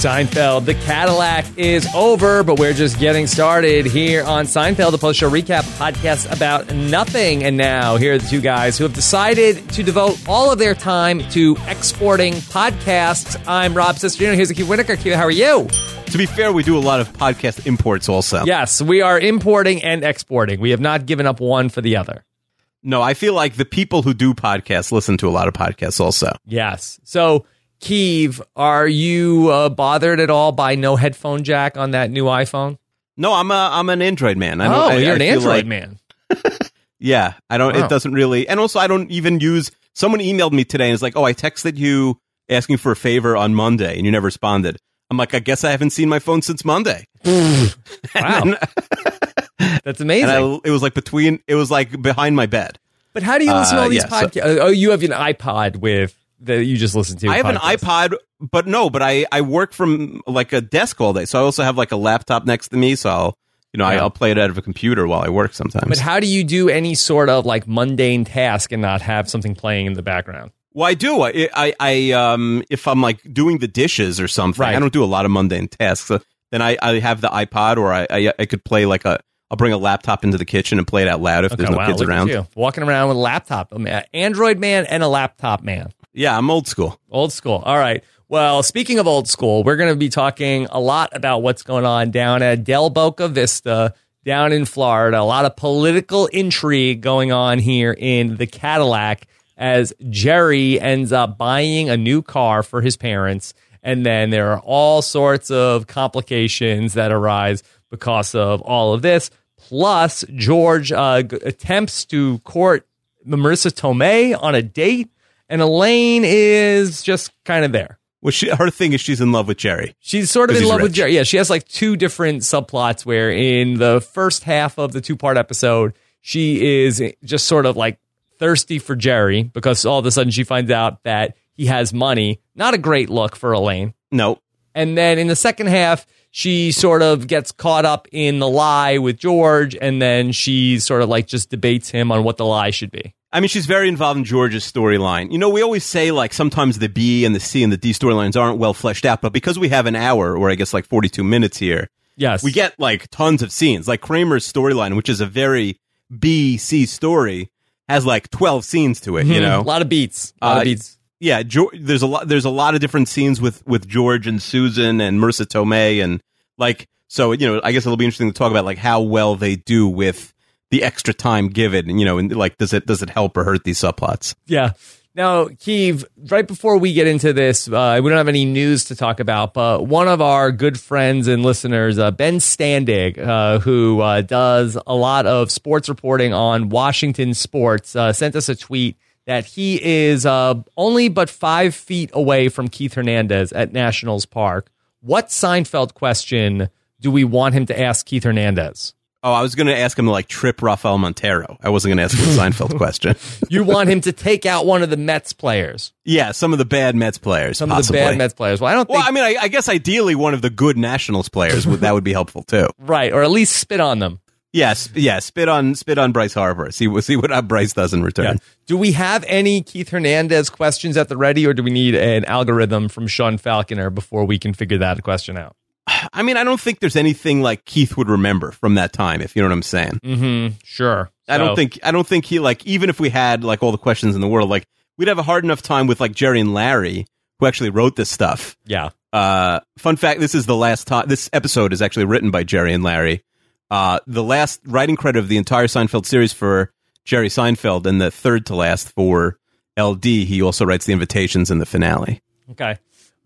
Seinfeld, the Cadillac is over, but we're just getting started here on Seinfeld, the post show recap podcast about nothing. And now, here are the two guys who have decided to devote all of their time to exporting podcasts. I'm Rob Cesternino. Here's Keith Whitaker. Keith, how are you? To be fair, we do a lot of podcast imports also. Yes, we are importing and exporting. We have not given up one for the other. No, I feel like the people who do podcasts listen to a lot of podcasts also. Yes. So, Keeve, are you uh, bothered at all by no headphone jack on that new iPhone? No, I'm a I'm an Android man. I oh, I, you're I an Android like- man. Yeah, I don't. Wow. It doesn't really. And also, I don't even use. Someone emailed me today and it's like, "Oh, I texted you asking for a favor on Monday, and you never responded." I'm like, I guess I haven't seen my phone since Monday. Wow. That's amazing. I, it was like between. It was like behind my bed. but how do you listen to Uh, all these yeah, so- podcasts? oh, you have an iPod with that you just listen to. I have an iPod, but no, but I I work from like a desk all day, so I also have like a laptop next to me. So I'll you know I, Yeah. I'll play it out of a computer while I work sometimes. But how do you do any sort of like mundane task and not have something playing in the background? Well, I do. I, I, I, um, if I'm like doing the dishes or something, Right. I don't do a lot of mundane tasks. So then I, I have the iPod, or I, I, I could play like a. I'll bring a laptop into the kitchen and play it out loud if there's no wow, kids around. you. Walking around with a laptop, I'm an Android man and a laptop man. Yeah, I'm old school. Old school. All right. Well, speaking of old school, we're going to be talking a lot about what's going on down at Del Boca Vista, down in Florida. A lot of political intrigue going on here in the Cadillac as Jerry ends up buying a new car for his parents. And then there are all sorts of complications that arise because of all of this. Plus, George uh, attempts to court Marisa Tomei on a date, and Elaine is just kind of there. Well, she, her thing is she's in love with Jerry. She's sort of in love with. Jerry. Yeah, she has like two different subplots where in the first half of the two part episode, she is just sort of like thirsty for Jerry because all of a sudden she finds out that he has money. Not a great look for Elaine. No, And then in the second half, she sort of gets caught up in the lie with George, and then she sort of like just debates him on what the lie should be. I mean she's very involved in George's storyline. You know, we always say like sometimes the B and the C and the D storylines aren't well fleshed out, but because we have an hour or I guess like 42 minutes here, Yes. we get like tons of scenes. Like Kramer's storyline, which is a very B C story, has like 12 scenes to it. You Mhm. know, a lot of beats. A lot Uh, of beats. yeah, George, there's a lot. There's a lot of different scenes with with George and Susan and Marisa Tomei and like. So you know, I guess it'll be interesting to talk about like how well they do with the extra time given. You know, and like does it does it help or hurt these subplots? Yeah. Now, Keeve, right before we get into this, uh, we don't have any news to talk about, but one of our good friends and listeners, uh, Ben Standig, uh, who uh, does a lot of sports reporting on Washington sports, uh, sent us a tweet that he is uh, only but five feet away from Keith Hernandez at Nationals Park. What Seinfeld question do we want him to ask Keith Hernandez? Oh, I was going to ask him to like trip Rafael Montero. I wasn't going to ask him a Seinfeld question. You want him to take out one of the Mets players, Yeah, some of the bad Mets players. some possibly. of the bad Mets players. Well, I don't think Well, I mean, I, I guess ideally one of the good Nationals players would that would be helpful too. Right, or at least spit on them. Yes, yeah, spit on spit on Bryce Harper. See what see what Bryce does in return. Yeah. Do we have any Keith Hernandez questions at the ready, or do we need an algorithm from Sean Falconer before we can figure that question out? I mean, I don't think there's anything like Keith would remember from that time, if you know what I'm saying. Mm-hmm. Sure. I don't think I don't think he like even if we had like all the questions in the world, like we'd have a hard enough time with like Jerry and Larry, who actually wrote this stuff. Yeah. Uh, fun fact: this is the last time. This episode is actually written by Jerry and Larry. Uh, the last writing credit of the entire Seinfeld series for Jerry Seinfeld, and the third to last for LD. He also writes the invitations in the finale. Okay.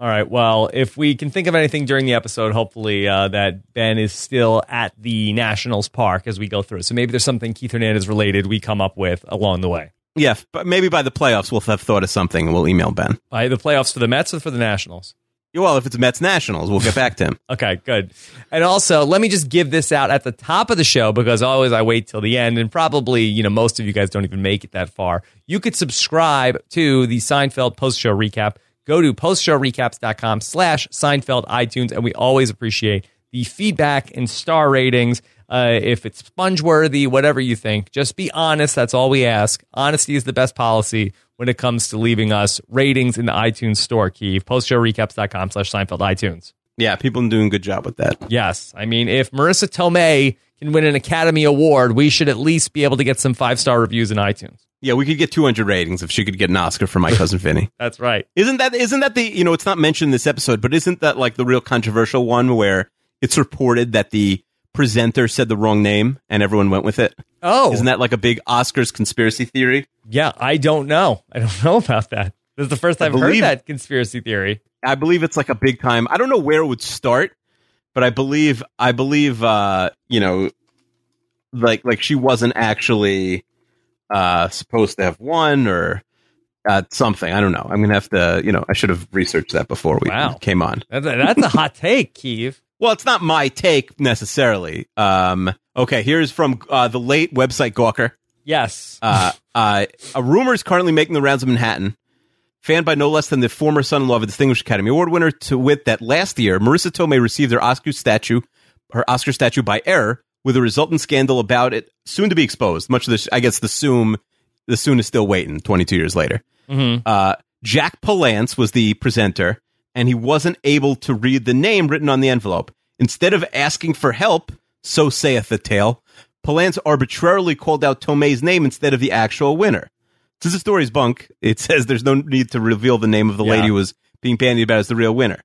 All right. Well, if we can think of anything during the episode, hopefully uh, that Ben is still at the Nationals Park as we go through. So maybe there's something Keith Hernandez related we come up with along the way. Yeah, but maybe by the playoffs we'll have thought of something, and we'll email Ben. By the playoffs for the Mets or for the Nationals? Well, if it's Mets Nationals, we'll get back to him. Okay, good. And also, let me just give this out at the top of the show because always I wait till the end, and probably you know most of you guys don't even make it that far. You could subscribe to the Seinfeld post show recap. Go to postshowrecaps.com slash Seinfeld iTunes, and we always appreciate the feedback and star ratings. Uh, if it's sponge worthy, whatever you think, just be honest. That's all we ask. Honesty is the best policy when it comes to leaving us ratings in the iTunes store, Keith. Postshowrecaps.com slash Seinfeld iTunes. Yeah, people are doing a good job with that. Yes. I mean, if Marisa Tomei can win an Academy Award, we should at least be able to get some five star reviews in iTunes. Yeah, we could get 200 ratings if she could get an Oscar for my cousin Vinny. That's right. Isn't that isn't that the you know it's not mentioned in this episode, but isn't that like the real controversial one where it's reported that the presenter said the wrong name and everyone went with it? Oh, Isn't that like a big Oscars conspiracy theory? yeah. I don't know. I don't know about that. This is the first I I've heard that conspiracy theory. I believe it's like a big time. I don't know where it would start, but I believe I believe uh, you know like like she wasn't actually uh supposed to have won or uh, something. I don't know. I'm gonna have to, you know, I should have researched that before we Wow. came on. That's a, that's a hot take, Keeve. Well, it's not my take necessarily. Um, okay, here's from uh, the late website Gawker. Yes. Uh, uh, a rumor is currently making the rounds of Manhattan, fanned by no less than the former son-in-law of a distinguished Academy Award winner. To wit, that last year Marisa Tomei received her Oscar statue, her Oscar statue by error, with a resultant scandal about it soon to be exposed. Much of this, I guess, the soon, the soon is still waiting. Twenty-two years later. Mhm. Uh, Jack Palance was the presenter, and he wasn't able to read the name written on the envelope. Instead of asking for help, so saith the tale, Palance arbitrarily called out Tomei's name instead of the actual winner. Since the story's bunk, it says there's no need to reveal the name of the Yeah. lady who was being bandied about as the real winner.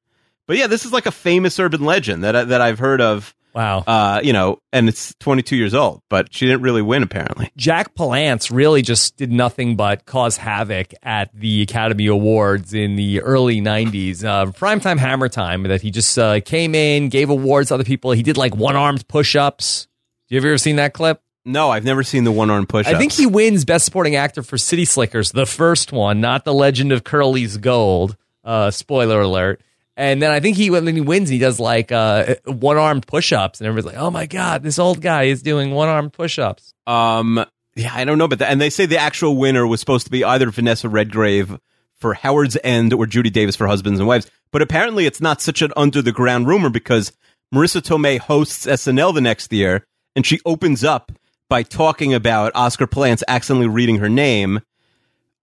But yeah, this is like a famous urban legend that that I've heard of. Wow. Uh, you know, and it's 22 years old, but she didn't really win apparently. Jack Palance really just did nothing but cause havoc at the Academy Awards in the early 90s. Uh, primetime hammer time that he just uh, came in, gave awards to other people. He did like one armed push ups. You you ever seen that clip? No, I've never seen the one arm push. I think he wins Best Supporting Actor for City Slickers, the first one, not The Legend of Curly's Gold. Uh, spoiler alert. And then I think he when he wins, he does like uh, one armed push ups, and everybody's like, "Oh my god, this old guy is doing one armed push ups." Um, yeah, I don't know about that. And they say the actual winner was supposed to be either Vanessa Redgrave for Howard's End or Judy Davis for Husbands and Wives. But apparently, it's not such an under the ground rumor because Marisa Tomei hosts SNL the next year, and she opens up by talking about Oscar Palance accidentally reading her name.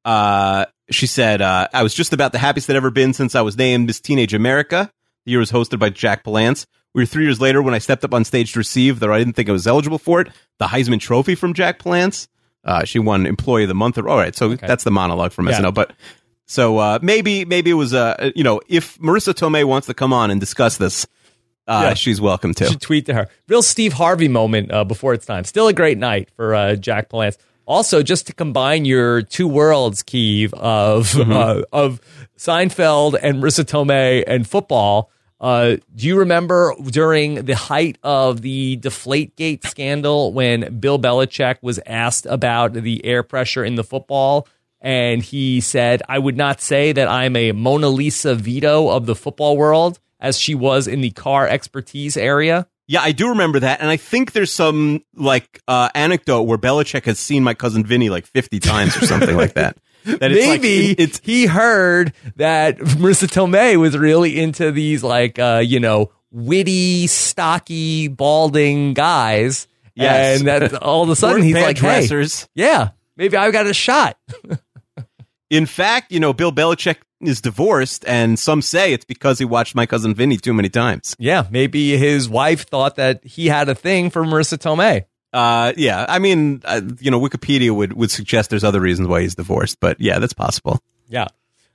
Uh, she said, uh, "I was just about the happiest I'd ever been since I was named Miss Teenage America." The year was hosted by Jack Palance. We were three years later when I stepped up on stage to receive, though I didn't think I was eligible for it, the Heisman Trophy from Jack Palance. Uh, she won Employee of the Month. All right, so that's the monologue from Yeah. SNL. But so uh, maybe maybe it was uh, you know if Marisa Tomei wants to come on and discuss this, uh, Yeah. she's welcome to. should tweet to her. Real Steve Harvey moment uh, before it's time. Still a great night for uh, Jack Palance. Also, just to combine your two worlds, Keeve, of Mm-hmm. uh, of Seinfeld and Marisa Tomei and football. Uh, do you remember during the height of the Deflategate scandal when Bill Belichick was asked about the air pressure in the football? And he said, I would not say that I'm a Mona Lisa Vito of the football world as she was in the car expertise area. Yeah, I do remember that, and I think there's some like uh, anecdote where Belichick has seen my cousin Vinny like 50 times or something like that. That it's like- Maybe it- it's he heard that Marisa Tomei was really into these like uh, you know witty, stocky, balding guys. Yes. and that all of a sudden he's like, hey, dressers. yeah, maybe I got a shot. In fact, you know, Bill Belichick is divorced, and some say it's because he watched my cousin Vinny too many times. Yeah, maybe his wife thought that he had a thing for Marisa Tomei. Uh, yeah, I mean, uh, you know, Wikipedia would, would suggest there's other reasons why he's divorced, but yeah, that's possible. Yeah.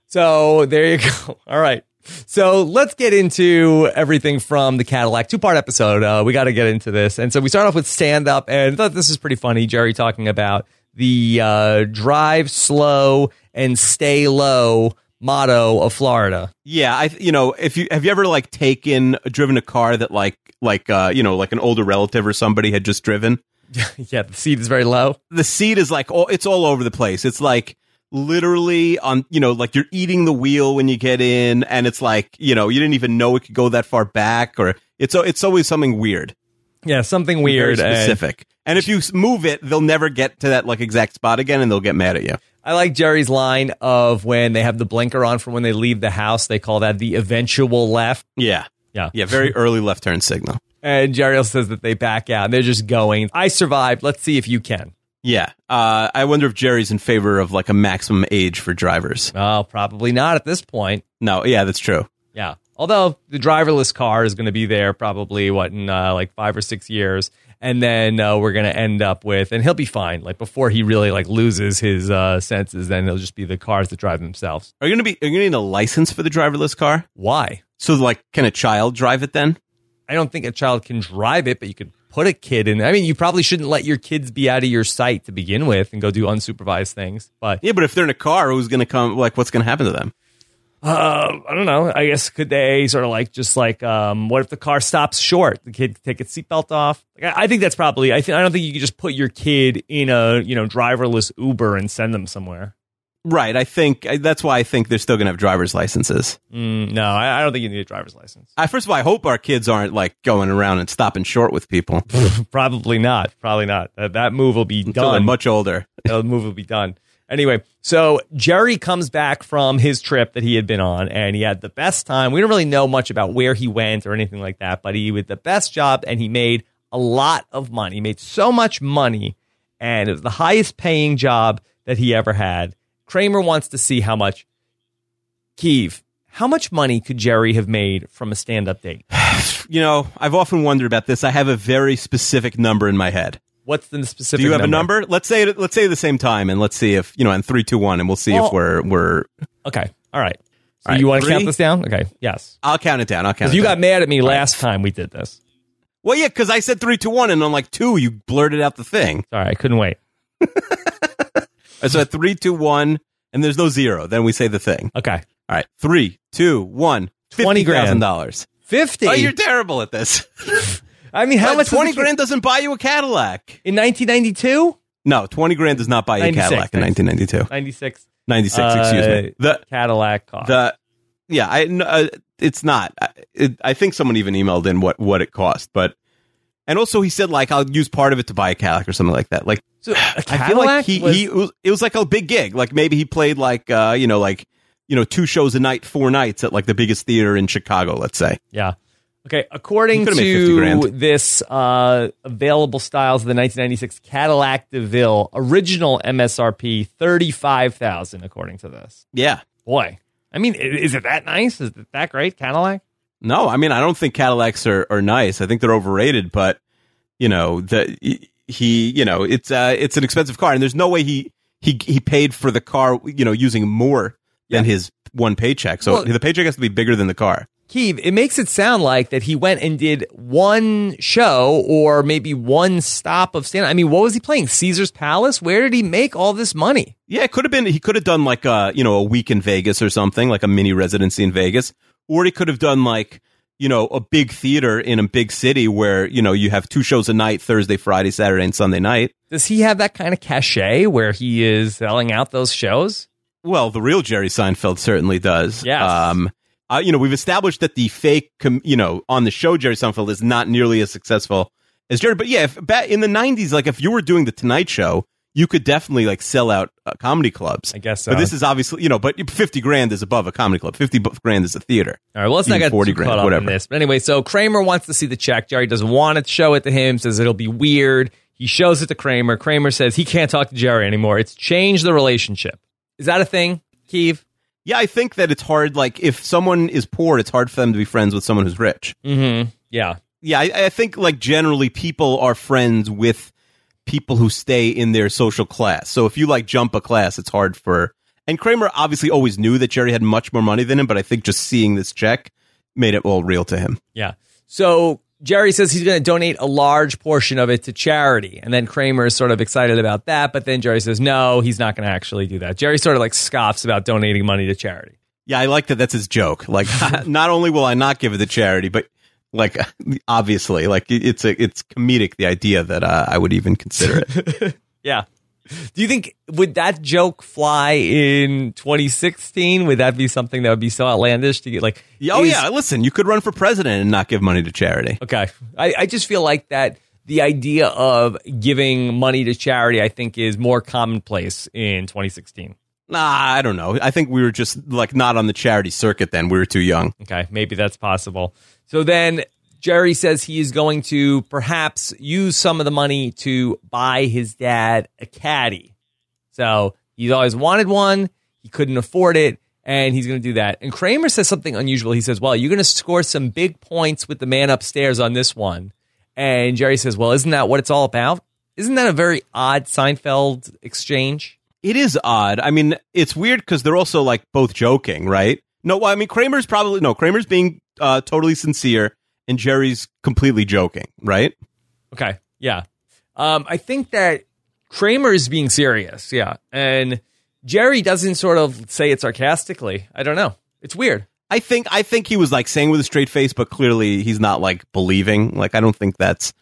So there you go. All right. So let's get into everything from the Cadillac two part episode. Uh, we got to get into this. And so we start off with stand up and I thought this is pretty funny. Jerry talking about the uh, drive slow and stay low motto of Florida. Yeah, I you know if you have you ever like taken driven a car that like like uh you know like an older relative or somebody had just driven. yeah, the seat is very low. The seat is like all it's all over the place. It's like literally on you know like you're eating the wheel when you get in, and it's like you know you didn't even know it could go that far back, or it's it's always something weird, Yeah, something weird. and- specific. And if you move it, they'll never get to that like exact spot again, and they'll get mad at you. I like Jerry's line of when they have the blinker on for when they leave the house. They call that the eventual left. Yeah, Yeah. yeah, very early left turn signal. And Jerry says that they back out and they're just going, I survived. Let's see if you can. Yeah, uh, I wonder if Jerry's in favor of like a maximum age for drivers. Oh, probably not at this point. No, yeah, that's true. Yeah. Although the driverless car is going to be there probably what in uh, like five or six years, and then uh, we're going to end up with, and he'll be fine. Like before he really like loses his uh, senses, then it'll just be the cars that drive themselves. Are you gonna be? Are you gonna need a license for the driverless car? Why? So like, can a child drive it then? I don't think a child can drive it, but you could put a kid in. I mean, you probably shouldn't let your kids be out of your sight to begin with and go do unsupervised things. But Yeah, but if they're in a car, who's gonna come? Like, what's gonna happen to them? Uh, I don't know. I guess could they sort of like just like um, what if the car stops short? The kid take its seatbelt off. Like, I, I think that's probably. I think I don't think you could just put your kid in a you know driverless Uber and send them somewhere. Right. I think I- that's why I think they're still gonna have driver's licenses. Mm, no, I, I don't think you need a driver's license. I, first of all, I hope our kids aren't like going around and stopping short with people Probably not. Probably not. That, that move will be until they're done. much older. the move will be done. Anyway, so Jerry comes back from his trip that he had been on, and he had the best time. We don't really know much about where he went or anything like that, but he did the best job, and he made a lot of money. He made so much money, and it was the highest paying job that he ever had. Kramer wants to see how much. Keeve, how much money could Jerry have made from a stand-up date? You know, I've often wondered about this. I have a very specific number in my head. What's the specific? Do you have a number? Let's say it. Let's say the same time, and let's see if you know. And three, two, one, and we'll see Well- if we're we're. Okay, all right. So All right, you want to count this down? Okay, yes. I'll count it down. I'll count. It you down. got mad at me last time we did this. Well, yeah, because I said three, two, one, and on like two, you blurted out the thing. Sorry, I couldn't wait. So at three, two, one, and there's no zero. Then we say the thing. Okay, All right, three, two, one. 20 grand. thousand dollars. fifty. Oh, you're terrible at this. I mean, how Uh, much? Twenty grand doesn't buy you a Cadillac. in 1992? No, twenty grand does not buy you a 96, Cadillac in 1992. 96 96, excuse Uh, me. The Cadillac cost. the yeah, I uh, it's not. I, it, I think someone even emailed in what what it cost, but and also he said like I'll use part of it to buy a Cadillac or something like that. Like so, a I feel like he, was, he it was, it was like a big gig. Like maybe he played like uh you know like you know two shows a night, four nights at like the biggest theater in Chicago. Let's say. yeah. Okay, according He could've made 50 to this uh, available styles of the 1996 Cadillac DeVille, original MSRP 35,000 according to this. Yeah. Boy, I mean, is it that nice? Is it that great, Cadillac? No, I mean I don't think Cadillacs are, are nice. I think they're overrated, but you know the he you know it's uh it's an expensive car, and there's no way he he he paid for the car you know using more than his one paycheck. So Well- the paycheck has to be bigger than the car. Keeve, it makes it sound like that he went and did one show or maybe one stop of stand. I mean, what was he playing? Caesar's Palace? Where did he make all this money? Yeah, it could have been. He could have done like a you know a week in Vegas or something, like a mini residency in Vegas, or he could have done like you know a big theater in a big city where you know you have two shows a night, Thursday, Friday, Saturday, and Sunday night. Does he have that kind of cachet where he is selling out those shows? Well, the real Jerry Seinfeld certainly does. Yes. Um, uh, you know, we've established that the fake, com- you know, on the show Jerry Seinfeld is not nearly as successful as Jerry. But yeah, if, back in the '90s, like if you were doing the Tonight Show, you could definitely like sell out uh, comedy clubs. I guess so. But this is obviously, you know, but 50 grand is above a comedy club. 50 bu- grand is a theater. All right, well, let's not get 40 too grand, caught up whatever. in this. But anyway, so Kramer wants to see the check. Jerry doesn't want to show it to him, says it'll be weird. He shows it to Kramer. Kramer says he can't talk to Jerry anymore. It's changed the relationship. Is that a thing, Keeve? Yeah, I think that it's hard. Like if someone is poor, it's hard for them to be friends with someone who's rich. Mm-hmm. Yeah. Yeah, I, I think like generally people are friends with people who stay in their social class. So if you like jump a class, it's hard for. And Kramer obviously always knew that Jerry had much more money than him, but I think just seeing this check made it all real to him. Yeah. So Jerry says he's going to donate a large portion of it to charity. And then Kramer is sort of excited about that. But then Jerry says, no, he's not going to actually do that. Jerry sort of like scoffs about donating money to charity. Yeah, I like that. That's his joke. Like, not only will I not give it to charity, but like obviously, like it's a it's comedic the idea that uh, I would even consider it. Yeah. Do you think would that joke fly in 2016? Would that be something that would be so outlandish to get like? Oh is- yeah, listen, you could run for president and not give money to charity. Okay. I, I just feel like that the idea of giving money to charity, I think, is more commonplace in 2016. Nah, I don't know. I think we were just like not on the charity circuit then. We were too young. Okay, maybe that's possible. So then Jerry says he is going to perhaps use some of the money to buy his dad a caddy. So he's always wanted one, he couldn't afford it, and he's going to do that. And Kramer says something unusual. He says, "Well, you're going to score some big points with the man upstairs on this one." And Jerry says, "Well, isn't that what it's all about? Isn't that a very odd Seinfeld exchange?" It is odd. I mean, it's weird because they're also like both joking, right? No, I mean, Kramer's probably no. Kramer's being uh, totally sincere, and Jerry's completely joking, right? Okay, yeah. Um, I think that Kramer is being serious, yeah, and Jerry doesn't sort of say it sarcastically. I don't know. It's weird. I think I think he was like saying with a straight face, but clearly he's not like believing. Like I don't think that's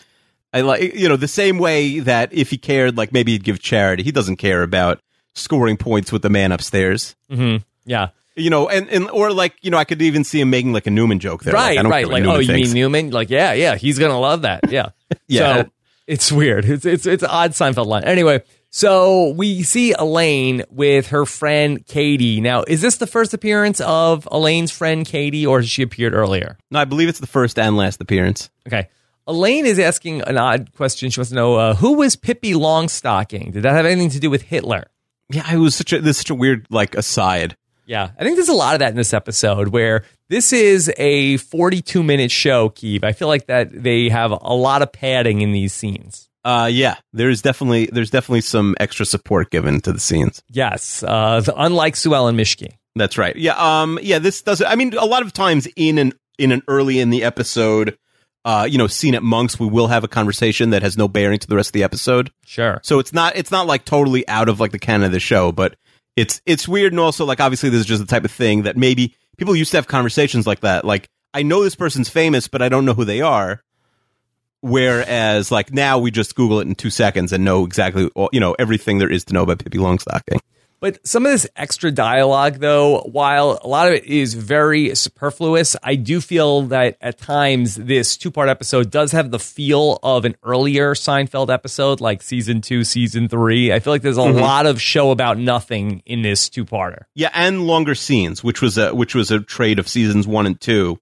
I like you know the same way that if he cared, like maybe he'd give charity. He doesn't care about scoring points with the man upstairs. Mm-hmm. Yeah. You know, and, and or like you know, I could even see him making like a Newman joke there. Right, like, I don't right. Like, oh, you thinks. mean Newman? Like, yeah, yeah, he's gonna love that. Yeah, Yeah. So it's weird. It's it's it's an odd Seinfeld line. Anyway, so we see Elaine with her friend Katie. Now, is this the first appearance of Elaine's friend Katie, or has she appeared earlier? No, I believe it's the first and last appearance. Okay. Elaine is asking an odd question. She wants to know uh, who was Pippi Longstocking? Did that have anything to do with Hitler? Yeah, it was such a this is such a weird like aside. Yeah, I think there's a lot of that in this episode where this is a 42 minute show, Keeve. I feel like that they have a lot of padding in these scenes. Uh, yeah, there's definitely there's definitely some extra support given to the scenes. Yes, uh, the, unlike Sue Ellen Mishke. That's right. Yeah. Um. Yeah. This does. I mean, a lot of times in an in an early in the episode, uh, you know, scene at Monks, we will have a conversation that has no bearing to the rest of the episode. Sure. So it's not it's not like totally out of like the canon of the show, but it's it's weird and also like obviously this is just the type of thing that maybe people used to have conversations like that. Like I know this person's famous, but I don't know who they are. Whereas like now we just Google it in two seconds and know exactly all, you know everything there is to know about Pippi Longstocking. But some of this extra dialogue, though, while a lot of it is very superfluous, I do feel that at times this two part episode does have the feel of an earlier Seinfeld episode, like season two, season three. I feel like there's a lot of show about nothing in this two parter. Yeah, and longer scenes, which was a which was a trade of seasons one and two.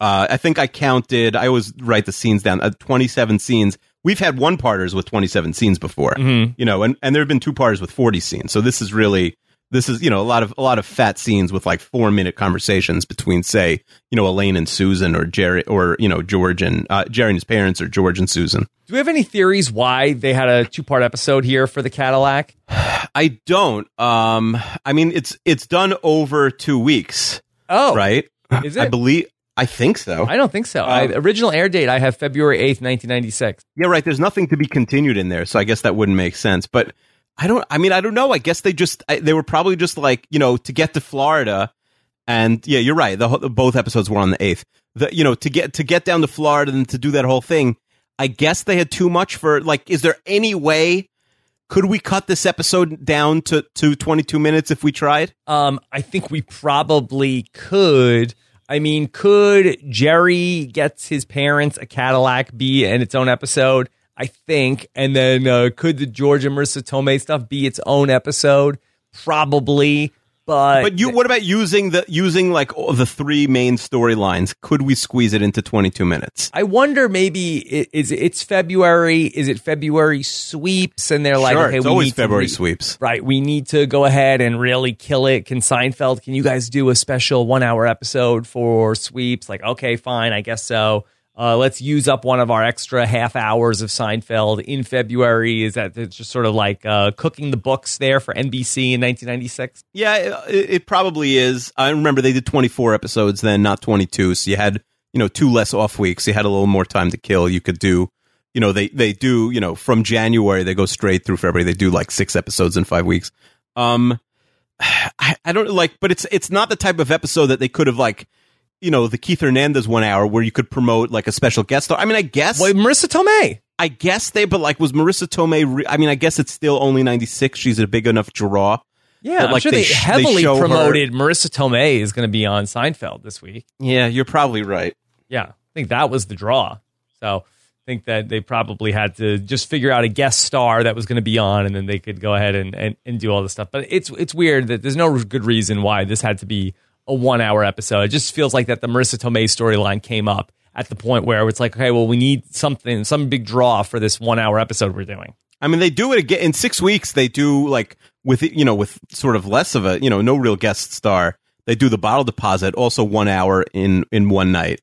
Uh, I think I counted. I always write the scenes down. Uh, Twenty seven scenes. We've had one parters with twenty seven scenes before, Mhm. you know, and, and there have been two parters with forty scenes. So this is really this is you know a lot of a lot of fat scenes with like four minute conversations between say you know Elaine and Susan or Jerry or you know George and uh, Jerry and his parents or George and Susan. Do we have any theories why they had a two part episode here for the Cadillac? I don't. Um, I mean it's it's done over two weeks, Oh, right? Is it? I believe. I think so. I don't think so. I, Um, original air date, I have February 8th, 1996. Yeah, right. There's nothing to be continued in there, so I guess that wouldn't make sense. But I don't. I mean, I don't know. I guess they just I, they were probably just like you know to get to Florida, and yeah, you're right. The, both episodes were on the eighth. The you know to get to get down to Florida and to do that whole thing. I guess they had too much for like. Is there any way? Could we cut this episode down to to 22 minutes if we tried? Um, I think we probably could. I mean, could Jerry gets his parents a Cadillac be in its own episode? I think, and then uh, could the George and Marisa Tomei stuff be its own episode? Probably, but But you, what about using the using like all the three main storylines? Could we squeeze it into 22 minutes? I wonder maybe i- is it's February? Is it February sweeps? And they're like, sure, okay, it's we always need to February re- sweeps. Right. We need to go ahead and really kill it. Can Seinfeld, can you guys do a special one hour episode for sweeps? Like, okay, fine. I guess so. Uh, let's use up one of our extra half hours of Seinfeld in February. Is that it's just sort of like uh, cooking the books there for NBC in 1996? Yeah, it, it probably is. I remember they did 24 episodes then, not 22. So you had, you know, two less off weeks. You had a little more time to kill. You could do, you know, they, they do, you know, from January, they go straight through February. They do like six episodes in five weeks. Um, I, I don't like, but it's, it's not the type of episode that they could have like, you know, the Keith Hernandez one hour where you could promote like a special guest star. I mean, I guess, Well, Marisa Tomei. I guess they, but like, was Marisa Tomei, re- I mean, I guess it's still only 96. She's a big enough draw. Yeah, But, I'm like, sure they they, sh- they heavily her- promoted Marisa Tomei is going to be on Seinfeld this week. Yeah, you're probably right. Yeah, I think that was the draw. So I think that they probably had to just figure out a guest star that was going to be on, and then they could go ahead and, and, and do all this stuff. But it's it's weird that there's no good reason why this had to be a one hour episode. It just feels like that the Marisa Tomei storyline came up at the point where it's like, okay, well, we need something, some big draw for this one hour episode we're doing. I mean, they do it again in six weeks. They do like with you know with sort of less of a you know no real guest star. They do the bottle deposit, also one hour in in one night.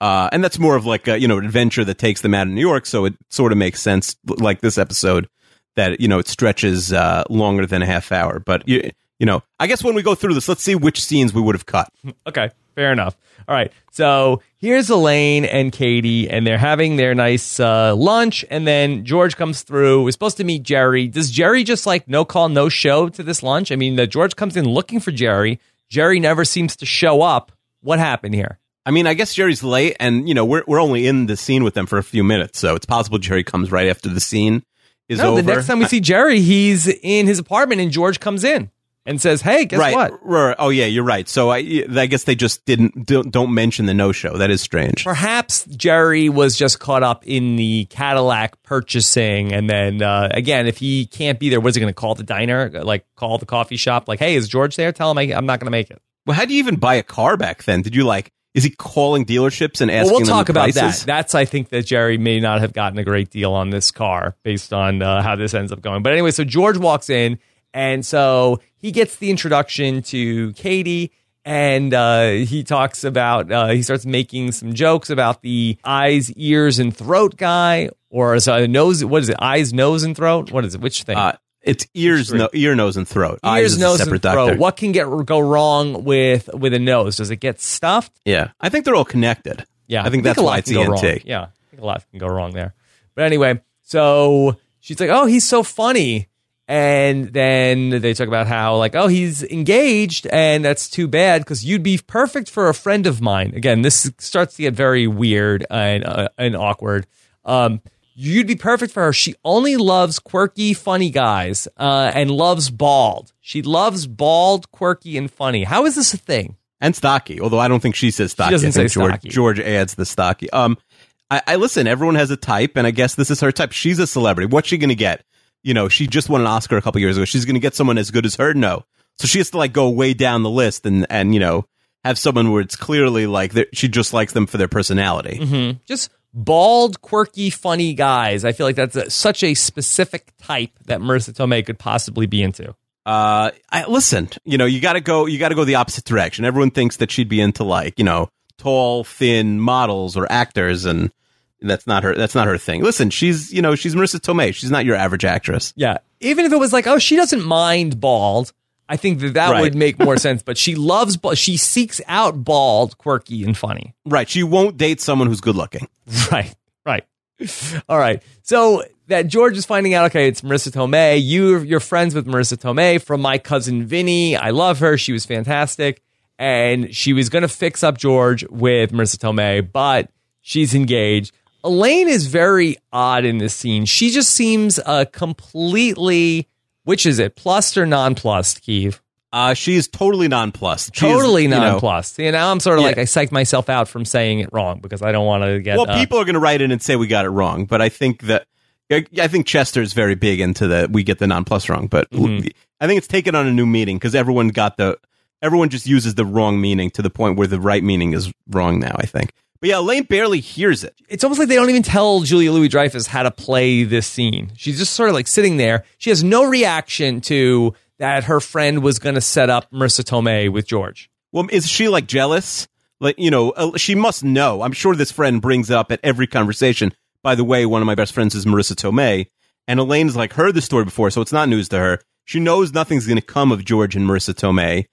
Uh, and that's more of like a you know adventure that takes them out of New York, so it sort of makes sense. Like this episode, that you know it stretches uh, longer than a half hour. But you you know, I guess when we go through this, let's see which scenes we would have cut. Okay, fair enough. All right, so here's Elaine and Katie, and they're having their nice uh, lunch, and then George comes through. We're supposed to meet Jerry. Does Jerry just like no call, no show to this lunch? I mean, the George comes in looking for Jerry. Jerry never seems to show up. What happened here? I mean, I guess Jerry's late, and you know we're we're only in the scene with them for a few minutes, so it's possible Jerry comes right after the scene is no, over. the next time we see Jerry, he's in his apartment, and George comes in and says, "Hey, guess right, what? right. Oh yeah, you're right. So I I guess they just didn't don't, don't mention the no show. That is strange. Perhaps Jerry was just caught up in the Cadillac purchasing, and then uh, again, if he can't be there, what's he going to call the diner? Like call the coffee shop? Like, hey, is George there? Tell him I, I'm not going to make it. Well, how do you even buy a car back then? Did you like? Is he calling dealerships and asking? Well, we'll talk about that. prices? That's I think that Jerry may not have gotten a great deal on this car based on uh, how this ends up going. But anyway, so George walks in, and so he gets the introduction to Katie. And uh, he talks about, uh, he starts making some jokes about the eyes, ears, and throat guy, or is it nose, what is it? Eyes, nose, and throat? What is it? Which thing? Uh, it's ears, no, ear, nose, and throat. Eyes ears, is a nose, separate and throat. doctor. What can get go wrong with with a nose? Does it get stuffed? Yeah, I think they're all connected. Yeah, I think that's a why lot it's can go wrong. ENT. Yeah, I think a lot can go wrong there. But anyway, so she's like, "Oh, he's so funny," and then they talk about how like, "Oh, he's engaged," and that's too bad because you'd be perfect for a friend of mine. Again, this starts to get very weird and uh, and awkward. Um, you'd be perfect for her. She only loves quirky, funny guys, uh, and loves bald. She loves bald, quirky, and funny. How is this a thing? and stocky. Although I don't think she says stocky. doesn't say George, stocky. George adds the stocky. Um, I, I listen. Everyone has a type, and I guess this is her type. She's a celebrity. What's she going to get? You know, she just won an Oscar a couple years ago. She's going to get someone as good as her. No, so she has to like go way down the list and and you know have someone where it's clearly like she just likes them for their personality. Mm-hmm. Just bald, quirky, funny guys. I feel like that's a, such a specific type that Marisa Tomei could possibly be into. Uh, I listen. You know, you got to go. You got to go the opposite direction. Everyone thinks that she'd be into like you know tall, thin models or actors, and that's not her. That's not her thing. Listen, she's you know she's Marisa Tomei. She's not your average actress. Yeah. Even if it was like, oh, she doesn't mind bald, I think that that Right. would make more sense. But she loves bald. She seeks out bald, quirky, and funny. Right. She won't date someone who's good looking. Right. Right. All right. So that George is finding out, okay, it's Marisa Tomei. You, you're friends with Marisa Tomei from my cousin Vinny. I love her. She was fantastic. And she was going to fix up George with Marissa Tomei, but she's engaged. Elaine is very odd in this scene. She just seems uh, completely, which is it, plussed or nonplussed, Keeve? Uh, she is totally nonplussed. She is, Totally you know- nonplussed. You know, I'm sort of Yeah. like, I psyched myself out from saying it wrong because I don't want to get. well, uh, people are going to write in and say we got it wrong, but I think that I I think Chester is very big into the we get the nonplus wrong, but Mm-hmm. I think it's taken on a new meaning because everyone got the everyone just uses the wrong meaning to the point where the right meaning is wrong now. I think, but yeah, Elaine barely hears it. it's almost like they don't even tell Julia Louis Dreyfus how to play this scene. She's just sort of like sitting there. She has no reaction to that her friend was going to set up Marisa Tomei with George. Well, is she like jealous? Like you know, uh, she must know. I'm sure this friend brings it up at every conversation. By the way, one of my best friends is Marisa Tomei, and Elaine's like heard the story before, so it's not news to her. She knows nothing's going to come of George and Marisa Tomei,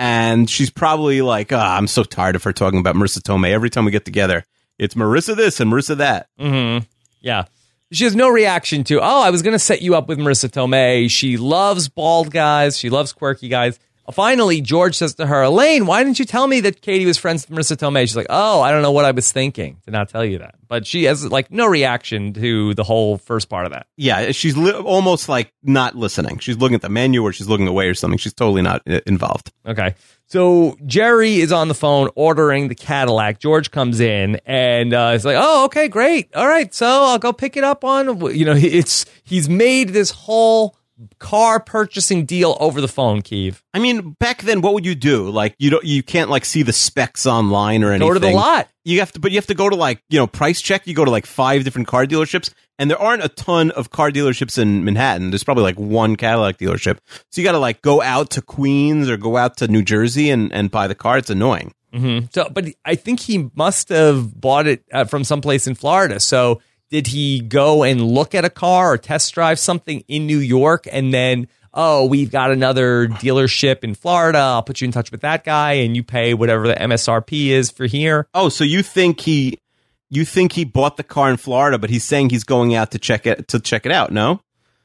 and she's probably like, ah, I'm so tired of her talking about Marisa Tomei. Every time we get together, it's Marisa this and Marisa that. Mm-hmm. Yeah. She has no reaction to, oh, I was going to set you up with Marisa Tomei. She loves bald guys. She loves quirky guys. Finally, George says to her, Elaine, why didn't you tell me that Katie was friends with Marisa Tomei? She's like, oh, I don't know what I was thinking to not tell you that. But she has like no reaction to the whole first part of that. Yeah, she's li- almost like not listening. She's looking at the menu or she's looking away or something. She's totally not uh, involved. Okay. So Jerry is on the phone ordering the Cadillac. George comes in and uh, it's like, oh, okay, great. All right. So I'll go pick it up on, you know, it's, he's made this whole car purchasing deal over the phone, Keeve. I mean, back then, what would you do? Like, you don't, you can't like see the specs online or anything. Go to the lot. You have to, but you have to go to like, you know, price check. You go to like five different car dealerships, and there aren't a ton of car dealerships in Manhattan. There's probably like one Cadillac dealership. So you got to like go out to Queens or go out to New Jersey and and buy the car. It's annoying. Mm-hmm. So, but I think he must have bought it uh, from someplace in Florida. So, did he go and look at a car or test drive something in New York and then, oh, we've got another dealership in Florida. I'll put you in touch with that guy and you pay whatever the MSRP is for here. Oh, so you think he, you think he bought the car in Florida, but he's saying he's going out to check it to check it out? No.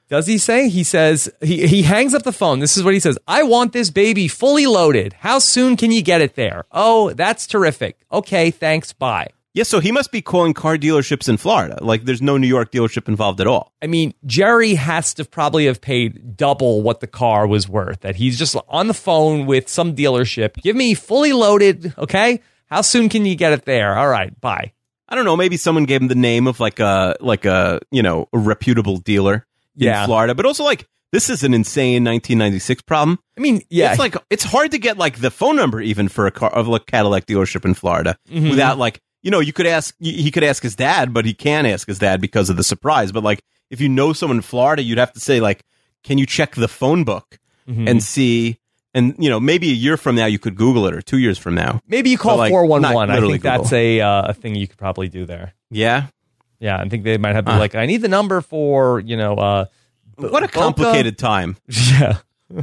Does he say? He says he he hangs up the phone. This is what he says. I want this baby fully loaded. How soon can you get it there? Oh, that's terrific. Okay, thanks. Bye. Yeah, so he must be calling car dealerships in Florida. Like there's no New York dealership involved at all. I mean, Jerry has to probably have paid double what the car was worth. That he's just on the phone with some dealership. Give me fully loaded, okay? How soon can you get it there? All right, bye. I don't know. Maybe someone gave him the name of like a like a you know a reputable dealer in Yeah. Florida, but also like this is an insane 1996 problem. I mean, yeah, it's like it's hard to get like the phone number even for a car of a Cadillac dealership in Florida Mhm. without like you know you could ask he could ask his dad, but he can't ask his dad because of the surprise. But like if you know someone in Florida, you'd have to say like, can you check the phone book Mhm. and see. And you know, maybe a year from now you could Google it, or two years from now. maybe you call four one one. I think that's a uh, a thing you could probably do there. Yeah, Yeah, I think they might have to be Huh. like, I need the number for you know. uh what a Boca- complicated time. Yeah.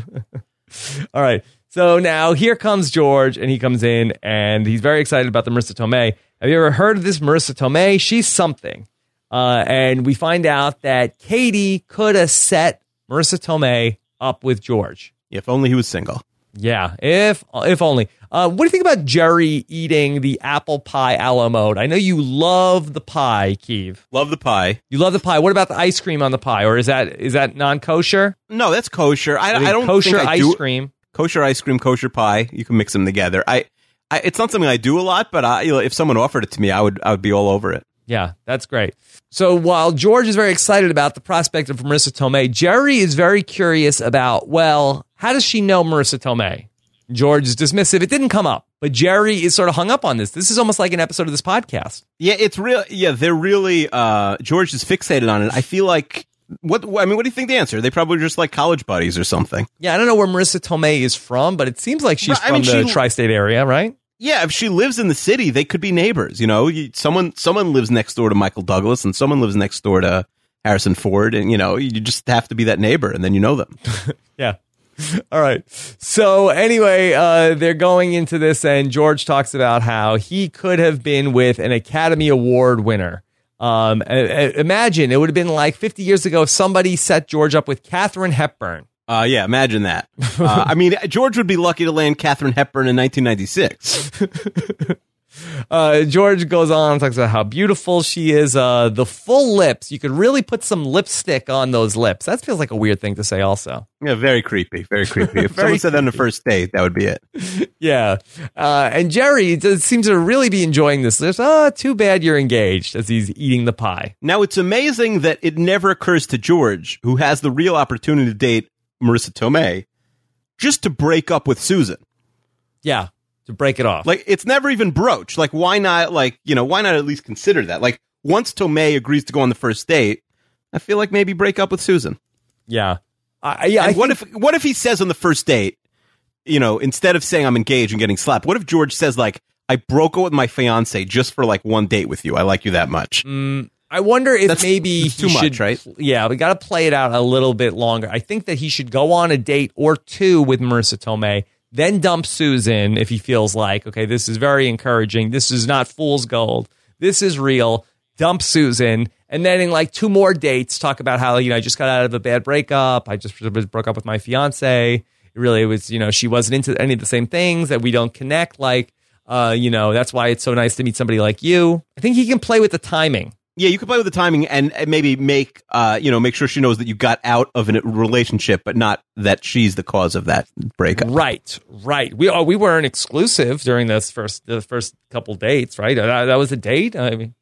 All right. So now here comes George, and he comes in, and he's very excited about the Marisa Tomei. Have you ever heard of this Marisa Tomei? She's something. Uh, and we find out that Katie could have set Marisa Tomei up with George. If only he was single. Yeah, if if only. Uh, what do you think about Jerry eating the apple pie a la mode? I know you love the pie, Keeve. Love the pie. You love the pie. What about the ice cream on the pie, or is that is that non kosher? No, that's kosher. I, I don't kosher I ice do, cream. kosher ice cream, kosher pie. You can mix them together. I, I it's not something I do a lot, but I, you know, if someone offered it to me, I would I would be all over it. Yeah, that's great. So while George is very excited about the prospect of Marisa Tomei, Jerry is very curious about, well, how does she know Marisa Tomei? George is dismissive. It didn't come up, but Jerry is sort of hung up on this. This is almost like an episode of this podcast. Yeah, it's real. Yeah, they're really uh George is fixated on it. I feel like what I mean, what do you think the answer? They probably just like college buddies or something. Yeah, I don't know where Marisa Tomei is from, but it seems like she's Right, I from mean, the she- tri-state area, right? Yeah, if she lives in the city, they could be neighbors. You know, someone someone lives next door to Michael Douglas, and someone lives next door to Harrison Ford, and you know, you just have to be that neighbor, and then you know them. Yeah. All right. So anyway, uh, they're going into this, and George talks about how he could have been with an Academy Award winner. Um, imagine it would have been like 50 years ago if somebody set George up with Katharine Hepburn. Uh, yeah, imagine that. Uh, I mean, George would be lucky to land Katharine Hepburn in 1996. Uh, George goes on and talks about how beautiful she is. Uh, the full lips. You could really put some lipstick on those lips. That feels like a weird thing to say, also. Yeah, very creepy, very creepy. If Very someone said that on the first date, that would be it. Yeah. Uh, and Jerry does, seems to really be enjoying this. There's, oh, too bad you're engaged as he's eating the pie. Now, it's amazing that it never occurs to George, who has the real opportunity to date Marisa Tomei, just to break up with Susan. Yeah. To break it off. Like, it's never even broached. Like, why not, like, you know, why not at least consider that? Like, once Tomei agrees to go on the first date, I feel like maybe break up with Susan. yeah. I, yeah. I what think- if what if he says on the first date, you know, instead of saying I'm engaged and getting slapped, what if George says like I broke up with my fiance just for like one date with you? I like you that much. Mm, I wonder if That's- maybe that's he too much, should, right? Yeah, we got to play it out a little bit longer. I think that he should go on a date or two with Marisa Tomei, then dump Susan if he feels like, okay, this is very encouraging. This is not fool's gold. This is real. Dump Susan. And then in like two more dates, talk about how, you know, I just got out of a bad breakup. I just broke up with my fiance. Really, it really was, you know, she wasn't into any of the same things that we don't connect. Like, uh, you know, that's why it's so nice to meet somebody like you. I think he can play with the timing. Yeah, you could play with the timing and, and maybe make uh you know make sure she knows that you got out of a relationship, but not that she's the cause of that breakup. Right, right. We oh, we weren't exclusive during this first the first couple dates, right? That, that was a date. I mean,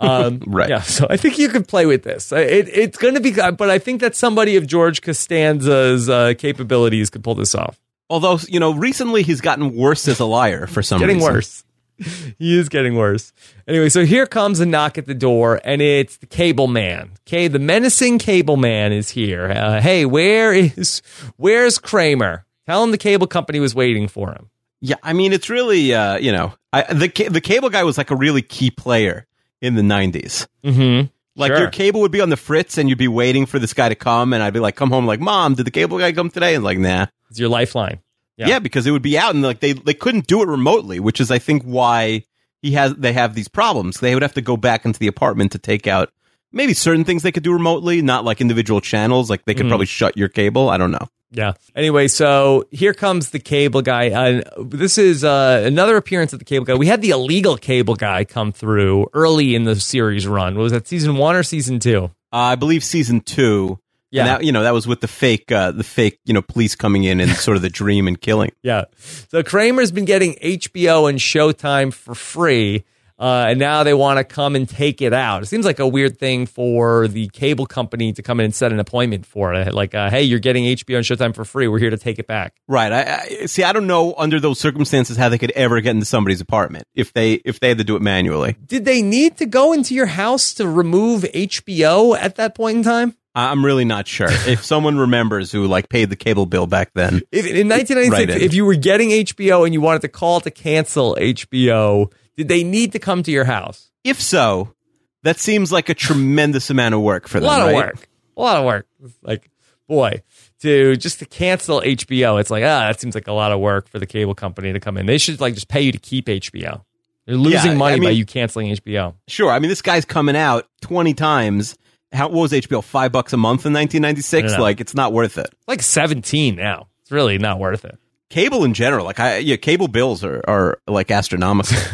Um, Right. Yeah. So I think you could play with this. Uh, It, it's going to be, but I think that somebody of George Costanza's uh, capabilities could pull this off. Although you know, recently he's gotten worse as a liar for some Getting reason. worse. he is getting worse. Anyway, so here comes a knock at the door, and it's the cable man. Okay, the menacing cable man is here. Uh, hey, where is where's Kramer? Tell him the cable company was waiting for him. Yeah, I mean, it's really uh, you know, I, the the cable guy was like a really key player in the '90s. Mm-hmm. Like Sure. your cable would be on the fritz, and you'd be waiting for this guy to come, and I'd be like, "Come home!" Like, "Mom, did the cable guy come today?" And like, "Nah." It's your lifeline. Yeah. Yeah. because it would be out, and like they they couldn't do it remotely, which is I think why he has they have these problems. They would have to go back into the apartment to take out maybe certain things they could do remotely, not like individual channels. Like they could Mhm. probably shut your cable. I don't know. Yeah. Anyway, so here comes the cable guy. Uh, this is uh, another appearance of the cable guy. We had the illegal cable guy come through early in the series run. Was that season one or season two? Uh, I believe season two. Yeah. and that, you know that was with the fake, uh, the fake, you know, police coming in and sort of the dream and killing. Yeah. So Kramer's been getting HBO and Showtime for free. Uh, and now they want to come and take it out. It seems like a weird thing for the cable company to come in and set an appointment for it. Like, uh, hey, you're getting HBO and Showtime for free. We're here to take it back. Right. I, I see. I don't know under those circumstances how they could ever get into somebody's apartment if they if they had to do it manually. Did they need to go into your house to remove HBO at that point in time? I'm really not sure. if someone remembers who like paid the cable bill back then, If, in 1996, Right if you were getting HBO and you wanted to call to cancel HBO, did they need to come to your house? if so, that seems like a tremendous amount of work for them. A lot of work. A lot of work. Like, boy, to just to cancel HBO, it's like, ah, that seems like a lot of work for the cable company to come in. They should like just pay you to keep HBO. They're losing Yeah, money I by you canceling HBO. Sure. I mean, this guy's coming out 20 times. How what was HBO? Five bucks a month in 1996. I don't know. Like it's not worth it. Like 17 now. It's really not worth it. Cable in general, like I yeah, cable bills are are like astronomical.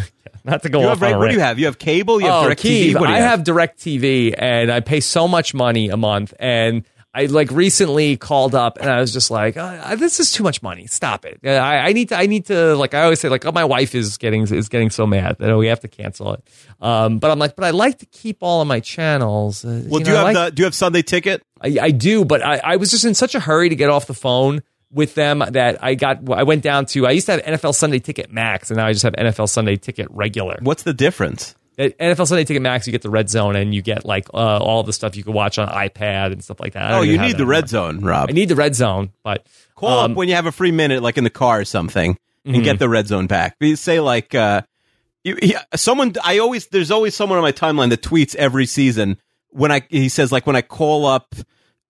Not to go you off have, on a what do you have? You have cable. You have oh, direct Keith, TV. What do you I have? have DirecTV, and I pay so much money a month. And I like recently called up, and I was just like, uh, "This is too much money. Stop it. Uh, I, I need to. I need to. Like I always say, like, oh, my wife is getting is getting so mad that we have to cancel it. Um, but I'm like, but I like to keep all of my channels. Uh, Well, you do know, you have like- the do you have Sunday ticket? I, I do, but I, I was just in such a hurry to get off the phone with them that I got. I went down to. I used to have NFL Sunday Ticket Max, and now I just have NFL Sunday Ticket Regular. What's the difference? At NFL Sunday Ticket Max, you get the red zone, and you get like uh, all the stuff you can watch on iPad and stuff like that. Oh, you need the red zone, Rob. I need the red zone, but Call um, up when you have a free minute, like in the car or something, and Mhm. get the red zone back. You say like, uh, you, he, someone. I always there's always someone on my timeline that tweets every season when I he says like when I call up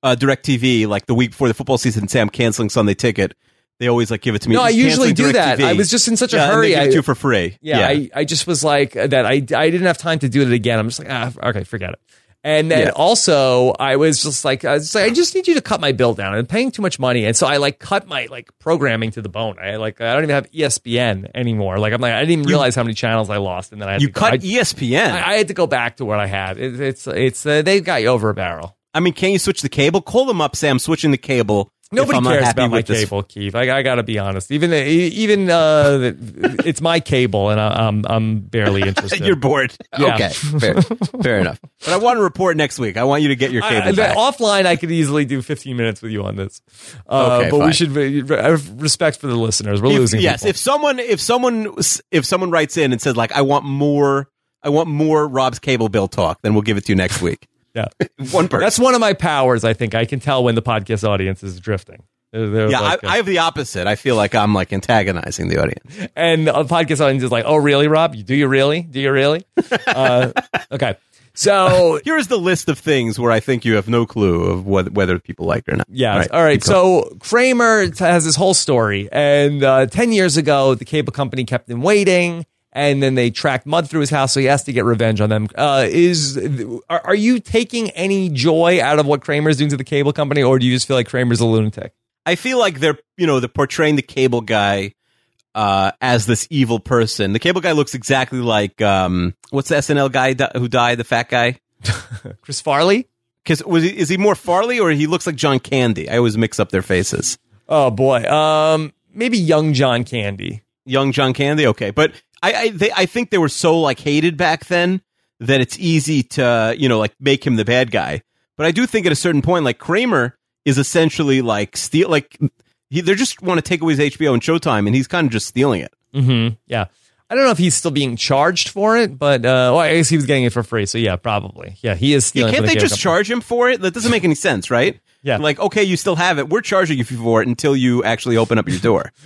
uh, DirecTV like the week before the football season and say I'm canceling Sunday ticket. They always like give it to me. No, I usually do that. DirecTV. I was just in such a Yeah, hurry. Give I- it to you for free. yeah, I, I just was like that. I I didn't have time to do it again. I'm just like, ah, okay, forget it. And then Yeah. also, I was just like, I, was like, I just need you to cut my bill down. I'm paying too much money, and so I like cut my like programming to the bone. I like I don't even have ESPN anymore. Like I'm like I didn't even realize how many channels I lost, and then I had you cut I- ESPN. I, I had to go back to what I had. It, it's it's uh, they got you over a barrel. I mean, can you switch the cable? Call them up, say I'm switching the cable. If Nobody cares about my with this. cable, Keith. I, I got to be honest. Even even uh, it's my cable, and I, I'm I'm barely interested. You're bored. Yeah. Okay, fair, fair enough. But I want to report next week. I want you to get your cable I- back. offline, I could easily do 15 minutes with you on this. Uh, Okay, but we should be- have respect for the listeners. We're If- losing. yes, people. if someone if someone if someone writes in and says like I want more I want more Rob's cable bill talk, then we'll give it to you next week. Yeah, One person. that's one of my powers. I think I can tell when the podcast audience is drifting. They're- they're yeah, like, I, I have the opposite. I feel like I'm like antagonizing the audience. and the podcast audience is like, "Oh, really, Rob? Do you really? Do you really?" uh, okay, so Here is the list of things where I think you have no clue of what, whether people like it or not. Yeah. All right. keep going. So Kramer has this whole story, and uh, ten years ago, the cable company kept him waiting, and then they tracked mud through his house, so he has to get revenge on them. Uh, is are, are you taking any joy out of what Kramer's doing to the cable company, or do you just feel like Kramer's a lunatic? I feel like they're you know they're portraying the cable guy uh, as this evil person. The cable guy looks exactly like um, what's the SNL guy who died, the fat guy. Chris Farley. Because was he, is he more Farley or he looks like John Candy? I always mix up their faces. Oh boy. Um, maybe young John Candy. Young John Candy, okay, but I I, they, I think they were so like hated back then that it's easy to you know like make him the bad guy. But I do think at a certain point, like Kramer is essentially like steal like he, they just want to take away his HBO and Showtime, and he's kind of just stealing it. Mm-hmm. Yeah. I don't know if he's still being charged for it, but uh, well, I guess he was getting it for free. So yeah, probably. Yeah, he is Yeah, can't the they just company. charge him for it? That doesn't make any sense, right? Yeah. Like, okay, you still have it. We're charging you for it until you actually open up your door.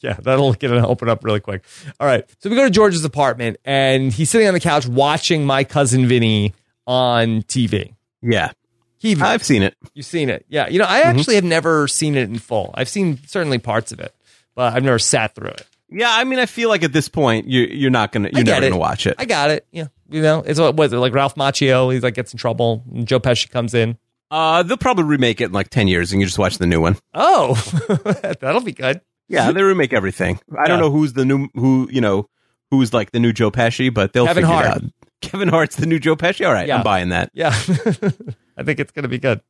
Yeah, that'll get it open up really quick. All right. So we go to George's apartment, and he's sitting on the couch watching my cousin Vinny on TV. yeah. He, I've seen it. you've seen it, yeah. You know, I Mm-hmm. actually have never seen it in full. I've seen certainly parts of it, but I've never sat through it. Yeah, I mean, I feel like at this point, you, you're not gonna, you're never it. gonna watch it. I got it. Yeah, you know, it's what was it like Ralph Macchio? He's like gets in trouble, and Joe Pesci comes in. Uh, they'll probably remake it in like ten years, and you just watch the new one. Oh, that'll be good. Yeah, they remake everything. I don't Yeah. know who's the new, who you know, who's like the new Joe Pesci, but they'll Kevin figure Hart. it out. Kevin Hart's the new Joe Pesci. All right, Yeah. I'm buying that. Yeah, I think it's gonna be good.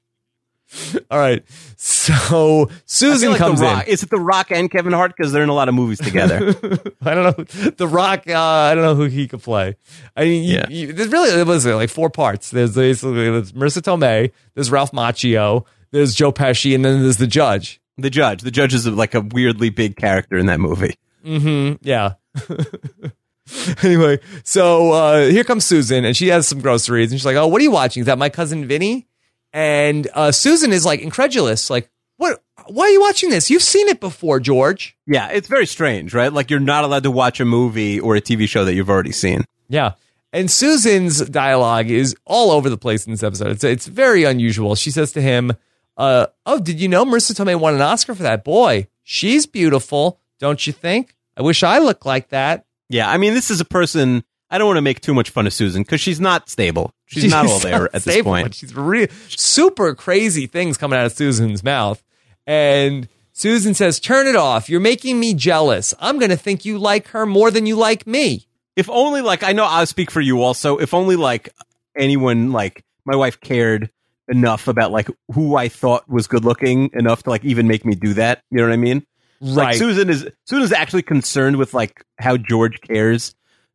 All right, so Susan like comes in. Is it The Rock and Kevin Hart because they're in a lot of movies together? I don't know. The Rock. Uh, I don't know who he could play. I mean, you, Yeah. you, there's really it was like four parts. There's basically there's Marisa Tomei, there's Ralph Macchio, there's Joe Pesci, and then there's the judge. the judge. The judge is like a weirdly big character in that movie. Mm-hmm. Yeah. anyway, so uh, here comes Susan, and she has some groceries, and she's like, "Oh, what are you watching? Is that my cousin Vinny?" And uh, Susan is like incredulous, like, "What? Why are you watching this? You've seen it before, George." Yeah, it's very strange, right? Like you're not allowed to watch a movie or a TV show that you've already seen. Yeah. And Susan's dialogue is all over the place in this episode. It's, it's very unusual. She says to him, uh, Oh, did you know Marisa Tomei won an Oscar for that? Boy, she's beautiful, don't you think? I wish I looked like that. Yeah, I mean, this is a person. I don't want to make too much fun of Susan because she's not stable. She's, not all there at this point. She's really super crazy things coming out of Susan's mouth. And Susan says, Turn it off. You're making me jealous. I'm going to think you like her more than you like me. If only, like, I know I'll speak for you also. If only, like, anyone, like, my wife cared enough about, like, who I thought was good looking enough to, like, even make me do that. You know what I mean? Like, Right. Susan is Susan's actually concerned with, like, how George cares,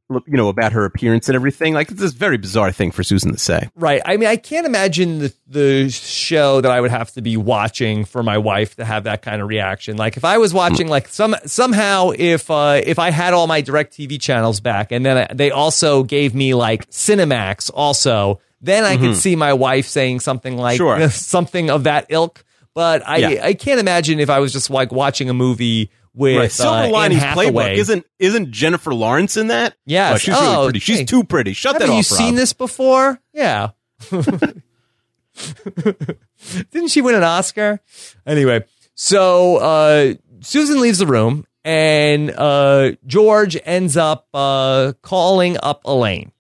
you know, about her appearance and everything. Like, it's this very bizarre thing for Susan to say. Right. I mean, I can't imagine the, the show that I would have to be watching for my wife to have that kind of reaction. Like if I was watching, like some somehow if uh, if I had all my DirecTV channels back, and then they also gave me like Cinemax, also, then I could see my wife saying something like Sure. something of that ilk. But I Yeah. I can't imagine if I was just like watching a movie with Right. Silver uh, Linings. Playbook isn't isn't Jennifer Lawrence in that? Yeah, Oh, she's Oh, really pretty. She's hey. too pretty. Shut Haven't that you off. seen Rob. this before? Yeah. Didn't she win an Oscar? Anyway, so uh, Susan leaves the room, and uh, George ends up uh, calling up Elaine,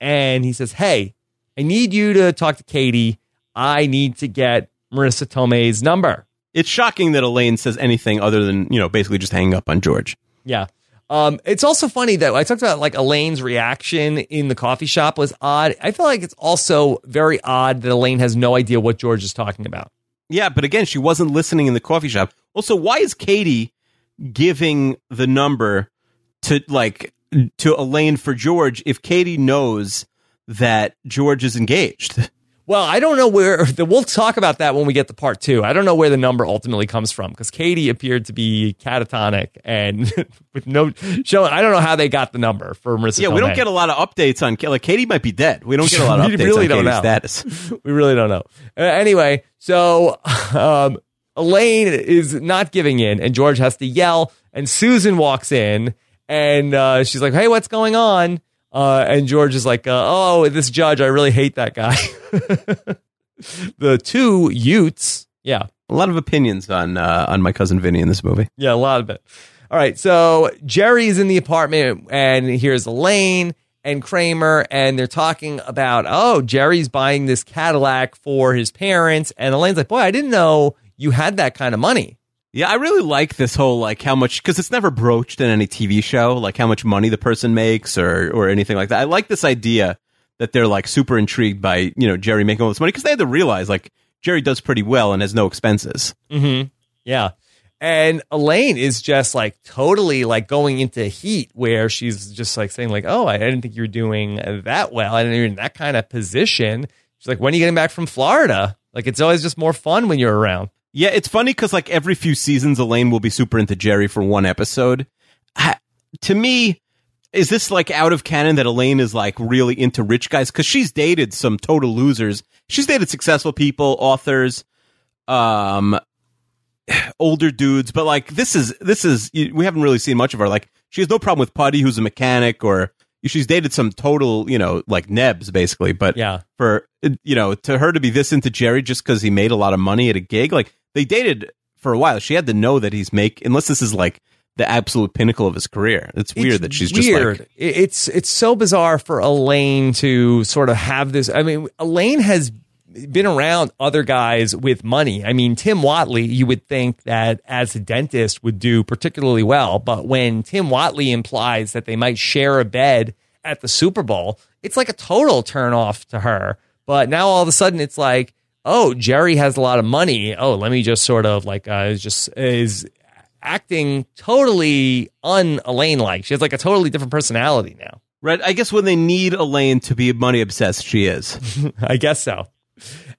and he says, "Hey, I need you to talk to Katie. I need to get Marisa Tomei's number." It's shocking that Elaine says anything other than you know basically just hanging up on George. Yeah. Um, it's also funny that I talked about like Elaine's reaction in the coffee shop was odd. I feel like it's also very odd that Elaine has no idea what George is talking about. Yeah, but again, she wasn't listening in the coffee shop. Also, why is Katie giving the number to like to Elaine for George if Katie knows that George is engaged? Well, I don't know where the, we'll talk about that when we get to part two. I don't know where the number ultimately comes from because Katie appeared to be catatonic and with no show. I don't know how they got the number for Marisa. Yeah, we don't get a lot of updates on like Katie might be dead. We don't get a lot of updates really on don't Katie's know. status. we really don't know. Uh, anyway, so um, Elaine is not giving in, and George has to yell. And Susan walks in, and uh, she's like, "Hey, what's going on?" Uh, and George is like, uh, "Oh, this judge, I really hate that guy." the two Utes, yeah, A lot of opinions on uh, on my cousin Vinny in this movie. yeah, a lot of it. All right, so Jerry's in the apartment, and here's Elaine and Kramer, and they're talking about, oh, Jerry's buying this Cadillac for his parents, and Elaine's like, boy, I didn't know you had that kind of money. Yeah, I really like this whole like how much because it's never broached in any TV show, like how much money the person makes or or anything like that. I like this idea that they're like super intrigued by you know Jerry making all this money because they had to realize like Jerry does pretty well and has no expenses. Mm-hmm. Yeah. And Elaine is just like totally like going into heat where she's just like saying like, "Oh, I didn't think you were doing that well. I didn't in that kind of position." She's like, "When are you getting back from Florida?" Like it's always just more fun when you're around. Yeah, it's funny because like every few seasons, Elaine will be super into Jerry for one episode. I, to me, is this like out of canon that Elaine is like really into rich guys? Because she's dated some total losers. She's dated successful people, authors, um, older dudes. But like this is this is we haven't really seen much of her. Like she has no problem with Puddy, who's a mechanic, or she's dated some total you know like nebs basically. But Yeah. for you know to her to be this into Jerry just because he made a lot of money at a gig, like they dated for a while. She had to know that he's make unless this is like the absolute pinnacle of his career. It's weird It's that she's weird. just like it's it's so bizarre for Elaine to sort of have this. I mean, Elaine has been around other guys with money. I mean, Tim Whatley, you would think that as a dentist would do particularly well, but when Tim Whatley implies that they might share a bed at the Super Bowl, it's like a total turn off to her. But now all of a sudden it's like, oh, Jerry has a lot of money. Oh, let me just sort of like uh, is just is acting totally un Elaine like. She has like a totally different personality now. right. I guess when they need Elaine to be money obsessed, she is. I guess so.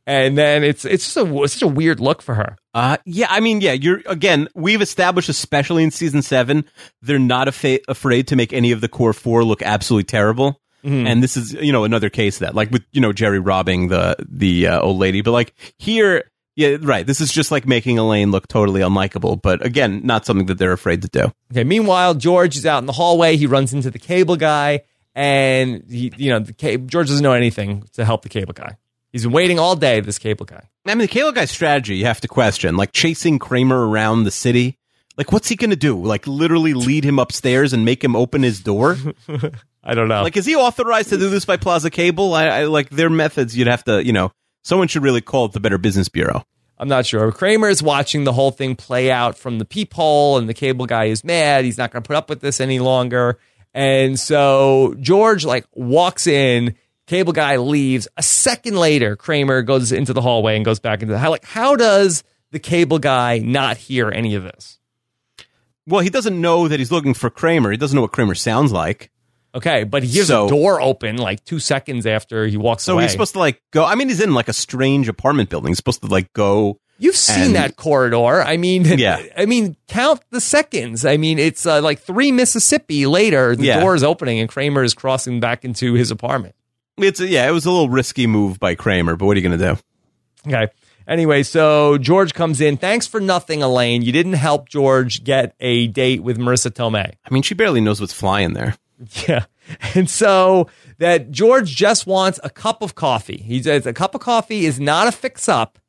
And then it's it's just a it's such a weird look for her. Uh, yeah, I mean, yeah, you're again. We've established, especially in season seven, they're not afa- afraid to make any of the core four look absolutely terrible. And this is, you know, another case of that, like with you know Jerry robbing the the uh, old lady, but like here, yeah, right. This is just like making Elaine look totally unlikable, but again, not something that they're afraid to do. Okay. Meanwhile, George is out in the hallway. He runs into the cable guy, and he, you know, the ca- George doesn't know anything to help the cable guy. He's been waiting all day. This cable guy. I mean, the cable guy's strategy, you have to question, like chasing Kramer around the city. Like, what's he going to do? Like, literally lead him upstairs and make him open his door? I don't know. Like, is he authorized to do this by Plaza Cable? I, I like their methods. You'd have to, you know, someone should really call it the Better Business Bureau. I'm not sure. Kramer is watching the whole thing play out from the peephole, and the cable guy is mad. He's not going to put up with this any longer. And so George like walks in. Cable guy leaves. A second later, Kramer goes into the hallway and goes back into the how like how does the cable guy not hear any of this? Well, he doesn't know that he's looking for Kramer. He doesn't know what Kramer sounds like. Okay, but he hears So- a door open like two seconds after he walks So away. he's supposed to like go. I mean, he's in like a strange apartment building. He's supposed to like go. You've seen And- that corridor. I mean, Yeah. I mean, count the seconds. I mean, it's uh, like three Mississippi later. The Yeah. door is opening and Kramer is crossing back into his apartment. It's a, yeah, it was a little risky move by Kramer, but what are you going to do? Okay. Anyway, so George comes in. Thanks for nothing, Elaine. You didn't help George get a date with Marisa Tomei. I mean, she barely knows what's flying there. Yeah. And so that George just wants a cup of coffee. He says a cup of coffee is not a fix up.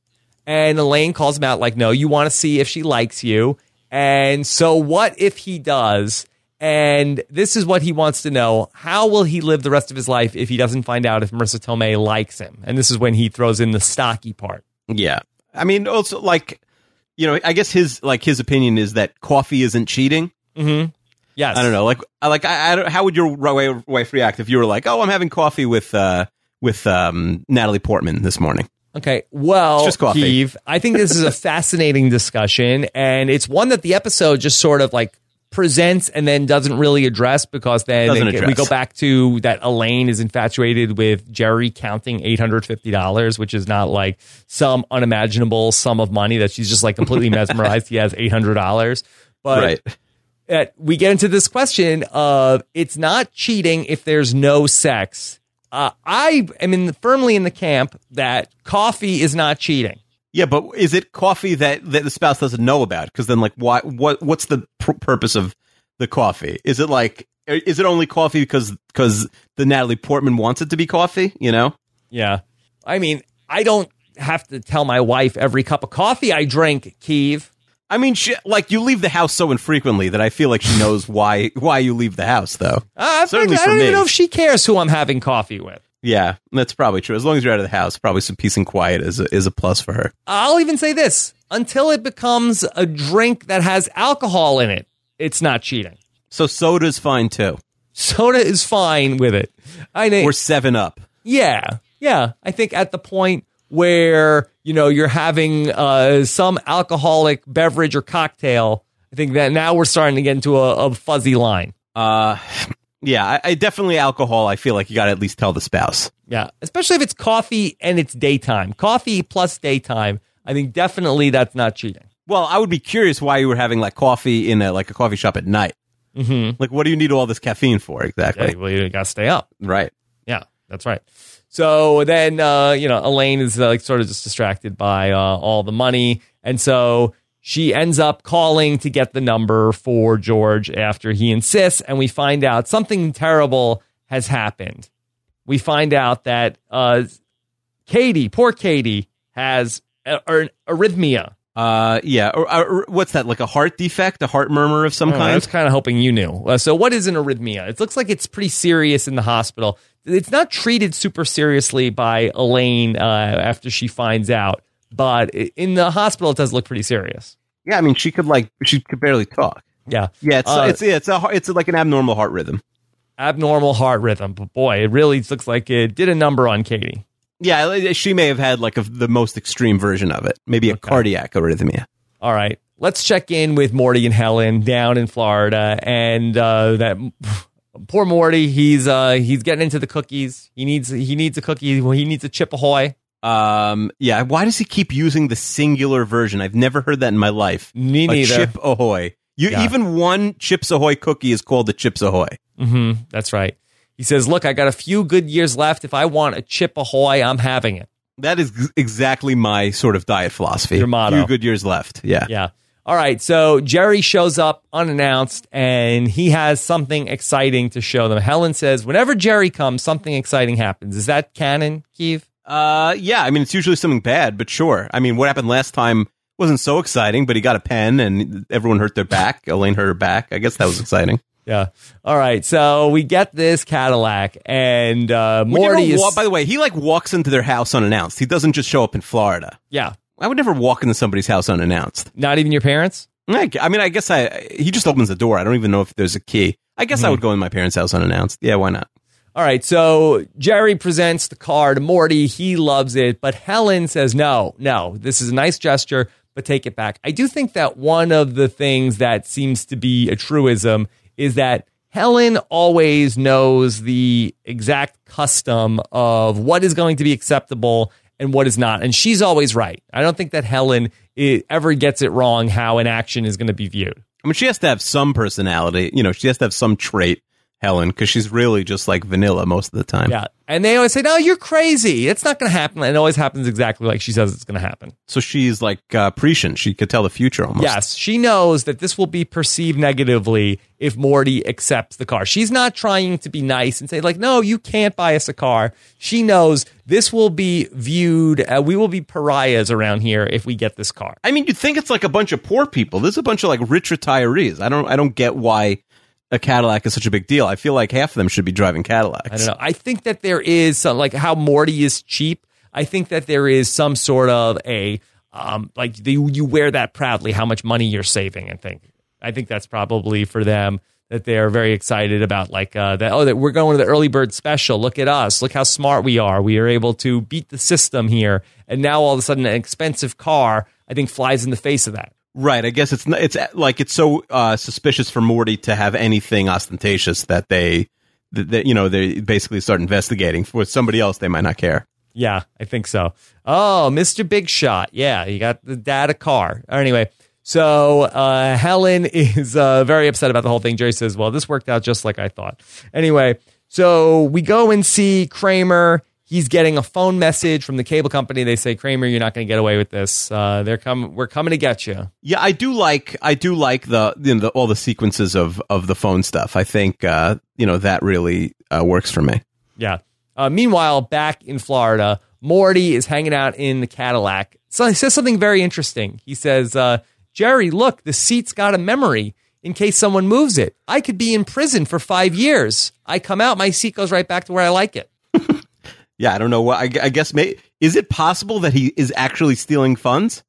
And Elaine calls him out like, no, you want to see if she likes you. And so what if he does? And this is what he wants to know. How will he live the rest of his life if he doesn't find out if Marisa Tomei likes him? And this is when he throws in the stocky part. Yeah, I mean, also like, you know, I guess his like his opinion is that coffee isn't cheating. Mm-hmm. Yes. I don't know, like, I like, I, I how would your wife react if you were like, oh, I'm having coffee with uh with um Natalie Portman this morning? Okay. Well, It's just coffee. I think this is a fascinating discussion, and it's one that the episode just sort of like presents and then doesn't really address because then it- we go back to that Elaine is infatuated with Jerry counting eight hundred fifty dollars, which is not like some unimaginable sum of money that she's just like completely mesmerized. He has eight hundred dollars, but right. uh, we get into this question of it's not cheating if there's no sex. Uh, I am in firmly in the camp that coffee is not cheating. Yeah, but is it coffee that, that the spouse doesn't know about? Because then, like, why? What? What's the pr- purpose of the coffee? Is it like? Is it only coffee because because the Natalie Portman wants it to be coffee? You know? Yeah. I mean, I don't have to tell my wife every cup of coffee I drink, Keeve. I mean, she, like you leave the house so infrequently that I feel like she knows why why you leave the house, though. Uh, Certainly I for don't me. even know if she cares who I'm having coffee with. Yeah, that's probably true. As long as you're out of the house, probably some peace and quiet is a, is a plus for her. I'll even say this until it becomes a drink that has alcohol in it, it's not cheating. So soda's fine too, Soda is fine with it. I know. or Seven Up. Yeah. Yeah. I think at the point where you know, you're having uh, some alcoholic beverage or cocktail. I think that now we're starting to get into a, a fuzzy line. Uh, yeah, I, I definitely alcohol. I feel like you got to at least tell the spouse. Yeah, especially if it's coffee and it's daytime. Coffee plus daytime. I think definitely that's not cheating. Well, I would be curious why you were having like coffee in a like a coffee shop at night. Mm-hmm. Like, what do you need all this caffeine for exactly? Yeah, well, you got to stay up. Right. Yeah, that's right. So then, uh, you know, Elaine is uh, like sort of just distracted by uh, all the money, and so she ends up calling to get the number for George after he insists, and we find out something terrible has happened. We find out that uh, Katie, poor Katie, has a- an arrhythmia. Uh, yeah. Or, or what's that? Like a heart defect, a heart murmur of some Oh, I kind. was kind of hoping you knew. Uh, so, what is an arrhythmia? It looks like it's pretty serious in the hospital. It's not treated super seriously by Elaine uh, after she finds out, but in the hospital, it does look pretty serious. Yeah, I mean, she could like she could barely talk. Yeah, Yeah, it's Uh, it's yeah, it's a it's like an abnormal heart rhythm. abnormal heart rhythm. But boy, it really looks like it did a number on Katie. Yeah, she may have had like a, the most extreme version of it, maybe a cardiac arrhythmia. All right, let's check in with Morty and Helen down in Florida, and uh, that poor Morty. He's uh, he's getting into the cookies. He needs he needs a cookie. Well, he needs a chip ahoy. Um, yeah. Why does he keep using the singular version? I've never heard that in my life. Me a neither. Chip Ahoy. You Yeah. even one Chips Ahoy cookie is called the Chips Ahoy. hmm That's right. He says, "Look, I got a few good years left. If I want a chip ahoy, I'm having it." That is exactly my sort of diet philosophy. Your motto. Few good years left. Yeah. Yeah. All right. So Jerry shows up unannounced, and he has something exciting to show them. Helen says, "Whenever Jerry comes, something exciting happens." Is that canon, Keeve? Uh, yeah. I mean, it's usually something bad, but sure. I mean, what happened last time wasn't so exciting, but he got a pen and everyone hurt their back. Elaine hurt her back. I guess that was exciting. Yeah. All right. So we get this Cadillac, and uh, Would you ever Morty is. wa- by the way, he like walks into their house unannounced. He doesn't just show up in Florida. yeah. I would never walk into somebody's house unannounced. Not even your parents. I, I mean, I guess I he just opens the door. I don't even know if there's a key. I guess Hmm. I would go in my parents' house unannounced. Yeah, why not? All right, so Jerry presents the car to Morty. He loves it, but Helen says, no, no, this is a nice gesture, but take it back. I do think that one of the things that seems to be a truism is that Helen always knows the exact custom of what is going to be acceptable and what is not. And she's always right. I don't think that Helen ever gets it wrong how an action is going to be viewed. I mean, she has to have some personality. You know, she has to have some trait, Helen, because she's really just like vanilla most of the time. Yeah. And they always say, no, you're crazy. It's not going to happen. And it always happens exactly like she says it's going to happen. So she's like uh, prescient. She could tell the future almost. Yes, she knows that this will be perceived negatively if Morty accepts the car. She's not trying to be nice and say, like, no, you can't buy us a car. She knows this will be viewed, uh, we will be pariahs around here if we get this car. I mean, you'd think it's like a bunch of poor people. This is a bunch of like rich retirees. I don't. I don't get why a Cadillac is such a big deal. I feel like half of them should be driving Cadillacs. I don't know. I think that there is some, like how Morty is cheap. I think that there is some sort of a, um, like the, you wear that proudly, how much money you're saving. I think. I think that's probably for them that they're very excited about, like uh, that. Oh, that we're going to the early bird special. Look at us. Look how smart we are. We are able to beat the system here. And now all of a sudden, an expensive car, I think, flies in the face of that. Right. I guess it's it's like it's so uh, suspicious for Morty to have anything ostentatious that they that, that you know they basically start investigating. For somebody else, they might not care. Yeah, I think so. Oh, Mr. Big Shot. Yeah, you got the dad a car. Anyway, so uh, Helen is uh, very upset about the whole thing. Jerry says, Well, this worked out just like I thought. Anyway, so we go and see Kramer. He's getting a phone message from the cable company. They say, Kramer, you're not going to get away with this. Uh, they're coming. We're coming to get you. Yeah, I do like I do like the you know the, all the sequences of of the phone stuff. I think uh, you know that really uh, works for me. Yeah. Uh, meanwhile, back in Florida, Morty is hanging out in the Cadillac. So he says something very interesting. He says, uh, Jerry, look, the seat's got a memory in case someone moves it. I could be in prison for five years. I come out, my seat goes right back to where I like it. Yeah, I don't know what I, I guess. May, is it possible that he is actually stealing funds?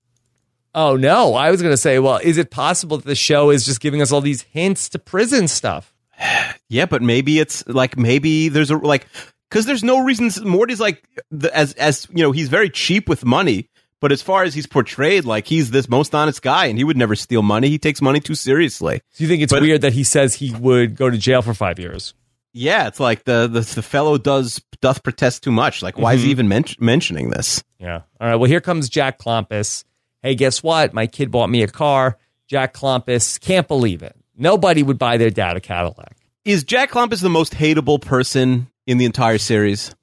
Oh, no. I was going to say, well, is it possible that the show is just giving us all these hints to prison stuff? Yeah, but maybe it's like maybe there's a like because there's no reason. Morty's like the, as as you know he's very cheap with money, But as far as he's portrayed, like he's this most honest guy, and he would never steal money. He takes money too seriously. Do you think it's But- weird that he says he would go to jail for five years? Yeah, it's like the the, the fellow does doth protest too much. Like, why is he mm-hmm. even men- mentioning this? Yeah. All right. Well, here comes Jack Klompus. Hey, guess what? My kid bought me a car. Jack Klompus can't believe it. Nobody would buy their dad a Cadillac. Is Jack Klompus the most hateable person in the entire series?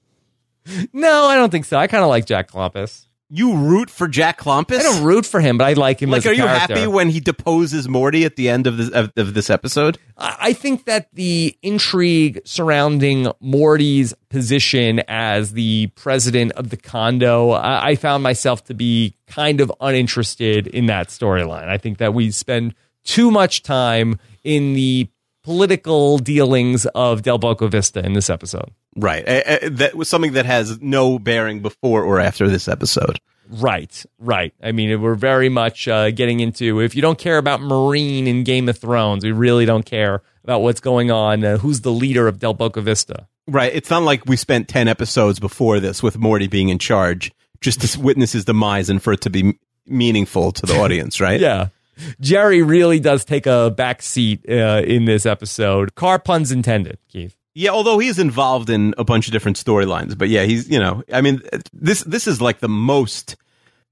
No, I don't think so. I kind of like Jack Klompus. You root for Jack Klompus? I don't root for him, but I like him like, as a are you character. happy when he deposes Morty at the end of this of, of this episode? I I think that the intrigue surrounding Morty's position as the president of the condo, I, I found myself to be kind of uninterested in that storyline. I think that we spend too much time in the political dealings of Del Boca Vista in this episode. Right. Uh, uh, that was something that has no bearing before or after this episode. Right, right. I mean, we're very much uh, getting into if you don't care about Meereen in Game of Thrones, we really don't care about what's going on. Uh, who's the leader of Del Boca Vista? Right. It's not like we spent 10 episodes before this with Morty being in charge just to witness his demise and for it to be meaningful to the audience, right? Yeah. Jerry really does take a back seat uh, in this episode. Car puns intended, Keith. Yeah, although he's involved in a bunch of different storylines, but yeah, he's you know, I mean, this this is like the most,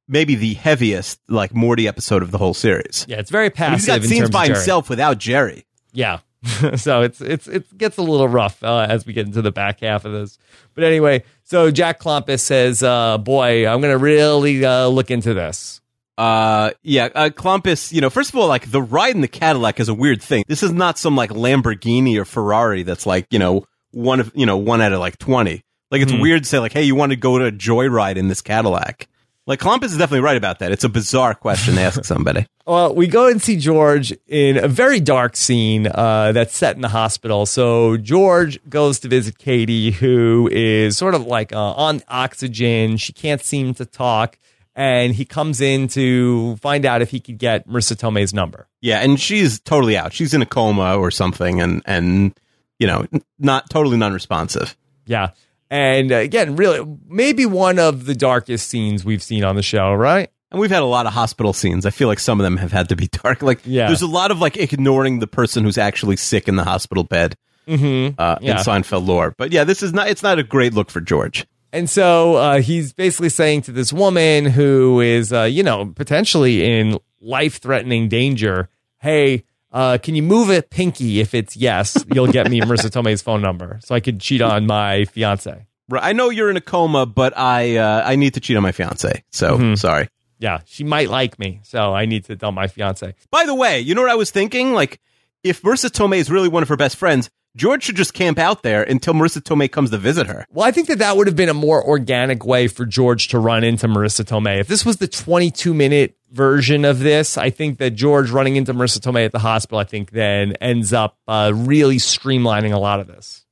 maybe the heaviest like Morty episode of the whole series. Yeah, it's very passive. he's got scenes by himself without Jerry. Yeah. so it's it's it gets a little rough uh, as we get into the back half of this. But anyway, so Jack Klompus says, uh, "Boy, I'm going to really uh, look into this." Uh, yeah, uh, Klompus, you know, first of all, like the ride in the Cadillac is a weird thing. This is not some like Lamborghini or Ferrari that's like, you know, one of, you know, one out of like 20. Like it's weird to say like, hey, you want to go to a joyride in this Cadillac. Like Klompus is definitely right about that. It's a bizarre question to ask somebody. Well, we go and see George in a very dark scene uh, that's set in the hospital. So George goes to visit Katie, who is sort of like uh, on oxygen. She can't seem to talk, and he comes in to find out if he could get Marisa Tomei's number. Yeah, and she's totally out. She's in a coma or something and and you know, not totally non-responsive. Yeah, and uh, again, really, maybe one of the darkest scenes we've seen on the show, right? And we've had a lot of hospital scenes. I feel like some of them have had to be dark. Like, Yeah. there's a lot of like ignoring the person who's actually sick in the hospital bed Mm-hmm. uh, Yeah. in Seinfeld lore. But yeah, this is not. It's not a great look for George. And so uh, he's basically saying to this woman who is, uh, you know, potentially in life threatening danger, hey, uh, can you move it pinky? If it's yes, you'll get me Marisa Tomei's phone number so I could cheat on my fiance. Right. I know you're in a coma, but I uh, I need to cheat on my fiance. So Mm-hmm. sorry. Yeah, she might like me, so I need to tell my fiance. By the way, you know what I was thinking? Like, if Marisa Tomei is really one of her best friends, George should just camp out there until Marisa Tomei comes to visit her. Well, I think that that would have been a more organic way for George to run into Marisa Tomei. If this was the 22 minute version of this, I think that George running into Marissa Tomei at the hospital, I think then ends up uh, really streamlining a lot of this.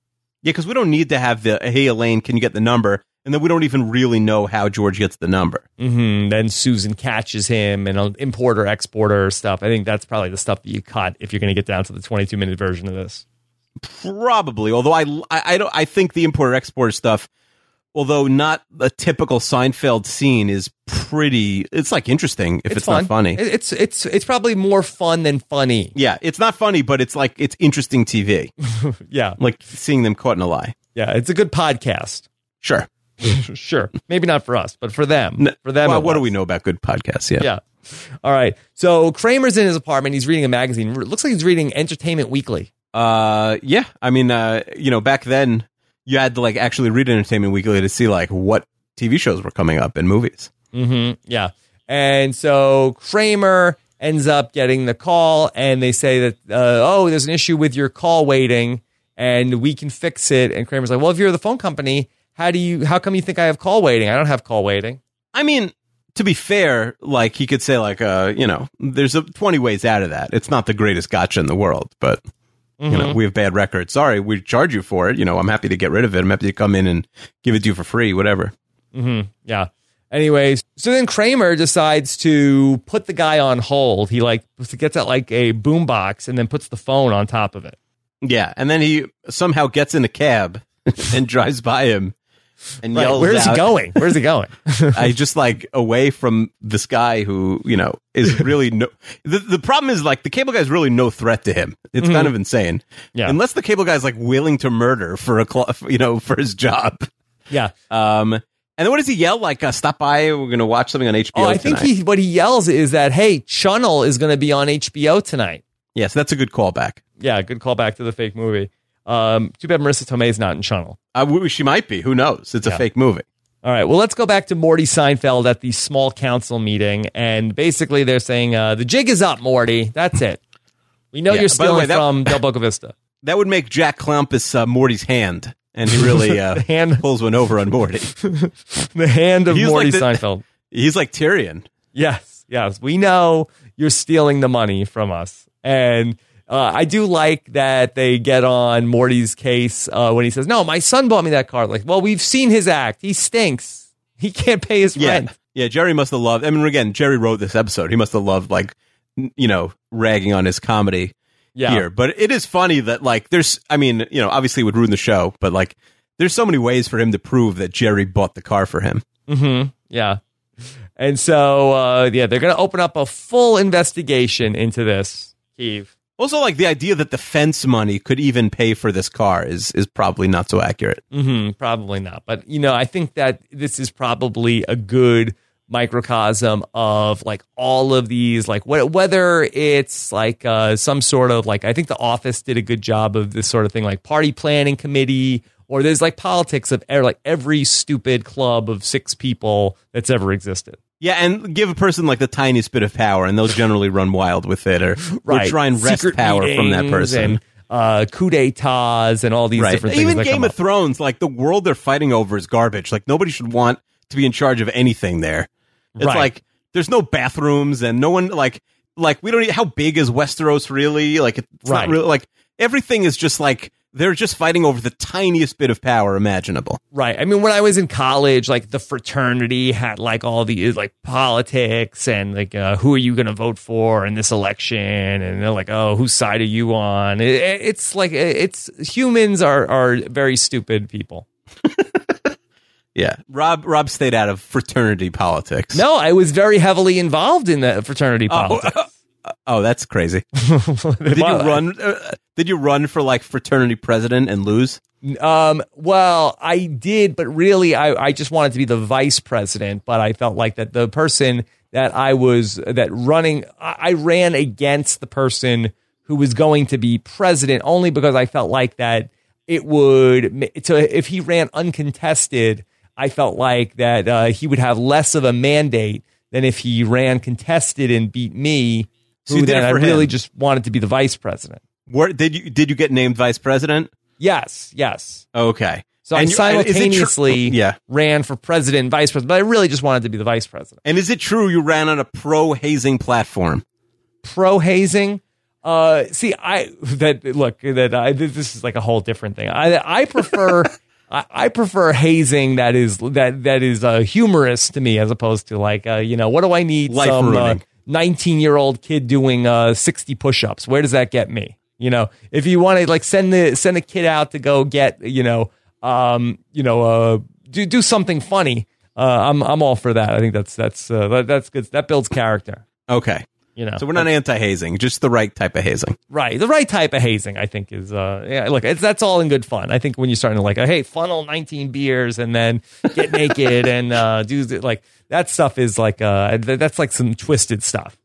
Yeah, because we don't need to have the hey Elaine, can you get the number? And then we don't even really know how George gets the number. hmm Then Susan catches him and an importer exporter stuff. I think that's probably the stuff that you cut if you're going to get down to the 22 minute version of this. Probably, although I, I, I don't I think the importer exporter stuff, although not a typical Seinfeld scene, is pretty. It's like interesting if it's, fun. not funny. It's it's it's probably more fun than funny. yeah, it's not funny, but it's like it's interesting TV, Yeah, like seeing them caught in a lie. yeah. It's a good podcast. Sure. sure, maybe not for us, but for them. N- For them, well, what do we know about good podcasts? Yeah. Yeah. All right. So Kramer's in his apartment. He's reading a magazine. It looks like he's reading Entertainment Weekly. Uh, yeah. I mean, uh, you know, back then you had to like actually read Entertainment Weekly to see like what TV shows were coming up and movies. Mm-hmm. Yeah. And so Kramer ends up getting the call, and they say that, uh, oh, there's an issue with your call waiting, and we can fix it. And Kramer's like, well, if you're the phone company, how do you? How come you think I have call waiting? I don't have call waiting. I mean, to be fair, like he could say like, uh, you know, there's a 20 ways out of that. It's not the greatest gotcha in the world, but you know, mm-hmm. we have bad records. Sorry, we charge you for it. You know, I'm happy to get rid of it. I'm happy to come in and give it to you for free, whatever. Mm-hmm. Yeah. Anyways, so then Kramer decides to put the guy on hold. He like gets out like a boombox and then puts the phone on top of it. Yeah, and then he somehow gets in a cab and drives by him and Right. yells Where's he going? Where's he going? I just like away from this guy who you know is really no. The the problem is like the cable guy's really no threat to him. It's kind of insane. Mm-hmm. Yeah. Unless the cable guy's like willing to murder for a cl- you know for his job. yeah. Um. And then what does he yell like? Uh, Stop by. We're gonna watch something on HBO. Oh, I think he what he yells is that hey, Chunnel is going to be on HBO tonight. Yes, that's a good callback. Yeah, good callback to the fake movie. Um, too bad Marisa Tomei is not in Chunnel. Uh, she might be. Who knows? It's a fake movie. All right. Well, let's go back to Morty Seinfeld at the small council meeting, and basically they're saying uh, the jig is up, Morty. That's it. We know Yeah, you're the way, stealing that- from Del Boca Vista. That would make Jack Klompus uh, Morty's hand, and he really uh, hand, pulls one over on Morty. the hand of He's like Morty the- Seinfeld. He's like Tyrion. Yes, yes. We know you're stealing the money from us. And uh, I do like that they get on Morty's case uh, when he says, No, my son bought me that car. Like, well, we've seen his act. He stinks. He can't pay his Yeah, rent. yeah. Jerry must have loved. I mean, again, Jerry wrote this episode. He must have loved like you know ragging on his comedy Yeah. here. But it is funny that like there's. I mean, you know, obviously it would ruin the show, but like there's so many ways for him to prove that Jerry bought the car for him. hmm Yeah. And so, uh, yeah, they're going to open up a full investigation into this, Keeve. Also, like the idea that the fence money could even pay for this car is is probably not so accurate. hmm probably not. But, you know, I think that this is probably a good microcosm of like all of these, like wh- whether it's like uh, some sort of like, I think The Office did a good job of this sort of thing, like party planning committee, or there's like politics of e- like every stupid club of six people that's ever existed. Yeah, and give a person like the tiniest bit of power, and they'll generally run wild with it, or, or try and wrest Secret power from that person. And, uh, coup d'etats and all these right. different things. Even Game of up. Thrones, like the world they're fighting over is garbage. Like nobody should want to be in charge of anything there. It's Right. like there's no bathrooms and no one like like we don't. How big is Westeros really? Like it's Right. not really like everything is just like they're just fighting over the tiniest bit of power imaginable. Right. I mean, when I was in college, like the fraternity had like all these like politics and like uh, who are you going to vote for in this election, and they're like, oh, whose side are you on? It, it's like it's humans are are very stupid people. Yeah, Rob Rob stayed out of fraternity politics. No, I was very heavily involved in the fraternity politics. Oh, that's crazy. Did you run? Uh, did you run for like fraternity president and lose? Um, well, I did, but really, I, I just wanted to be the vice president. But I felt like that the person that I was that running, I, I ran against the person who was going to be president only because I felt like that it would. So if he ran uncontested, I felt like that uh, he would have less of a mandate than if he ran contested and beat me. So you Who did then it I really him. just wanted to be the vice president. Where did you did you get named vice president? Yes, yes. Okay. So And I you- and is it true- simultaneously yeah. ran for president and vice president, but I really just wanted to be the vice president. And is it true you ran on a pro hazing platform? Pro hazing. Uh, see, I that look that I this is like a whole different thing. I I prefer I, I prefer hazing that is that that is uh, humorous to me as opposed to like uh, you know what do I need Life some uh, ruining. nineteen year old kid doing uh, sixty push ups? Where does that get me? You know, if you want to like send the send a kid out to go get you know um you know uh do do something funny. Uh, I'm I'm all for that. I think that's that's uh, that, that's good. That builds character. Okay. You know, So we're not anti hazing, just the right type of hazing. Right. The right type of hazing, I think, is uh yeah, look, it's that's all in good fun. I think when you're starting to like, hey, funnel 19 beers and then get naked and uh do like that stuff is like uh that's like some twisted stuff.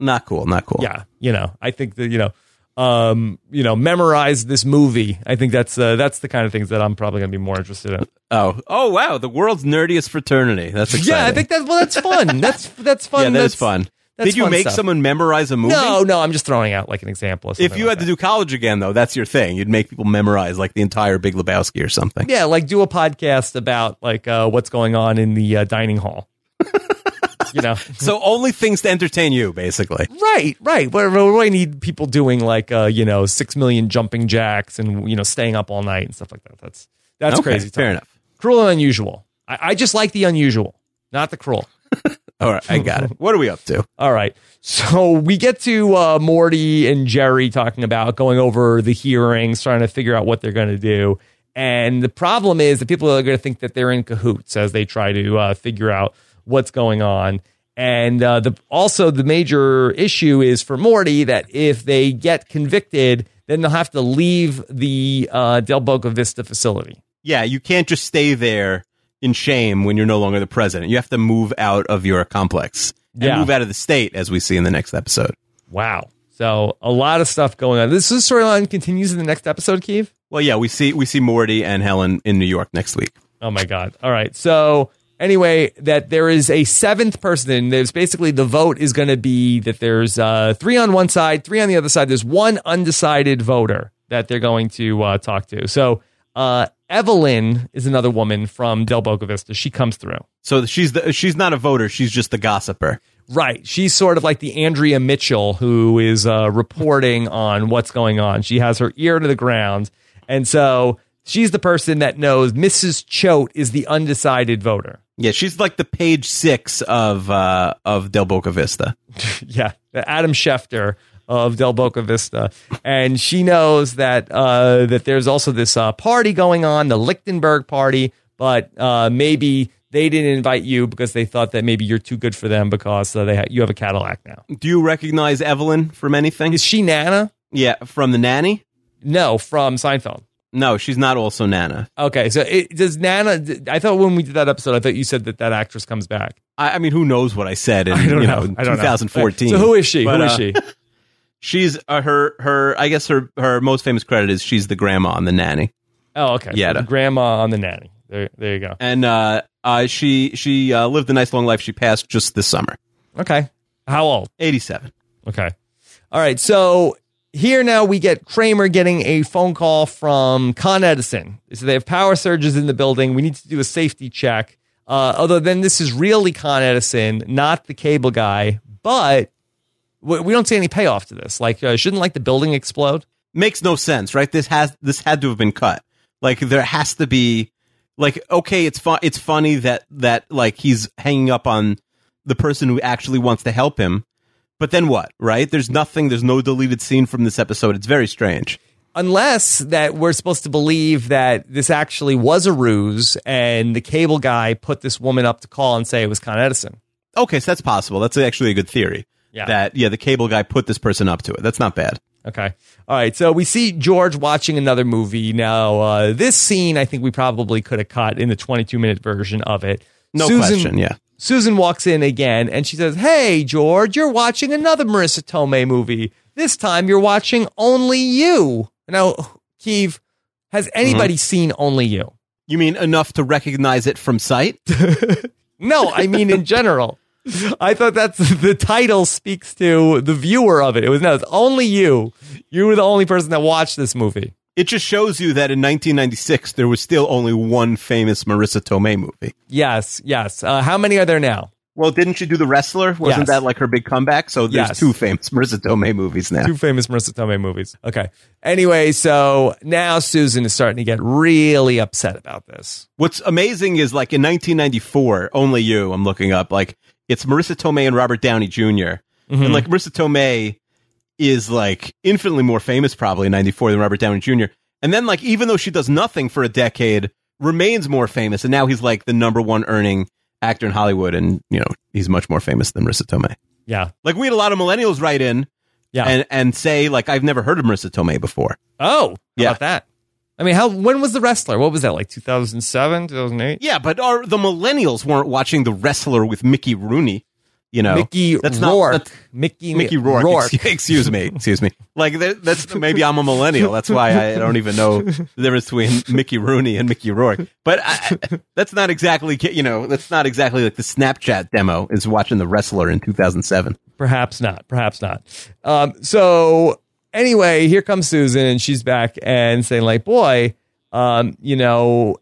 Not cool, not cool. Yeah, you know, I think that you know um you know memorize this movie i think that's uh, that's the kind of things that i'm probably going to be more interested in Oh, oh wow, the world's nerdiest fraternity. That's exciting. yeah i think that's well that's fun that's that's fun yeah, that is That's- fun. That's Did you make stuff. someone memorize a movie? no no i'm just throwing out like an example If you like had that. to do college again, though, that's your thing. You'd make people memorize like the entire Big Lebowski or something. Yeah, like do a podcast about like uh, what's going on in the uh, dining hall. you know, So only things to entertain you, basically. right, right. What, what do I need people doing like uh, you know six million jumping jacks and you know staying up all night and stuff like that? That's that's Okay, crazy. Fair talk. enough. Cruel and unusual. I, I just like the unusual, not the cruel. All right, I got it. What are we up to? All right. So we get to uh, Morty and Jerry talking about going over the hearings, trying to figure out what they're going to do. And the problem is that people are going to think that they're in cahoots as they try to uh, figure out what's going on. And uh, the also the major issue is for Morty that if they get convicted, then they'll have to leave the uh, Del Boca Vista facility. Yeah, you can't just stay there in shame when you're no longer the president. You have to move out of your complex and Yeah. move out of the state, as we see in the next episode. Wow. So a lot of stuff going on. This storyline continues in the next episode, Keith. Well, yeah, we see we see Morty and Helen in New York next week. Oh my God. All right. So anyway, that there is a seventh person. There's basically the vote is going to be that there's uh, three on one side, three on the other side. There's one undecided voter that they're going to uh, talk to. So uh, Evelyn is another woman from Del Boca Vista. She comes through. So she's the she's not a voter. She's just the gossiper. Right. She's sort of like the Andrea Mitchell who is uh, reporting on what's going on. She has her ear to the ground. And so she's the person that knows Mrs. Choate is the undecided voter. Yeah, she's like the page six of uh, of Del Boca Vista. yeah, Adam Schefter of Del Boca Vista, and she knows that uh, that there's also this uh, party going on, the Lichtenberg party, but uh, maybe they didn't invite you because they thought that maybe you're too good for them because uh, they ha- you have a Cadillac now. Do you recognize Evelyn from anything? Is she Nana? Yeah, from the nanny. No, from Seinfeld. No, she's not also Nana. Okay, so it, does Nana? I thought when we did that episode, I thought you said that that actress comes back. I, I mean, who knows what I said in I you know. know, I don't know. 2014. So who is she? But, who is uh, she? She's uh, her her. I guess her her most famous credit is she's the grandma on the nanny, Oh, okay. Yeah, So the grandma on the nanny. There, there you go. and uh, uh, she she uh, lived a nice long life. She passed just this summer, Okay. How old? eighty seven. Okay. All right. So here now we get Kramer getting a phone call from Con Edison. So they have power surges in the building. We need to do a safety check. Uh, although then this is really Con Edison, not the cable guy. But we we don't see any payoff to this. Like, uh, shouldn't like the building explode? Makes no sense, right? This has this had to have been cut. Like there has to be like okay, it's fun. It's funny that that like he's hanging up on the person who actually wants to help him. But then what, right? There's nothing. There's no deleted scene from this episode. It's very strange. Unless that we're supposed to believe that this actually was a ruse and the cable guy put this woman up to call and say it was Con Edison. Okay, so that's possible. That's actually a good theory. Yeah. That yeah, the cable guy put this person up to it. That's not bad. Okay. All right. So we see George watching another movie. Now, uh, this scene, I think we probably could have cut in the 22 minute version of it. No Susan, question. Yeah. Susan walks in again and she says, Hey, George, you're watching another Marisa Tomei movie. This time you're watching Only You. Now, Keeve, has anybody seen Only You? You mean enough to recognize it from sight? No, I mean in general. I thought that's the title speaks to the viewer of it. It was no, it's only you. You were the only person that watched this movie. It just shows you that in 1996 there was still only one famous Marisa Tomei movie. Yes, yes. Uh, how many are there now? Well, didn't she do The Wrestler? Wasn't Yes. that like her big comeback? So there's Yes. two famous Marisa Tomei movies now. Two famous Marisa Tomei movies. Okay. Anyway, so now Susan is starting to get really upset about this. What's amazing is like in 1994, Only You, I'm looking up, like it's Marisa Tomei and Robert Downey junior Mm-hmm. And like Marisa Tomei is like infinitely more famous probably in 94 than Robert Downey Jr. And then like even though she does nothing for a decade, remains more famous. And now he's like the number one earning actor in Hollywood. And, you know, he's much more famous than Marisa Tomei. Yeah. Like we had a lot of millennials write in Yeah. and, and say like, I've never heard of Marisa Tomei before. oh, Yeah. about that? I mean, how when was the wrestler? What was that like 2007, 2008? Yeah, but our, the millennials weren't watching The Wrestler with Mickey Rooney. You know, Mickey that's not- that's- Mickey Mickey Rourke. Excuse, excuse me. Excuse me. Like that, that's maybe I'm a millennial. That's why I don't even know the difference between Mickey Rooney and Mickey Rourke. But I, that's not exactly you know that's not exactly like the Snapchat demo is watching the wrestler in 2007. Perhaps not. Perhaps not. Um, so anyway, here comes Susan, and she's back and saying, like, boy, um, you know,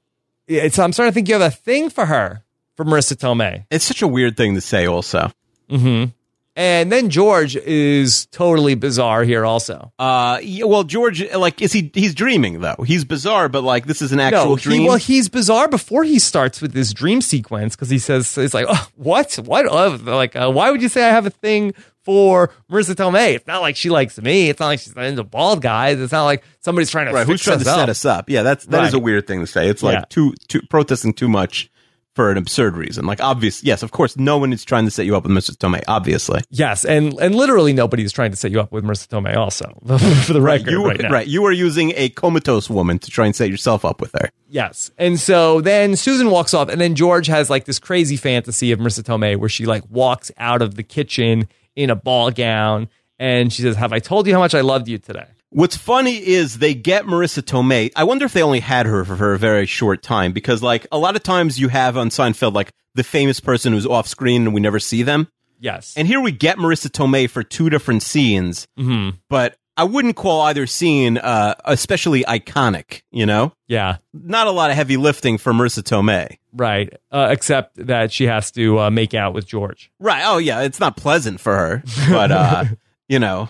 it's, I'm starting to think you have a thing for her, for Marisa Tomei. It's such a weird thing to say. Also, Mm-hmm. And then George is totally bizarre here, also. uh, yeah, well, George, like, is he? He's dreaming though. He's bizarre, but like this is an actual no, dream. well, he's bizarre before he starts with this dream sequence because he says, "It's like, oh, what, what, oh, like, uh, why would you say I have a thing for Marisa Tomei. It's not like she likes me. It's not like she's into bald guys. It's not like somebody's trying to Right. Who's trying to us set us up? Yeah, that's that is Right. a weird thing to say. It's like Yeah. too too protesting too much for an absurd reason. Like obvious, yes, of course, no one is trying to set you up with Mrs. Tomei. Obviously, Yes, and and literally nobody is trying to set you up with Marisa Tomei. Also, for the record, you right now. right. You are using a comatose woman to try and set yourself up with her. Yes. And so then Susan walks off, and then George has like this crazy fantasy of Marisa Tomei where she like walks out of the kitchen in a ball gown and she says, Have I told you how much I loved you today? What's funny is they get Marisa Tomei. I wonder if they only had her for, a very short time because, like, a lot of times you have on Seinfeld, like, the famous person who's off screen and we never see them. Yes. And here we get Marisa Tomei for two different scenes, Mhm. but I wouldn't call either scene uh, especially iconic, you know? Yeah. Not a lot of heavy lifting for Marisa Tomei. Right. Uh, except that she has to uh, make out with George. Right. Oh, yeah. It's not pleasant for her, but, uh, you know,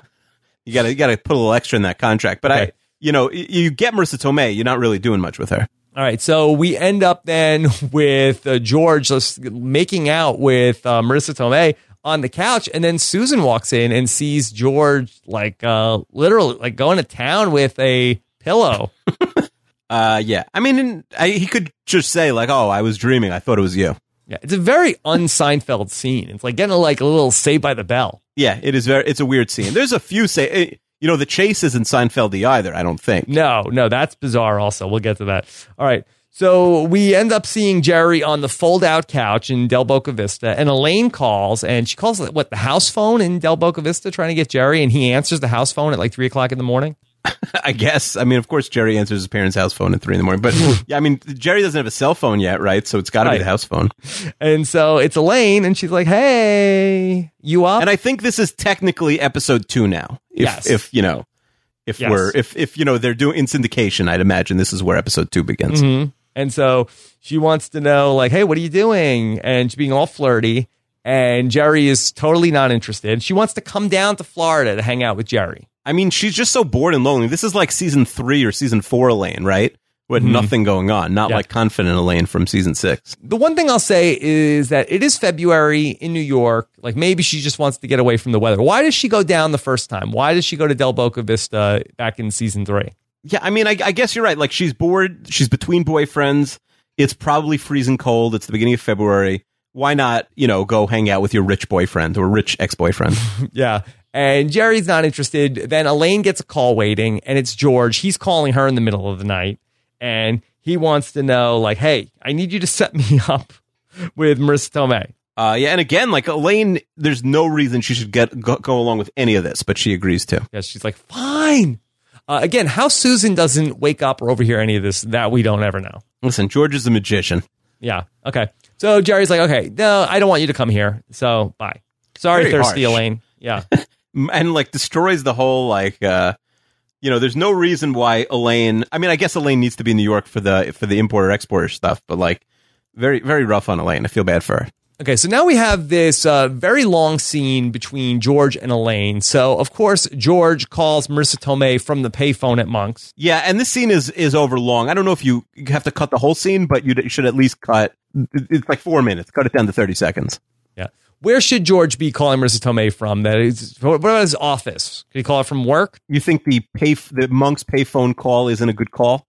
you gotta, you gotta put a little extra in that contract. But I, you know, you get Marisa Tomei, you're not really doing much with her. All right, so we end up then with uh, George just making out with uh, Marisa Tomei on the couch, and then Susan walks in and sees George like uh, literally like going to town with a pillow. Uh, yeah. I mean, I, he could just say like, "Oh, I was dreaming. I thought it was you." Yeah, it's a very un-Seinfeld scene. It's like getting a, like a little Saved by the Bell. Yeah, it is very. It's a weird scene. There's a few say, eh, you know, the chase isn't Seinfeldy either. I don't think. No, no, that's bizarre. Also, we'll get to that. All right. So we end up seeing Jerry on the fold-out couch in Del Boca Vista, and Elaine calls, and she calls what the house phone in Del Boca Vista, trying to get Jerry, and he answers the house phone at like three o'clock in the morning. I guess. I mean, of course, Jerry answers his parents' house phone at three in the morning. But yeah, I mean, Jerry doesn't have a cell phone yet, right? So it's got to Right. be the house phone. And so it's Elaine, and she's like, "Hey, you up?" And I think this is technically episode two now. If, Yes. If you know, if Yes. we're if if you know they're doing in syndication, I'd imagine this is where episode two begins. Mhm. And so she wants to know, like, hey, what are you doing? And she's being all flirty. And Jerry is totally not interested. She wants to come down to Florida to hang out with Jerry. I mean, she's just so bored and lonely. This is like season three or season four Elaine, right? With nothing going on, not Mm-hmm. Yeah. like confident Elaine from season six. The one thing I'll say is that it is February in New York. Like maybe she just wants to get away from the weather. Why does she go down the first time? Why does she go to Del Boca Vista back in season three? Yeah, I mean, I, I guess you're right. Like she's bored. She's between boyfriends. It's probably freezing cold. It's the beginning of February. Why not, you know, go hang out with your rich boyfriend or rich ex boyfriend? Yeah. And Jerry's not interested. Then Elaine gets a call waiting, and it's George. He's calling her in the middle of the night, and he wants to know, like, hey, I need you to set me up with Marisa Tomei. uh, yeah, and again, like Elaine, there's no reason she should get go, go along with any of this, but she agrees to. Yeah, she's like, fine. Uh, again, how Susan doesn't wake up or overhear any of this, that we don't ever know. Listen, George is a magician. Yeah. Okay. So Jerry's like, okay, no, I don't want you to come here. So bye. Sorry, Very thirsty harsh. Elaine. Yeah. And like destroys the whole like uh you know there's no reason why elaine i mean i guess elaine needs to be in new york for the for the importer exporter stuff but like very very rough on elaine i feel bad for her Okay, so now we have this uh, very long scene between George and Elaine. So, of course, George calls Marisa Tomei from the payphone at Monk's. yeah and this scene is is over long i don't know if you you have to cut the whole scene but you should at least cut it's like four minutes cut it down to 30 seconds Yeah. Where should George be calling Marisa Tomei from? That is, what about his office? Can he call it from work? you think the pay the monk's payphone call isn't a good call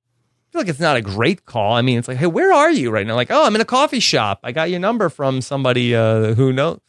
feel like it's not a great call. I mean, it's like, hey, where are you right now? Like, oh, I'm in a coffee shop. I got your number from somebody uh, who knows.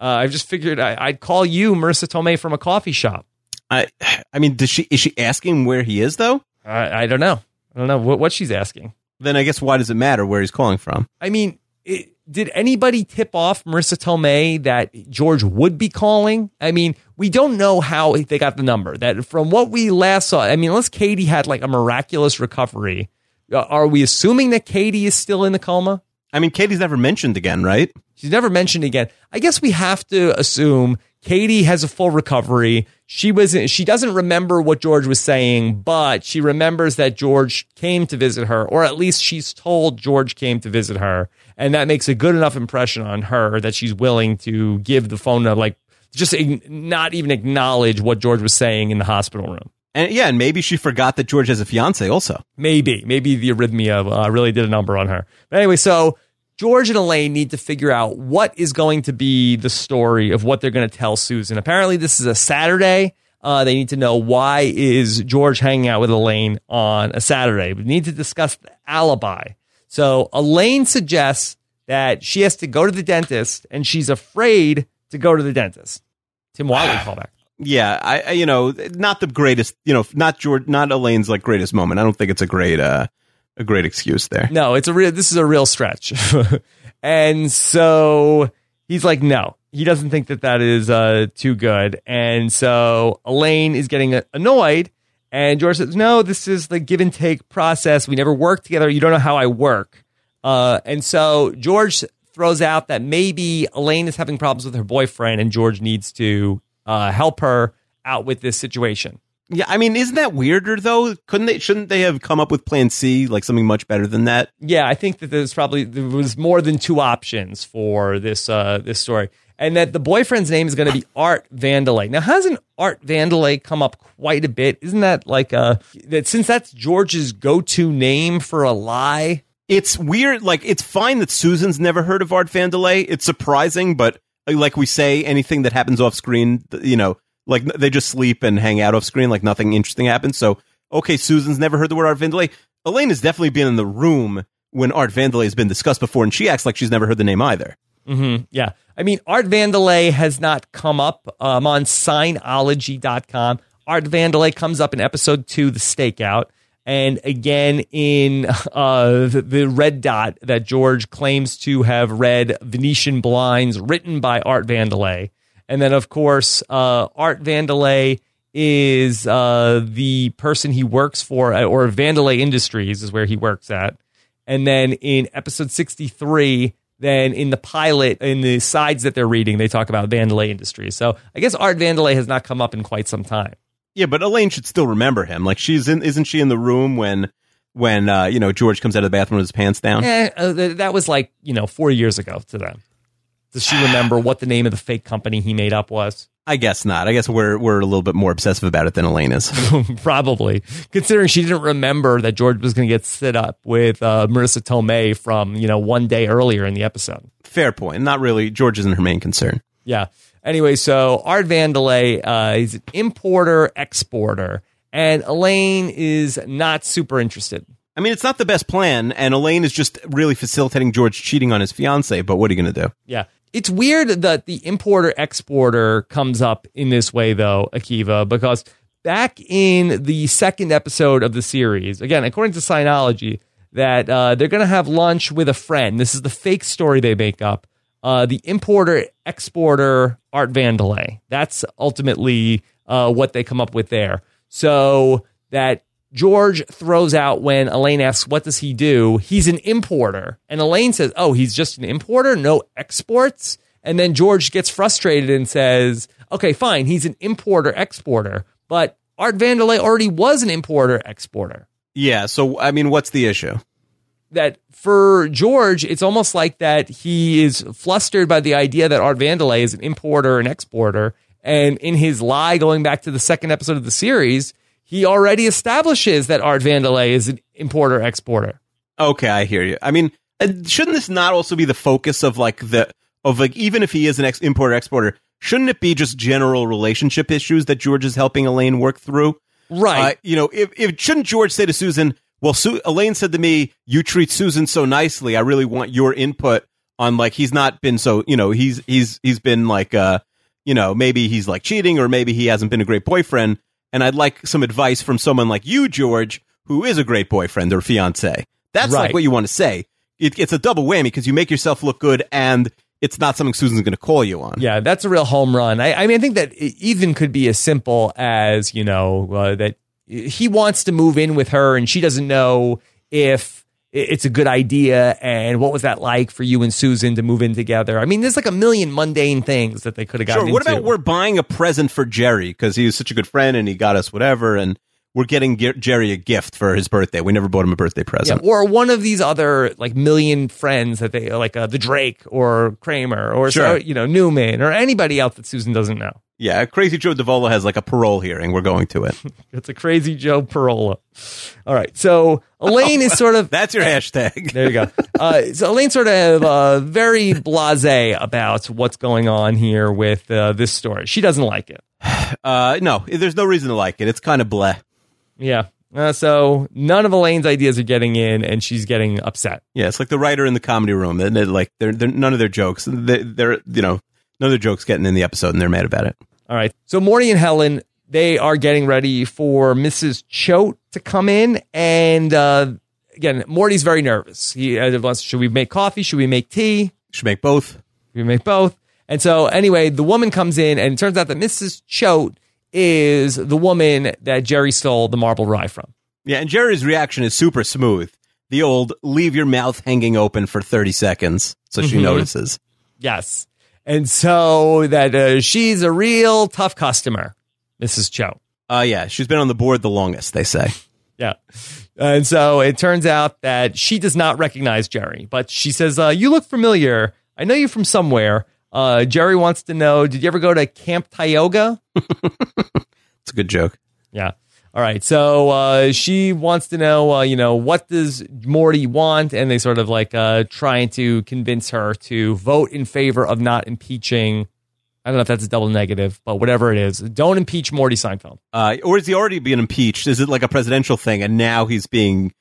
Uh, I just figured I, I'd call you, Marisa Tomei, from a coffee shop. i i mean does she is she asking where he is though I, I don't know. I don't know what, what she's asking. then i guess why does it matter where he's calling from I mean, it, did anybody tip off Marisa Tomei that George would be calling? I mean, we don't know how they got the number. That from what we last saw, I mean, unless Katie had like a miraculous recovery, Uh, are we assuming that Katie is still in the coma? i mean katie's never mentioned again right She's never mentioned again. I guess we have to assume Katie has a full recovery. She was she doesn't remember what George was saying, but she remembers that George came to visit her, or at least she's told George came to visit her, and that makes a good enough impression on her that she's willing to give the phone number, like just not even acknowledge what George was saying in the hospital room. And yeah, and maybe she forgot that George has a fiance also. Maybe, maybe the arrhythmia uh, really did a number on her. But anyway, so George and Elaine need to figure out what is going to be the story of what they're going to tell Susan. Apparently, this is a Saturday. Uh, they need to know why is George hanging out with Elaine on a Saturday. We need to discuss the alibi. So Elaine suggests that she has to go to the dentist and she's afraid to go to the dentist. Tim Whatley callback. Yeah, I, I you know not the greatest you know not George not Elaine's like greatest moment. I don't think it's a great uh a great excuse there. No, it's a real. This is a real stretch, and so he's like, no, he doesn't think that that is uh too good, and so Elaine is getting annoyed, and George says, no, this is the give and take process. We never work together. You don't know how I work, uh, and so George throws out that maybe Elaine is having problems with her boyfriend, and George needs to uh, help her out with this situation. Yeah, I mean, isn't that weirder though? Couldn't they? Shouldn't they have come up with Plan C, like something much better than that? Yeah, I think that there's probably there was more than two options for this uh, this story, and that the boyfriend's name is going to be Art Vandelay. Now, hasn't Art Vandelay come up quite a bit? Isn't that like a that since that's George's go to name for a lie? It's weird. Like, it's fine that Susan's never heard of Art Vandelay. It's surprising, but like we say, anything that happens off screen, you know, like they just sleep and hang out off screen, like nothing interesting happens. So, okay, Susan's never heard the word Art Vandelay. Elaine has definitely been in the room when Art Vandelay has been discussed before, and she acts like she's never heard the name either. Mm-hmm. Yeah. I mean, Art Vandelay has not come up um, on Seinology.com. Art Vandelay comes up in episode two, The Stakeout and again in uh, the, red dot that George claims to have read Venetian Blinds, written by Art Vandelay. And then, of course, uh, Art Vandelay is uh, the person he works for, uh, or Vandelay Industries is where he works at. And then in episode 63, then in the pilot, in the sides that they're reading, they talk about Vandelay Industries. So I guess Art Vandelay has not come up in quite some time. Yeah, but Elaine should still remember him. Like she's in, isn't she in the room when when uh, you know George comes out of the bathroom with his pants down? Eh, uh, that was like you know four years ago to them. Does she remember what the name of the fake company he made up was? I guess not. I guess we're we're a little bit more obsessive about it than Elaine is. Probably, considering she didn't remember that George was going to get set up with uh, Marisa Tomei from you know one day earlier in the episode. Fair point. Not really. George isn't her main concern. Yeah. Anyway, so Art Vandelay, uh, he's an importer, exporter, and Elaine is not super interested. I mean, it's not the best plan, and Elaine is just really facilitating George cheating on his fiance, but what are you going to do? Yeah. It's weird that the importer exporter comes up in this way, though, Akiva, because back in the second episode of the series, again, according to Seinology, that uh, they're going to have lunch with a friend. This is the fake story they make up uh, the importer exporter Art Vandelay. That's ultimately uh, what they come up with there. So that George throws out when Elaine asks, What does he do? He's an importer. And Elaine says, Oh, he's just an importer, no exports. And then George gets frustrated and says, Okay, fine, he's an importer exporter. But Art Vandelay already was an importer exporter. Yeah. So, I mean, what's the issue? That for George, it's almost like that he is flustered by the idea that Art Vandelay is an importer and exporter. And in his lie, going back to the second episode of the series, he already establishes that Art Vandelay is an importer exporter. Okay, I hear you. I mean, shouldn't this not also be the focus of like the of like even if he is an ex- importer exporter, shouldn't it be just general relationship issues that George is helping Elaine work through? Right. Uh, you know, if, if shouldn't George say to Susan, well, Su- Elaine said to me, "You treat Susan so nicely. I really want your input on like he's not been so you know he's he's he's been like uh you know maybe he's like cheating or maybe he hasn't been a great boyfriend, and I'd like some advice from someone like you, George, who is a great boyfriend or fiance. That's right. like what you want to say. It, it's a double whammy because you make yourself look good and." It's not something Susan's going to call you on. Yeah, that's a real home run. I, I mean, I think that even could be as simple as you know uh, that he wants to move in with her and she doesn't know if it's a good idea and what was that like for you and Susan to move in together? I mean, there's like a million mundane things that they could have gotten sure. What into. about we're buying a present for Jerry because he was such a good friend and he got us whatever and we're getting Ge- Jerry a gift for his birthday. We never bought him a birthday Yeah, present. or one of these other like million friends that they like uh, the Drake or Kramer or so, you know Newman or anybody else that Susan doesn't know. Yeah, Crazy Joe Davola has like a parole hearing. We're going to it. It's a crazy Joe Parola. All right, so Elaine is sort of That's your hashtag. there. You go. Uh, so Elaine's sort of uh, very blasé about what's going on here with uh, this story. She doesn't like it. Uh, no, there's no reason to like it. It's kind of bleh. Yeah. Uh, so none of Elaine's ideas are getting in, and she's getting upset. Yeah, it's like the writer in the comedy room. And they're like, they're, they're none of their jokes. They, they're you know none of their jokes getting in the episode, and they're mad about it. All right. So Morty and Helen, they are getting ready for Mrs. Choate to come in. And uh, again, Morty's very nervous. He uh, wants, should we make coffee? Should we make tea? Should we make both. Should we make both? And so anyway, the woman comes in and it turns out that Mrs. Choate is the woman that Jerry stole the marble rye from. Yeah, and Jerry's reaction is super smooth. The old leave your mouth hanging open for 30 seconds so she Mhm. notices. Yes. And so that uh, she's a real tough customer, Mrs. Cho. Uh, yeah, she's been on the board the longest, they say. Yeah. And so it turns out that she does not recognize Jerry, but she says, uh, You look familiar. I know you from somewhere. Uh, Jerry wants to know Did you ever go to Camp Tioga? It's a good joke. Yeah. All right. So uh, she wants to know, uh, you know, what does Morty want? And they sort of like uh, trying to convince her to vote in favor of not impeaching. I don't know if that's a double negative, but whatever it is, don't impeach Morty Seinfeld. Uh, or is he already being impeached? Is it like a presidential thing and now he's being,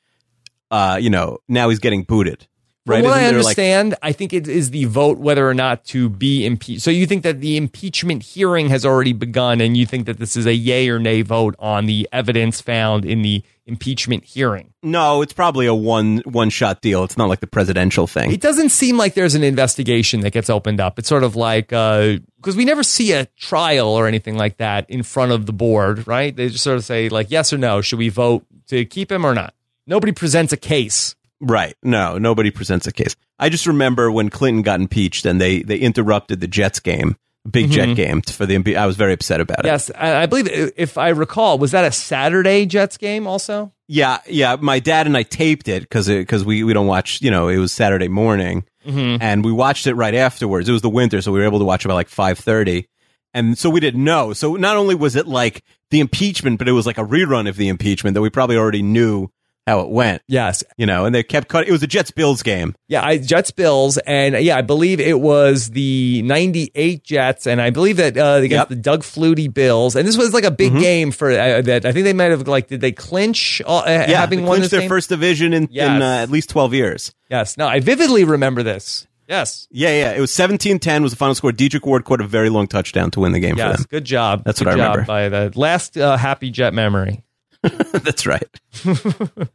uh, you know, now he's getting booted? Right? From what I Isn't like- understand, I think it is the vote whether or not to be impeached. So you think that the impeachment hearing has already begun, and you think that this is a yay or nay vote on the evidence found in the impeachment hearing? no, it's probably a one one shot deal. It's not like the presidential thing. It doesn't seem like there's an investigation that gets opened up. It's sort of like uh, because we never see a trial or anything like that in front of the board, right? They just sort of say like yes or no, should we vote to keep him or not? Nobody presents a case. Right. No, nobody presents a case. I just remember when Clinton got impeached and they they interrupted the Jets game, big Jet game for the impe- I was very upset about it. Mm-hmm. Yes, I I believe if I recall, was that a Saturday Jets game also? Yeah, yeah. My dad and I taped it because because we we don't watch. You know, it was Saturday morning, Mm-hmm. and we watched it right afterwards. It was the winter, so we were able to watch it by like five thirty. And so we didn't know. So not only was it like the impeachment, but it was like a rerun of the impeachment that we probably already knew how it went. Yes. You know, and they kept cutting. It was a Jets Bills game. Yeah, I, Jets Bills, and uh, yeah, I believe it was the '98 Jets, and I believe that uh, against Yep. Mm-hmm. the Doug Flutie Bills, and this was like a big game for uh, that. I think they might have like did they clinch uh, Yeah, having they won their game? first division in, Yes. in uh, at least twelve years. Yes, no, I vividly remember this. Yes, Yeah, yeah. It was 17-10 was the final score. Dedric Ward caught a very long touchdown to win the game for yes, them. good job. That's Good what I job remember. By the last uh, happy Jet memory. That's right.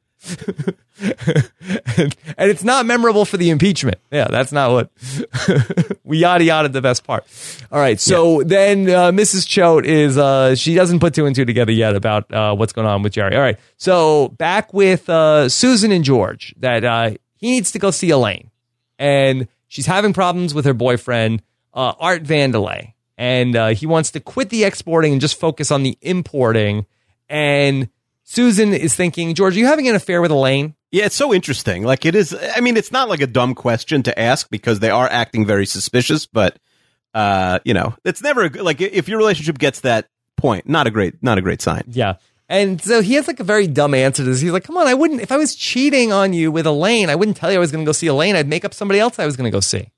and, and it's not memorable for the impeachment. Yeah, that's not what we yada yada the best part. All right, so then uh, Mrs. Choate is uh, she doesn't put two and two together yet about uh, what's going on with Jerry. All right, so back with uh, Susan and George that uh, he needs to go see Elaine, and she's having problems with her boyfriend uh, Art Vandelay, and uh, he wants to quit the exporting and just focus on the importing. And Susan is thinking, George, are you having an affair with Elaine? Yeah, it's so interesting. Like it is. I mean, it's not like a dumb question to ask because they are acting very suspicious. But uh, you know, it's never a good- like if your relationship gets that point, not a great, not a great sign. Yeah. And so he has like a very dumb answer to this. He's like, come on, I wouldn't, if I was cheating on you with Elaine, I wouldn't tell you I was going to go see Elaine. I'd make up somebody else I was going to go see.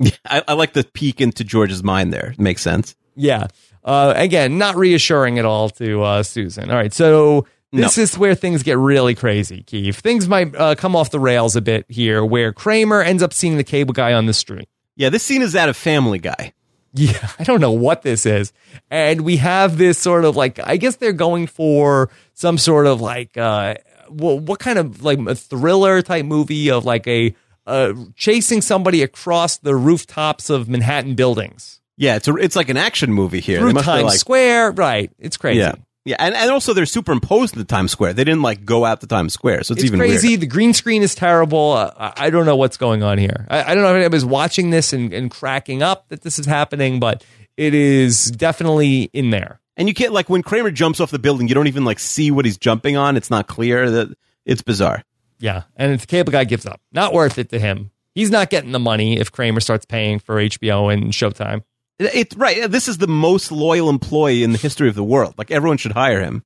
I, I like the peek into George's mind. There It makes sense. Yeah. Uh, again, not reassuring at all to uh, Susan. All right. So this No. is where things get really crazy, Keith. Things might uh, come off the rails a bit here where Kramer ends up seeing the cable guy on the street. Yeah, this scene is out of Family Guy. Yeah, I don't know what this is. And we have this sort of like, I guess they're going for some sort of like, uh, well, what kind of like a thriller type movie of like a, uh, chasing somebody across the rooftops of Manhattan buildings Yeah, it's a, it's like an action movie here. through Times like, Square. Right. It's crazy. yeah, yeah, and, and also they're superimposed in the Times Square. They didn't like go out to Times Square, so it's, It's even crazy. weirder. The green screen is terrible. Uh, I I don't know what's going on here. I, I don't know if anybody's watching this and, and cracking up that this is happening, but it is definitely in there. And you can't like when Kramer jumps off the building, you don't even like see what he's jumping on. It's not clear. That it's bizarre. Yeah, and if the cable guy gives up. Not worth it to him. He's not getting the money if Kramer starts paying for HBO and Showtime. It's right. This is the most loyal employee in the history of the world. Like everyone should hire him.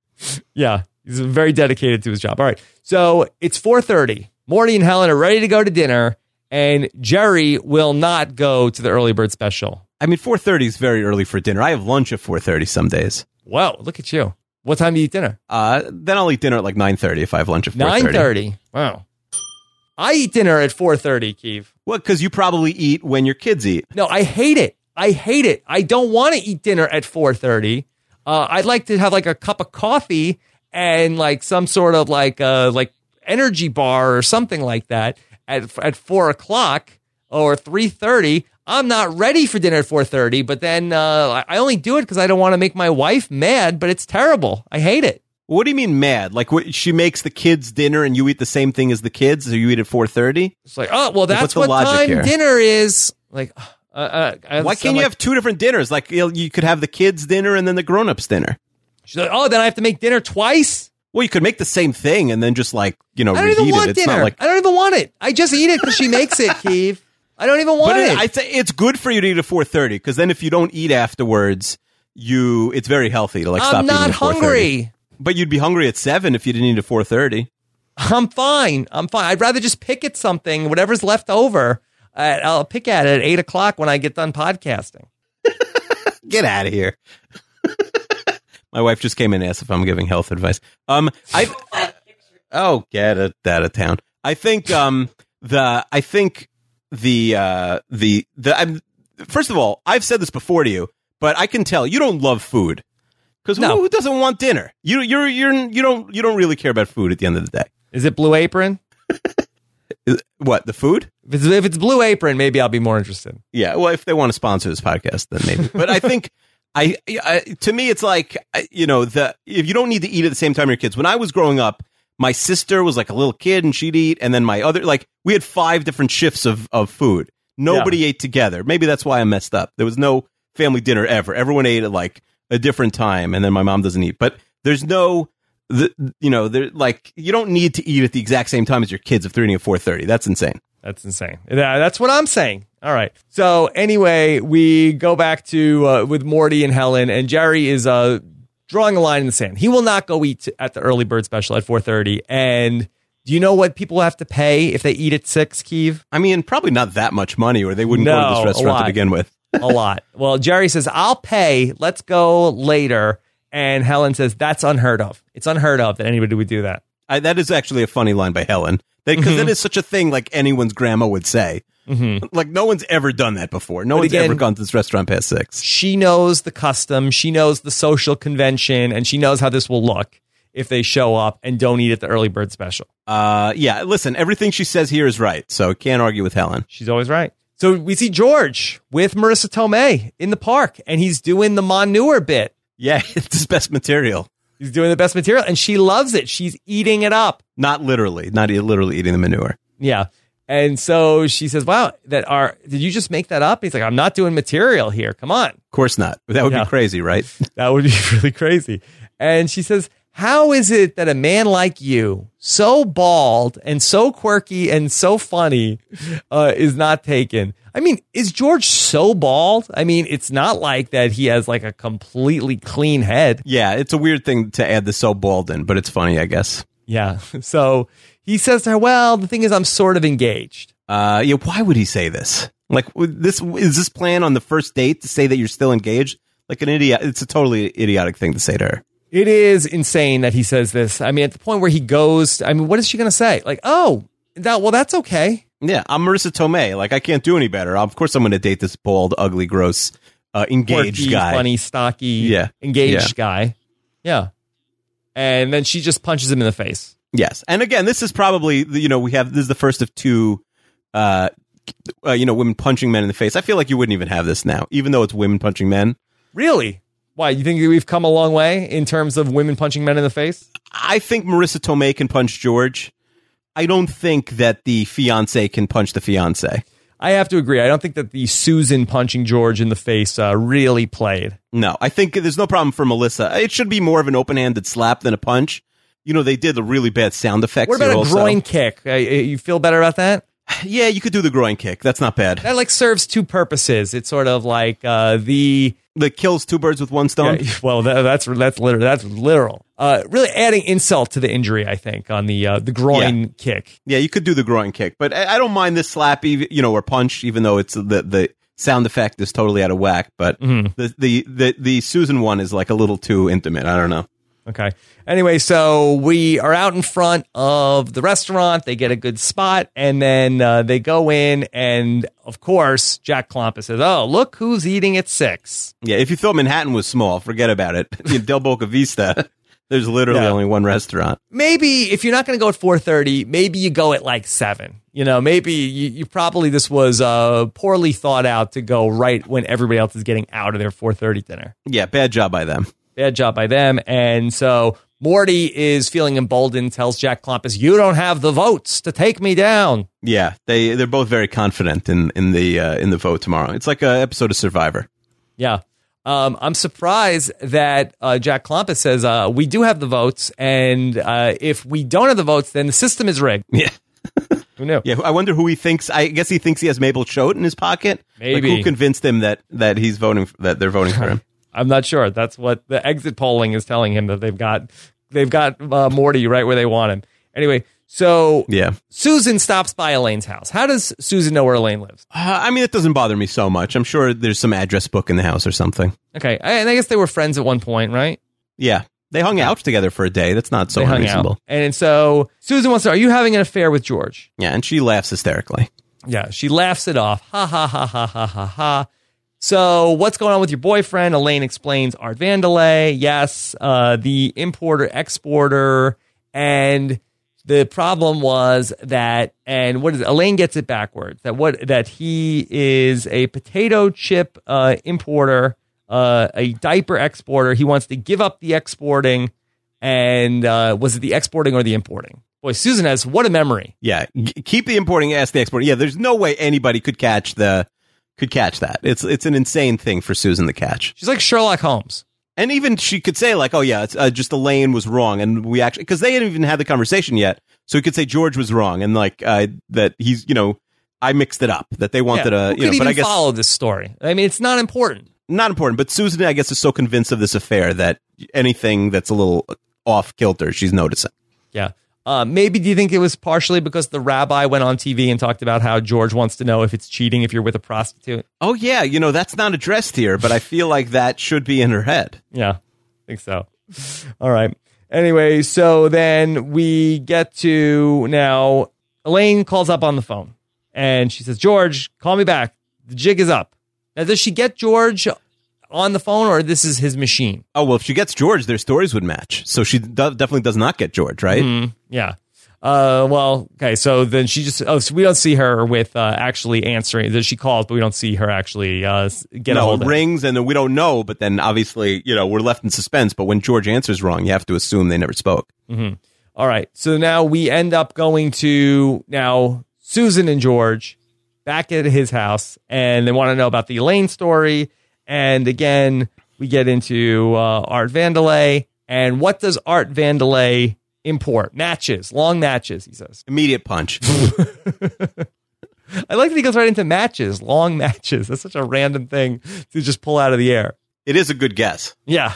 Yeah, he's very dedicated to his job. All right, so it's four thirty. Morty and Helen are ready to go to dinner, and Jerry will not go to the early bird special. I mean, four thirty is very early for dinner. I have lunch at four thirty some days. Whoa, look at you. What time do you eat dinner? Uh, then I'll eat dinner at like nine thirty if I have lunch at four Nine thirty. thirty. Wow. I eat dinner at four thirty, Keeve. What? because you probably eat when your kids eat. No, I hate it. I hate it. I don't want to eat dinner at four thirty. Uh, I'd like to have like a cup of coffee and like some sort of like uh like energy bar or something like that at at four o'clock or three thirty. I'm not ready for dinner at four thirty, but then uh, I only do it because I don't want to make my wife mad. But it's terrible. I hate it. What do you mean mad? Like what, she makes the kids dinner and you eat the same thing as the kids, so you eat at four thirty? It's like, oh well, that's the what time here? dinner is. Like, uh, uh, Why I'm can't you like- have two different dinners? Like you, know, you could have the kids' dinner and then the grown-ups' dinner. She's like, oh, then I have to make dinner twice. Well, you could make the same thing and then just like you know I don't reheat even want it. Dinner. like. I don't even want it. I just eat it because she makes it, Keeve. I don't even want But it. it, I say it's good for you to eat at four thirty because then if you don't eat afterwards, you it's very healthy to like stop I'm not at 4:30. hungry. But you'd be hungry at seven if you didn't eat at four thirty. I'm fine. I'm fine. I'd rather just pick at something, whatever's left over. Uh, I'll pick at it at eight o'clock when I get done podcasting. Get out of here. My wife just came in and asked if I'm giving health advice. Um, I oh get it out of town. I think um the I think the uh the the I'm first of all I've said this before to you, but I can tell you don't love food because No. who, who doesn't want dinner? You you're you're you don't you don't really care about food at the end of the day. Is it Blue Apron? Is- What the food? If it's, if it's Blue Apron, maybe I'll be more interested. Yeah, well, if they want to sponsor this podcast, then maybe. But I think, I, I to me, it's like you know, the if you don't need to eat at the same time your kids. When I was growing up, my sister was like a little kid and she'd eat, and then my other like we had five different shifts of of food. Nobody ate together. Maybe that's why I messed up. There was no family dinner ever. Everyone ate at like a different time, and then my mom doesn't eat. But there's no. The, you know, there like you don't need to eat at the exact same time as your kids if they're eating at four thirty. That's insane. That's insane. Yeah, That's what I'm saying. All right. So anyway, we go back to uh, with Morty and Helen, and Jerry is uh, drawing a line in the sand. He will not go eat at the early bird special at 4:30. And do you know what people have to pay if they eat at six, Keeve? I mean, probably not that much money, or they wouldn't go to this restaurant to begin with. a lot. Well, Jerry says, I'll pay. Let's go later. And Helen says, that's unheard of. It's unheard of that anybody would do that. I, that is actually a funny line by Helen, because Mm-hmm. that is such a thing like anyone's grandma would say. Like no one's ever done that before. No But one's again- ever gone to this restaurant past six. She knows the custom, she knows the social convention, and she knows how this will look if they show up and don't eat at the early bird special. Uh, yeah. Listen, everything she says here is right, so can't argue with Helen. She's always right. So we see George with Marisa Tomei in the park, and he's doing the manure bit. Yeah, it's his best material. He's doing the best material, and she loves it. She's eating it up. Not literally, not literally eating the manure. Yeah. And so she says, Wow, that are did you just make that up? He's like, I'm not doing material here. Come on. Of course not. That would Yeah. be crazy, right? That would be really crazy. And she says, How is it that a man like you, so bald and so quirky and so funny, uh, is not taken? I mean, is George so bald? I mean, it's not like that he has like a completely clean head. yeah, it's a weird thing to add the so bald in, but it's funny, I guess. Yeah. So he says to her, Well, the thing is, I'm sort of engaged. Uh, yeah. Why would he say this? Like, this is this plan on the first date to say that you're still engaged? Like an idiot. It's a totally idiotic thing to say to her. It is insane that he says this. I mean, at the point where he goes, I mean, what is she going to say? Like, oh, that, well, that's okay. Yeah, I'm Marisa Tomei. Like, I can't do any better. Of course, I'm going to date this bald, ugly, gross, uh, engaged Quirky, guy. funny, stocky, Yeah. engaged Yeah. guy. Yeah. And then she just punches him in the face. Yes, and again, this is probably you know we have this is the first of two, uh, uh, you know, women punching men in the face. I feel like you wouldn't even have this now, even though it's women punching men. Really? Why? You think we've come a long way in terms of women punching men in the face? I think Marisa Tomei can punch George. I don't think that the fiance can punch the fiance. I have to agree. I don't think that the Susan punching George in the face uh, really played. No, I think there's no problem for Melissa. It should be more of an open-handed slap than a punch. You know, they did the really bad sound effects. What about here a also. groin kick? Uh, you feel better about that? Yeah, you could do the groin kick. That's not bad. That like serves two purposes. It's sort of like uh, the That kills two birds with one stone. Yeah, well, that, that's that's literal. That's literal. Uh, really adding insult to the injury, I think, on the uh, the groin kick. Yeah, you could do the groin kick, but I, I don't mind this slap, you know, or punch, even though it's the the sound effect is totally out of whack. But Mm-hmm. the, the the the Susan one is like a little too intimate. I don't know. Okay. Anyway, so we are out in front of the restaurant. They get a good spot, and then uh, they go in, and of course, Jack Klompus says, "Oh, look who's eating at six. Yeah, if you thought Manhattan was small, forget about it. In Del Boca Vista, there's literally only one restaurant. Maybe if you're not going to go at four thirty, maybe you go at like seven. You know, maybe you, you probably this was uh, poorly thought out to go right when everybody else is getting out of their four thirty dinner. Yeah, bad job by them. Bad job by them. And so Morty is feeling emboldened, tells Jack Klompus, You don't have the votes to take me down. Yeah, they they're both very confident in in the uh, in the vote tomorrow. It's like an episode of Survivor. Yeah. Um, I'm surprised that uh, Jack Klompus says uh, we do have the votes, and uh, if we don't have the votes, then the system is rigged. Yeah. Who knew? Yeah, I wonder who he thinks. I guess he thinks he has Mabel Choate in his pocket. Like, Maybe. who convinced him that that he's voting that they're voting for him? I'm not sure. That's what the exit polling is telling him that they've got they've got uh, Morty right where they want him. Anyway, so Yeah. Susan stops by Elaine's house. How does Susan know where Elaine lives? Uh, I mean, it doesn't bother me so much. I'm sure there's some address book in the house or something. Okay, I, and I guess they were friends at one point, right? Yeah, they hung out together for a day. That's not so unreasonable. out, and so Susan wants to. Are you having an affair with George? Yeah, and she laughs hysterically. Yeah, she laughs it off. Ha ha ha ha ha ha ha. So, what's going on with your boyfriend? Elaine explains Art Vandelay. Yes, uh, the importer exporter. And the problem was that, and what is it? Elaine gets it backwards. That what that he is a potato chip uh, importer, uh, a diaper exporter. He wants to give up the exporting. And uh, was it the exporting or the importing? Boy, Susan has what a memory. Yeah, keep the importing, ask the exporting. Yeah, there's no way anybody could catch the could catch that. It's it's an insane thing for Susan to catch. She's like Sherlock Holmes. And even she could say like, "Oh yeah, it's uh, just Elaine was wrong," and we actually because they hadn't even had the conversation yet, so he could say George was wrong and like uh, that he's you know I mixed it up that they wanted Yeah, a you know, but even I guess follow this story? I mean, it's not important. not important. But Susan, I guess, is so convinced of this affair that anything that's a little off kilter, she's noticing. Yeah. Uh, maybe do you think it was partially because the rabbi went on TV and talked about how George wants to know if it's cheating if you're with a prostitute? Oh yeah, you know that's not addressed here, but I feel like that should be in her head. Yeah, I think so. All right. Anyway, so then we get to now. Elaine calls up on the phone and she says, George, call me back. The jig is up. Now, does she get George on the phone or this is his machine? Oh well, if she gets George, their stories would match. So she do- definitely does not get George, right? Mm, yeah. Uh, well, okay. So then she just, oh, so we don't see her with uh, actually answering. That She calls, but we don't see her actually uh, get a no, hold it of rings and then we don't know, but then obviously, you know, we're left in suspense. But when George answers wrong, you have to assume they never spoke. All right. So now we end up going to now Susan and George back at his house, and they want to know about the Elaine story. And again, we get into uh, Art Vandelay. And what does Art Vandelay import? Matches, long matches, he says. Immediate punch. I like that he goes right into matches, long matches. That's such a random thing to just pull out of the air. it is a good guess. Yeah.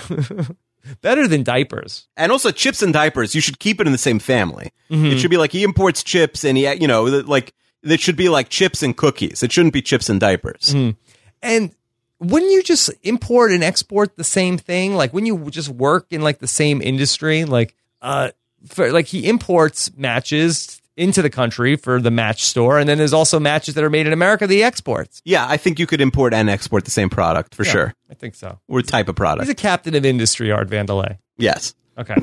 Better than diapers. And also chips and diapers, you should keep it in the same family. Mm-hmm. It should be like he imports chips and he, you know, like it should be like chips and cookies. It shouldn't be chips and diapers. Mm-hmm. And wouldn't you just import and export the same thing? Like when you just work in like the same industry, like uh for like he imports matches into the country for the match store and then there's also matches that are made in America that he exports. Yeah, I think you could import and export the same product for Yeah, sure. I think so. Or type of product. He's a captain of industry, Art Vandelay. yes. Okay.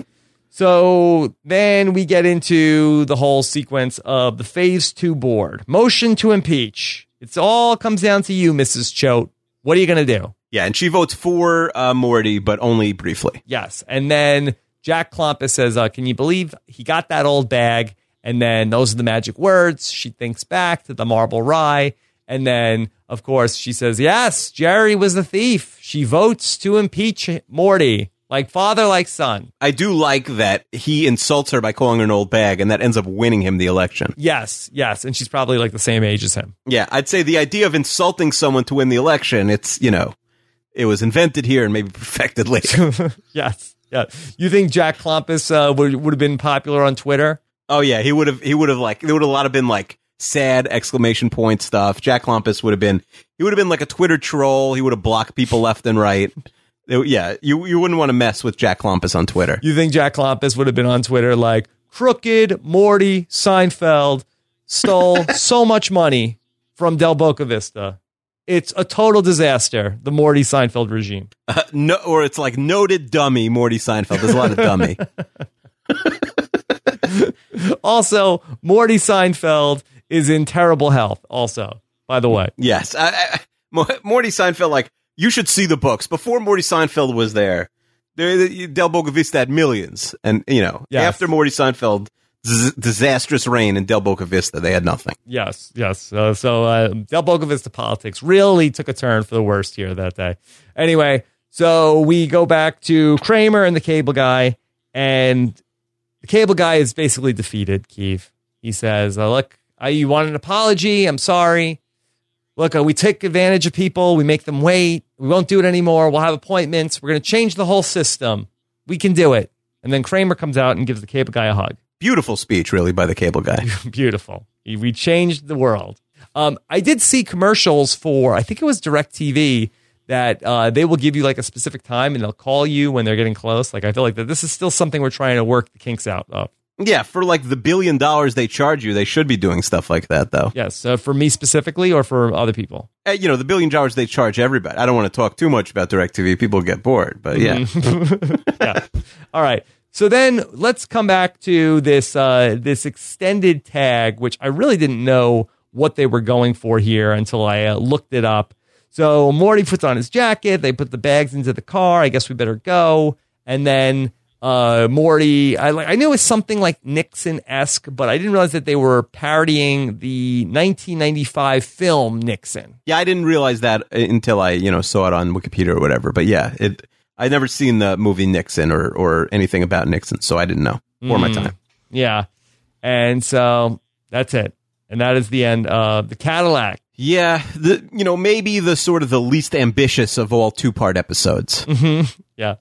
So then we get into the whole sequence of the phase two board. Motion to impeach. It's all comes down to you, Mrs. Choate. What are you going to do? Yeah, and she votes for uh, Morty, but only briefly. Yes. And then Jack Klompus says, uh, Can you believe he got that old bag? And then those are the magic words. She thinks back to the marble rye. And then, of course, she says, Yes, Jerry was the thief. She votes to impeach Morty. Like father, like son. I do like that he insults her by calling her an old bag, and that ends up winning him the election. Yes, yes. And she's probably like the same age as him. Yeah, I'd say the idea of insulting someone to win the election, it's, you know, it was invented here and maybe perfected later. yes. Yeah. You think Jack Klompus uh, would would have been popular on Twitter? oh yeah, he would have he would have like there would have a lot of been like sad exclamation point stuff. Jack Klompus would have been he would have been like a Twitter troll. He would have blocked people left and right. It- yeah, you you wouldn't want to mess with Jack Klompus on Twitter. You think Jack Klompus would have been on Twitter like crooked Morty Seinfeld stole so much money from Del Boca Vista? It's a total disaster. The Morty Seinfeld regime. Uh, no, or it's like noted dummy Morty Seinfeld. There's a lot of dummy. Also, Morty Seinfeld is in terrible health. Also, by the way, yes, I, I, Morty Seinfeld. Like you should see the books before Morty Seinfeld was there. There, Del Boca Vista had millions, and you know Yes. after Morty Seinfeld, z- disastrous reign in Del Boca Vista, they had nothing. Yes, yes. Uh, so uh, Del Boca Vista politics really took a turn for the worst here that day. Anyway, so we go back to Kramer and the cable guy, and the cable guy is basically defeated. Keith. He says, uh, "Look, I, you want an apology? I'm sorry. Look, uh, we take advantage of people. We make them wait. We won't do it anymore. We'll have appointments. We're going to change the whole system. We can do it." And then Kramer comes out and gives the cable guy a hug. Beautiful speech, really, by the cable guy. Beautiful. We changed the world. Um, I did see commercials for, I think it was DirecTV, that uh, they will give you like a specific time and they'll call you when they're getting close. Like, I feel like that this is still something we're trying to work the kinks out of. Yeah, for like the billion dollars they charge you, they should be doing stuff like that, though. Yes. Uh, for me specifically or for other people? Uh, you know, the billion dollars they charge everybody. I don't want to talk too much about DirecTV. People get bored, but yeah. Mm-hmm. yeah. All right. So then let's come back to this uh, this extended tag, which I really didn't know what they were going for here until I uh, looked it up. So Morty puts on his jacket. They put the bags into the car. I guess we better go. And then uh, Morty, I like I knew it was something like Nixon esque, but I didn't realize that they were parodying the 1995 film Nixon. Yeah, I didn't realize that until I, you know, saw it on Wikipedia or whatever. But yeah, it. I'd never seen the movie Nixon or or anything about Nixon, so I didn't know for my Mm. time. Yeah. And so that's it. And that is the end of the Cadillac. Yeah, the you know maybe the sort of the least ambitious of all two part episodes. Yeah.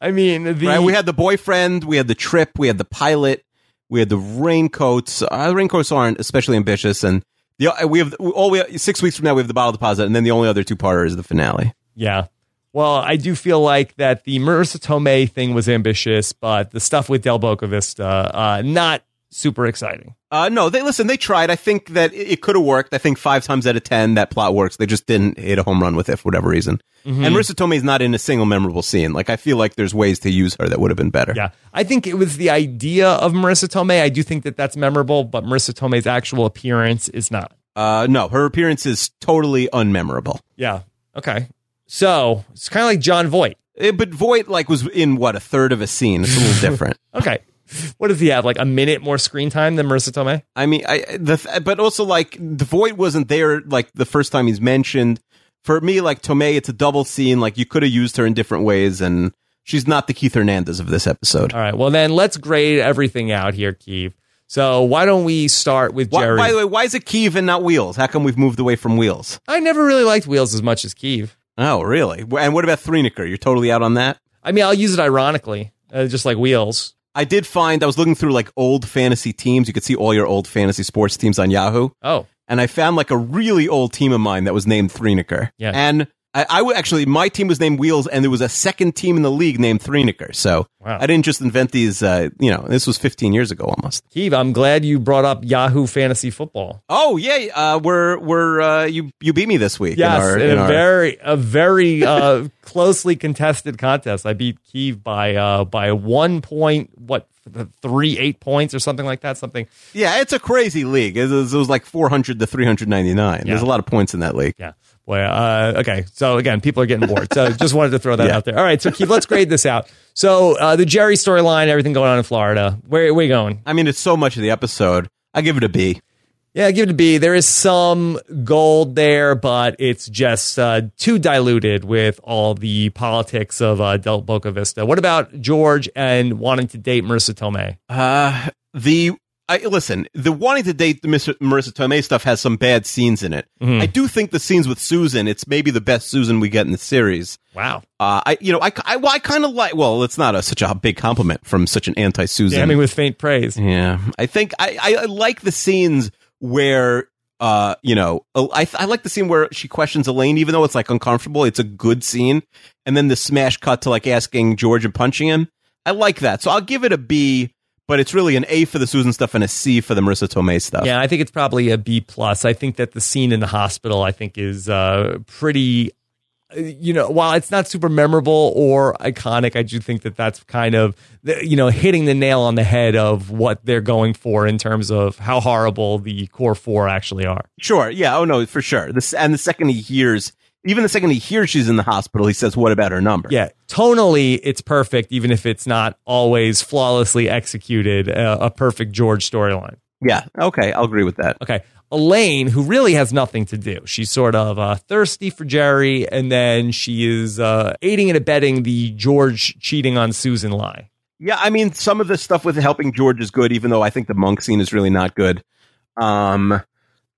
I mean, the Right? We had the boyfriend, we had the trip, we had the pilot, we had the raincoats. Uh, the raincoats aren't especially ambitious, and the uh, we have all we six weeks from now we have the bottle deposit, and then the only other two parter is the finale. yeah. Well, I do feel like that the Marisa Tomei thing was ambitious, but the stuff with Del Boca Vista, uh, not super exciting. Uh, no, they listen. They tried. I think that it, it could have worked. I think five times out of ten that plot works. They just didn't hit a home run with it for whatever reason. Mm-hmm. And Marisa Tomei is not in a single memorable scene. Like I feel like there's ways to use her that would have been better. Yeah. I think it was the idea of Marisa Tomei. I do think that that's memorable, but Marisa Tomei's actual appearance is not. Uh, no, her appearance is totally unmemorable. Yeah. Okay. So it's kind of like Jon Voight. Eh, but Voight like was in what a third of a scene. It's a little different. Okay. What does he have? Like a minute more screen time than Marisa Tomei? I mean, I the but also like the void wasn't there like the first time he's mentioned. For me, like Tomei, it's a double scene. Like you could have used her in different ways, and she's not the Keith Hernandez of this episode. All right. Well, then let's grade everything out here, Keith. So why don't we start with Why, Jerry? by the way, why is it Keeve and not Wheels? How come we've moved away from Wheels? I never really liked Wheels as much as Keith. Oh, really? And what about Threenicker? You're totally out on that? I mean, I'll use it ironically, uh, just like Wheels. I did find I was looking through like old fantasy teams. You could see all your old fantasy sports teams on Yahoo, Oh, and I found like a really old team of mine that was named Threenicker. Yeah. and I, I would actually my team was named Wheels, and there was a second team in the league named Threenicker. So Wow. I didn't just invent these. Uh, you know, this was 15 years ago almost. Keith, I'm glad you brought up Yahoo Fantasy Football. Oh yeah, uh, we're we're uh, you you beat me this week. Yes, in our, in in a our- very a very uh, closely contested contest. I beat Keith by uh, by one point, what three eight points or something like that. Something. yeah, it's a crazy league. It was, it was like 400 to 399. There's a lot of points in that league. Yeah. Boy, uh, okay. So again, people are getting bored. So just wanted to throw that Yeah. out there. All right. So Keith, let's grade this out. So uh, the Jerry storyline, everything going on in Florida. Where, where are we going? I mean, it's so much of the episode. I give it a B. Yeah, I give it a B. There is some gold there, but it's just uh, too diluted with all the politics of uh, Del Boca Vista. What about George and wanting to date Marisa Tomei? Uh, the I, listen, the wanting to date the Miss, Marisa Tomei stuff has some bad scenes in it. Mhm. I do think the scenes with Susan, it's maybe the best Susan we get in the series. Wow. Uh, I, you know, I, I, well, I kind of like. Well, it's not a, such a big compliment from such an anti-Susan. Damning with faint praise. Yeah, I think I, I, I like the scenes where, uh, you know, I, I like the scene where she questions Elaine, even though it's like uncomfortable. It's a good scene, and then the smash cut to like asking George and punching him. I like that, so I'll give it a B. But it's really an A for the Susan stuff and a C for the Marisa Tomei stuff. Yeah, I think it's probably a B plus. I think that the scene in the hospital, I think, is uh, pretty. uh, You know, while it's not super memorable or iconic, I do think that that's kind of you know hitting the nail on the head of what they're going for in terms of how horrible the core four actually are. Sure. Yeah. Oh no, for sure. This and the second he hears, even the second he hears she's in the hospital, he says, "What about her number?" Yeah, tonally, it's perfect, even if it's not always flawlessly executed. Uh, a perfect George storyline. Yeah. Okay. I'll agree with that. Okay. Elaine, who really has nothing to do, she's sort of uh, thirsty for Jerry, and then she is uh, aiding and abetting the George cheating on Susan lie. Yeah, I mean, some of the stuff with helping George is good, even though I think the monk scene is really not good. Um,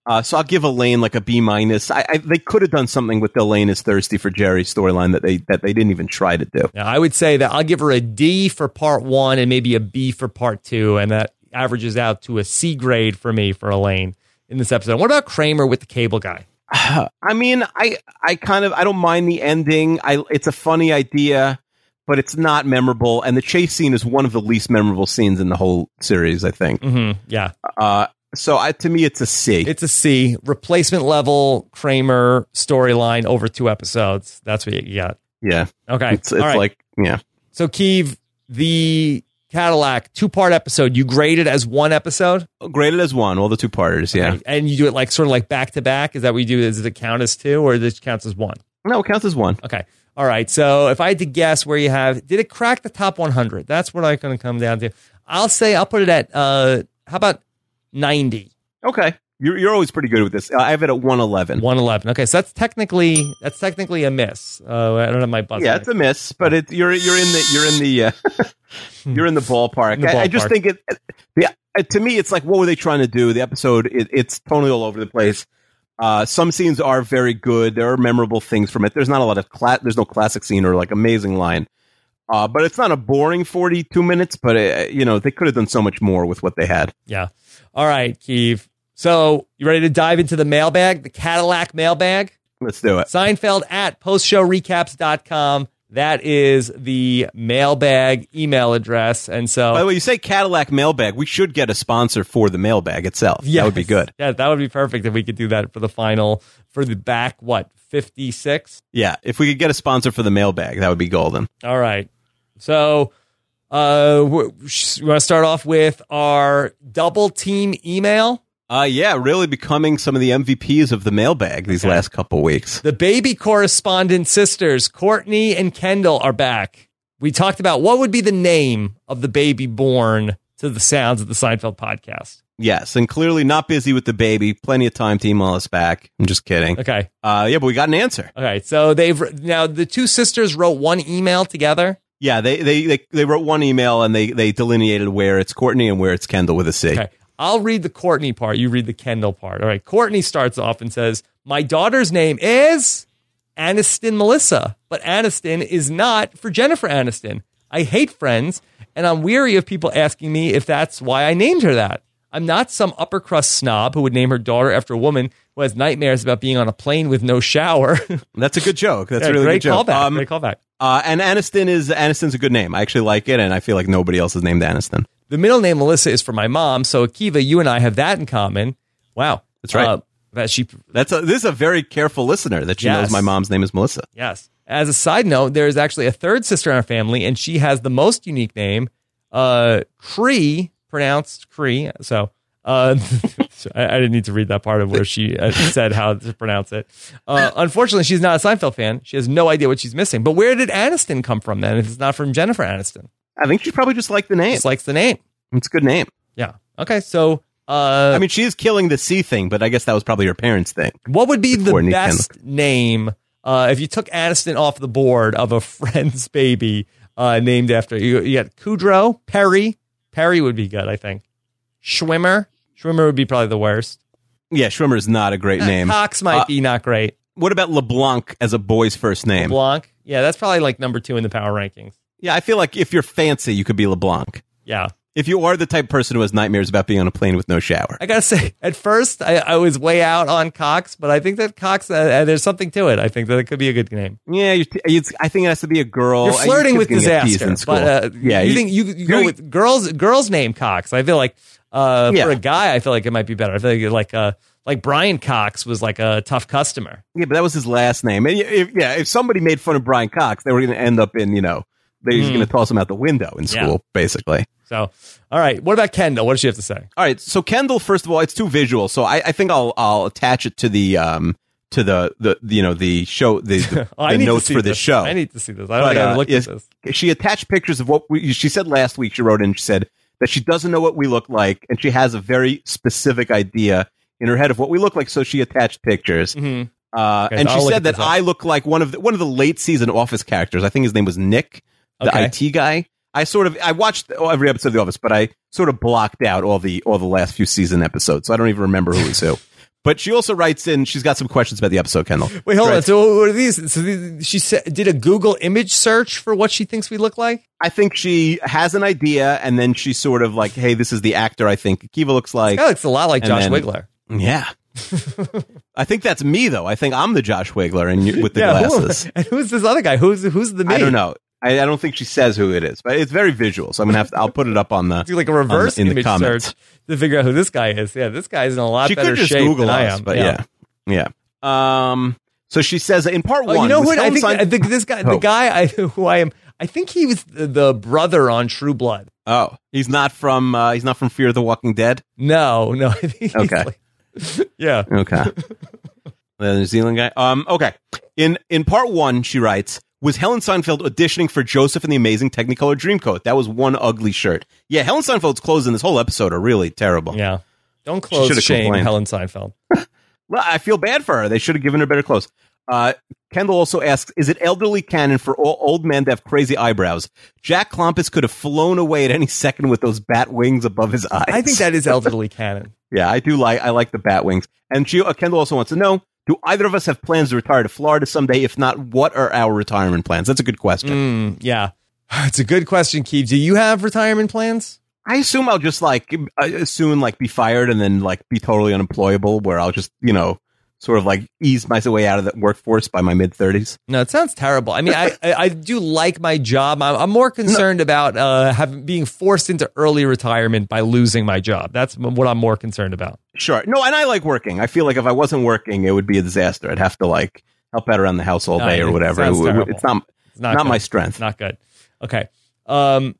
uh, so I'll give Elaine like a B minus. I, I they could have done something with the Elaine is thirsty for Jerry storyline that they that they didn't even try to do. Now, I would say that I'll give her a D for part one and maybe a B for part two, and that averages out to a C grade for me for Elaine in this episode. What about Kramer with the cable guy? I mean, I I kind of I don't mind the ending. I it's a funny idea, but it's not memorable. And the chase scene is one of the least memorable scenes in the whole series. I think. Mm-hmm. Yeah. Uh, so I, to me, it's a C. It's a C. Replacement level Kramer storyline over two episodes. That's what you got. yeah, Okay. it's it's right. like yeah. So, Keeve, the Cadillac two part episode, you graded as one episode? Graded as one, all the two parters. Yeah. Okay. And you do it like sort of like back to back? Is that what you do? Does it count as two or this counts as one? No, it counts as one. Okay. All right. So, if I had to guess where you have, did it crack the top 100? That's what I'm going to come down to. I'll say, I'll put it at, uh, how about 90? Okay. You're, you're always pretty good with this. I have it at 111. 111. Okay. So, that's technically, that's technically a miss. Uh, I don't have my buzzer. yeah, it's a miss, but it, you're you're in the you're in the uh, you're in the ballpark. In the I, I just think it. Yeah, uh, to me, it's like what were they trying to do? The episode, it, it's totally all over the place. Uh, some scenes are very good. There are memorable things from it. There's not a lot of cla- There's no classic scene or like amazing line. Uh, but it's not a boring 42 minutes. But uh, you know they could have done so much more with what they had. Yeah. All right, Keeve. So, you ready to dive into the mailbag, the Cadillac mailbag? Let's do it. Seinfeld at postshowrecaps.com. That is the mailbag email address. And so, By the way, you say Cadillac mailbag. We should get a sponsor for the mailbag itself. Yeah, That would be good. Yeah, that would be perfect if we could do that for the final, for the back, what, 56? Yeah, if we could get a sponsor for the mailbag, that would be golden. All right. So, uh, we want to start off with our double team email. Uh, yeah, really becoming some of the MVPs of the mailbag these Okay. last couple weeks. The baby correspondent sisters, Courtney and Kendall, are back. We talked about what would be the name of the baby born to the sounds of the Seinfeld podcast. Yes, and clearly not busy with the baby. Plenty of time to email us back. I'm just kidding. Okay. Uh, yeah, but we got an answer. Okay. So they've now the two sisters wrote one email together. Yeah, they they they, they wrote one email and they they delineated where it's Courtney and where it's Kendall with a C. Okay. I'll read the Courtney part. You read the Kendall part. All right. Courtney starts off and says, My daughter's name is Aniston Melissa, but Aniston is not for Jennifer Aniston. I hate friends, and I'm weary of people asking me if that's why I named her that. I'm not some upper crust snob who would name her daughter after a woman who has nightmares about being on a plane with no shower. That's a good joke. That's Yeah, a really great good joke. callback. Um, great callback. uh, and Aniston is Aniston's a good name. I actually like it, and I feel like nobody else is named Aniston. The middle name Melissa is for my mom, so Akiva, you and I have that in common. Wow, That's right. Uh, that she That's a, this is a very careful listener that she Yes. knows my mom's name is Melissa. Yes. As a side note, there is actually a third sister in our family, and she has the most unique name, uh, Cree, pronounced Cree. So, uh, I, I didn't need to read that part of where she uh, said how to pronounce it. Uh, unfortunately, she's not a Seinfeld fan. She has no idea what she's missing. But where did Aniston come from then? If it's not from Jennifer Aniston, I think she probably just liked the name. just likes the name. It's a good name. Yeah. Okay. So Uh, I mean, she is killing the C thing, but I guess that was probably her parents' thing. what would be the best name uh, if you took Aniston off the board of a friend's baby uh, named after you? You got Kudrow, Perry. Perry would be good, I think. Schwimmer. Schwimmer would be probably the worst. Yeah, Schwimmer is not a great name. Cox might Uh, be not great. What about LeBlanc as a boy's first name? LeBlanc. Yeah, that's probably like number two in the power rankings. Yeah, I feel like if you're fancy, you could be LeBlanc. Yeah. If you are the type of person who has nightmares about being on a plane with no shower. I gotta say, at first I, I was way out on Cox, but I think that Cox, uh, uh, there's something to it. I think that it could be a good name. Yeah, you it's, I think it has to be a girl. You're flirting with kid's gonna get teased disaster, but uh, yeah, you, think you, you go with girls girls name Cox? I feel like uh, Yeah. for a guy, I feel like it might be better. I feel like like uh, like Brian Cox was like a tough customer. Yeah, but that was his last name. And if, yeah, if somebody made fun of Brian Cox, they were going to end up in, you know, they're Hmm. going to toss him out the window in Yeah. school, basically. So, all right, what about Kendall? What does she have to say? All right, so Kendall, first of all, it's too visual, so I, I think I'll I'll attach it to the um to the the you know the show the, the, Oh, the notes for the this. show. I need to see this. I don't But, uh, yes, at this. she attached pictures of what we, she said last week. She wrote in. She said that she doesn't know what we look like, and she has a very specific idea in her head of what we look like. So she attached pictures. Mhm. Uh, Okay, and I'll she said that. I look like one of the, one of the late season Office characters. I think his name was Nick, the Okay. IT guy. I sort of I watched every episode of The Office, but I sort of blocked out all the all the last few season episodes, so I don't even remember who was who. But she also writes in. She's got some questions about the episode, Kendall. Wait, hold on. So, what are these? So, these, she said, did a Google image search for what she thinks we look like? I think she has an idea, and then she's sort of like, "Hey, this is the actor I think Kiva looks like." Oh, that looks a lot like And Josh then- Wiggler. Yeah. I think that's me though. I think I'm the Josh Wiggler and you, with the Yeah, who- glasses. and who's this other guy? Who's who's the me? I don't know. I, I don't think she says who it is, but it's very visual. So I'm gonna have to. I'll put it up on the. Do like a reverse the- in the image comments. search to figure out who this guy is. Yeah, this guy's in a lot She better could just shape Google than I am. but yeah, yeah. Um. So she says in part Oh, one. you know what? I think Sein- I think this guy, the guy I, who I am, I think he was the, the brother on True Blood. oh, he's not from. Uh, he's not from Fear of the Walking Dead. No, no. I think Okay. like- yeah. Okay. the New Zealand guy. Um. Okay. In in part one, she writes. Was Helen Seinfeld auditioning for Joseph in the Amazing Technicolor Dreamcoat? That was one ugly shirt. Yeah, Helen Seinfeld's clothes in this whole episode are really terrible. Yeah. Don't close should've shame complained. Helen Seinfeld. Well, I feel bad for her. They should have given her better clothes. Uh, Kendall also asks, is it elderly canon for all old men to have crazy eyebrows? Jack Klompus could have flown away at any second with those bat wings above his eyes. I think that is elderly canon. yeah, I do like, I like the bat wings. And she, uh, Kendall also wants to know, do either of us have plans to retire to Florida someday? If not, what are our retirement plans? That's a good question. Mm, yeah. It's a good question, Keith. Do you have retirement plans? I assume I'll just like, soon like be fired and then like be totally unemployable where I'll just, you know, sort of like ease my way out of the workforce by my mid thirties. No, it sounds terrible. I mean, I, I, I do like my job. I'm, I'm more concerned about uh, having being forced into early retirement by losing my job. That's what I'm more concerned about. Sure. No, and I like working. I feel like if I wasn't working, it would be a disaster. I'd have to like help out around the house all No, day or whatever. It it's not It's not, not, my strength. Not good. Okay. Um,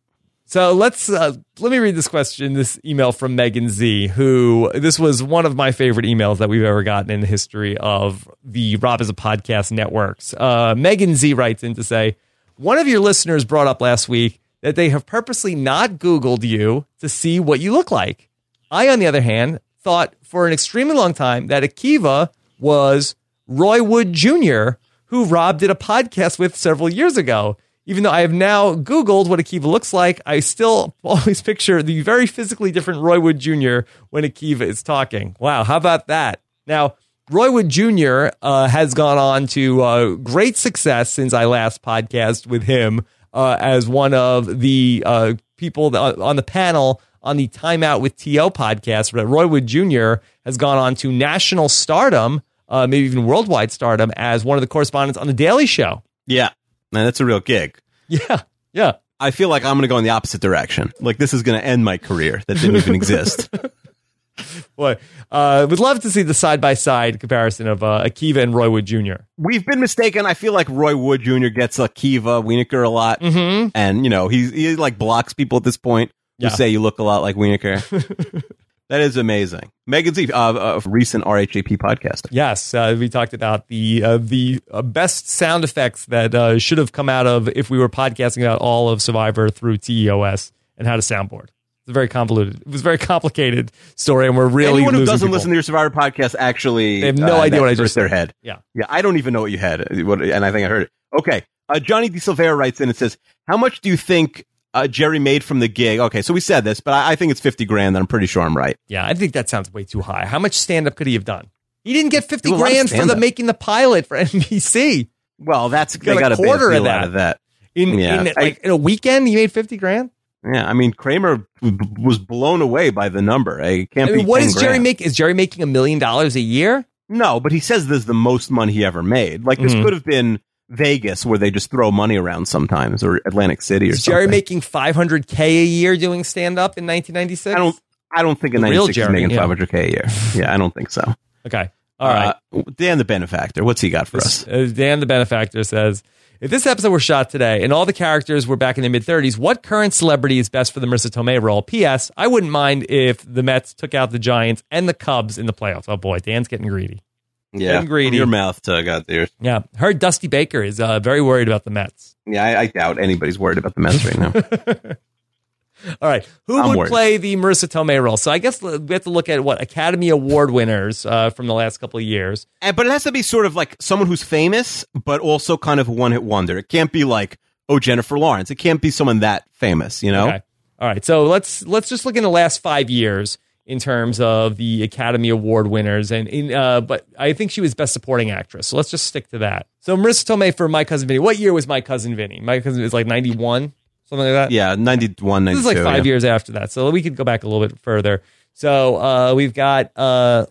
so let's uh, let me read this question, this email from Megan Z, who this was one of my favorite emails that we've ever gotten in the history of the Rob is a podcast networks. Uh, Megan Z writes in to say, one of your listeners brought up last week that they have purposely not Googled you to see what you look like. I, on the other hand, thought for an extremely long time that Akiva was Roy Wood Jr., who Rob did a podcast with several years ago. Even though I have now Googled what Akiva looks like, I still always picture the very physically different Roy Wood Jr. when Akiva is talking. Wow, how about that? Now, Roy Wood Jr. Uh, has gone on to uh, great success since I last podcast with him uh, as one of the uh, people that, on the panel on the Time Out with TO podcast. But Roy Wood Jr. has gone on to national stardom, uh, maybe even worldwide stardom, as one of the correspondents on The Daily Show. Yeah, man, that's a real gig. Yeah, yeah. I feel like I'm going to go in the opposite direction. Like this is going to end my career that didn't even exist. Boy, uh, would love to see the side by side comparison of uh, Akiva and Roy Wood Jr. We've been mistaken. I feel like Roy Wood Jr. gets Akiva Kiva Wienerkur a lot, Mm-hmm. and you know he he like blocks people at this point who Yeah. say you look a lot like Wienerkur. that is amazing. Megan Z, uh, uh, recent RHAP podcaster. Yes, uh, we talked about the uh, the uh, best sound effects that uh, should have come out of if we were podcasting about all of Survivor through TEOS and how to soundboard. It's a very convoluted. It was a very complicated story, and we're really Anyone who doesn't people. listen to your Survivor podcast actually They have no idea what I just their head. Yeah. yeah. I don't even know what you had, what- and I think I heard it. Okay, uh, Johnny De Silveira writes in and says, "How much do you think uh, Jerry made from the gig?" Okay, so we said this, but I, I think it's fifty grand. And I'm pretty sure I'm right. Yeah, I think that sounds way too high. How much stand up could he have done? He didn't get fifty Do a lot of grand for the stand-up. making the pilot for NBC. Well, that's Got they a got a quarter of that. out of that. In, Yeah, in like in a weekend, he made fifty grand. Yeah, I mean Kramer w- was blown away by the number. It can't I mean, be. what 10 is Jerry grand. make? Is Jerry making a million dollars a year? No, but he says this is the most money he ever made. Like this Mhm. could have been Vegas, where they just throw money around sometimes, or Atlantic City, or Is Jerry something. making five hundred k a year doing stand up in nineteen ninety six? I don't. I don't think in The real '96 he's Jerry, making yeah. 500k a year. Yeah, I don't think so. Okay, all right. Uh, Dan the benefactor. What's he got for us? Uh, Dan the benefactor says, if this episode were shot today and all the characters were back in their mid 30s, what current celebrity is best for the Marisa Tomei role? P.S. I wouldn't mind if the Mets took out the Giants and the Cubs in the playoffs. Oh boy, Dan's getting greedy. Yeah, Getting greedy. your mouth to God there. Yeah, heard Dusty Baker is uh, very worried about the Mets. Yeah, I, I doubt anybody's worried about the Mets right now. All right, who I'm would worried. play the Marisa Tomei role? So I guess we have to look at what Academy Award winners uh, from the last couple of years. And, but it has to be sort of like someone who's famous, but also kind of a one hit wonder. It can't be like oh Jennifer Lawrence. It can't be someone that famous. You know. Okay. All right. So let's let's just look in the last five years in terms of the Academy Award winners, and in uh, but I think she was Best Supporting Actress. So let's just stick to that. So Marisa Tomei for My Cousin Vinny. What year was My Cousin Vinny? My Cousin is like ninety one, something like that. Yeah, 91, 92. This is like five yeah. years after that, so we could go back a little bit further. So uh, we've got uh,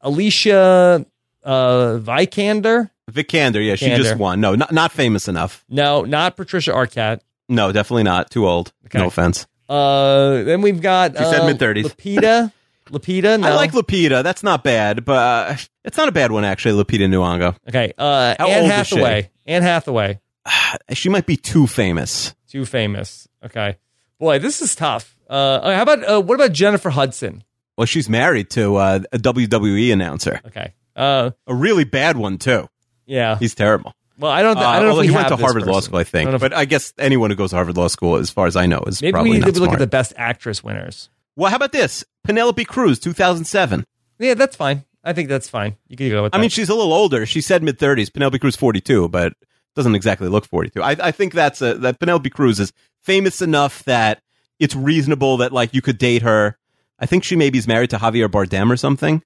Alicia uh, Vikander. Vikander, yeah, she Vikander. just won. No, not not famous enough. No, not Patricia Arquette. No, definitely not. Too old. Okay. No offense. Uh, then we've got She said uh, mid-thirties. Lapita. Lapita. No. I like Lupita. That's not bad, but uh, it's not a bad one actually. Lupita Nyong'o. Okay. Uh, How Anne old is she? Hathaway. Anne Hathaway. She might be too famous. Too famous. Okay. Boy, this is tough. Uh, how about uh, what about Jennifer Hudson? Well, she's married to uh, a WWE announcer. Okay. Uh, A really bad one too. yeah. He's terrible. Well, I don't. Uh, I don't know if we he went to Harvard Law. School, I I think. if- but I guess anyone who goes to Harvard Law School, as far as I know, is maybe probably we need to look at the best actress winners. Well, how about this? Penelope Cruz, 2007. Yeah, that's fine. I think that's fine. You can go with that. I mean, she's a little older. She said mid 30s. Penelope Cruz, 42, but doesn't exactly look 42. I, I think that's a, that Penelope Cruz is famous enough that it's reasonable that like you could date her. I think she maybe is married to Javier Bardem or something.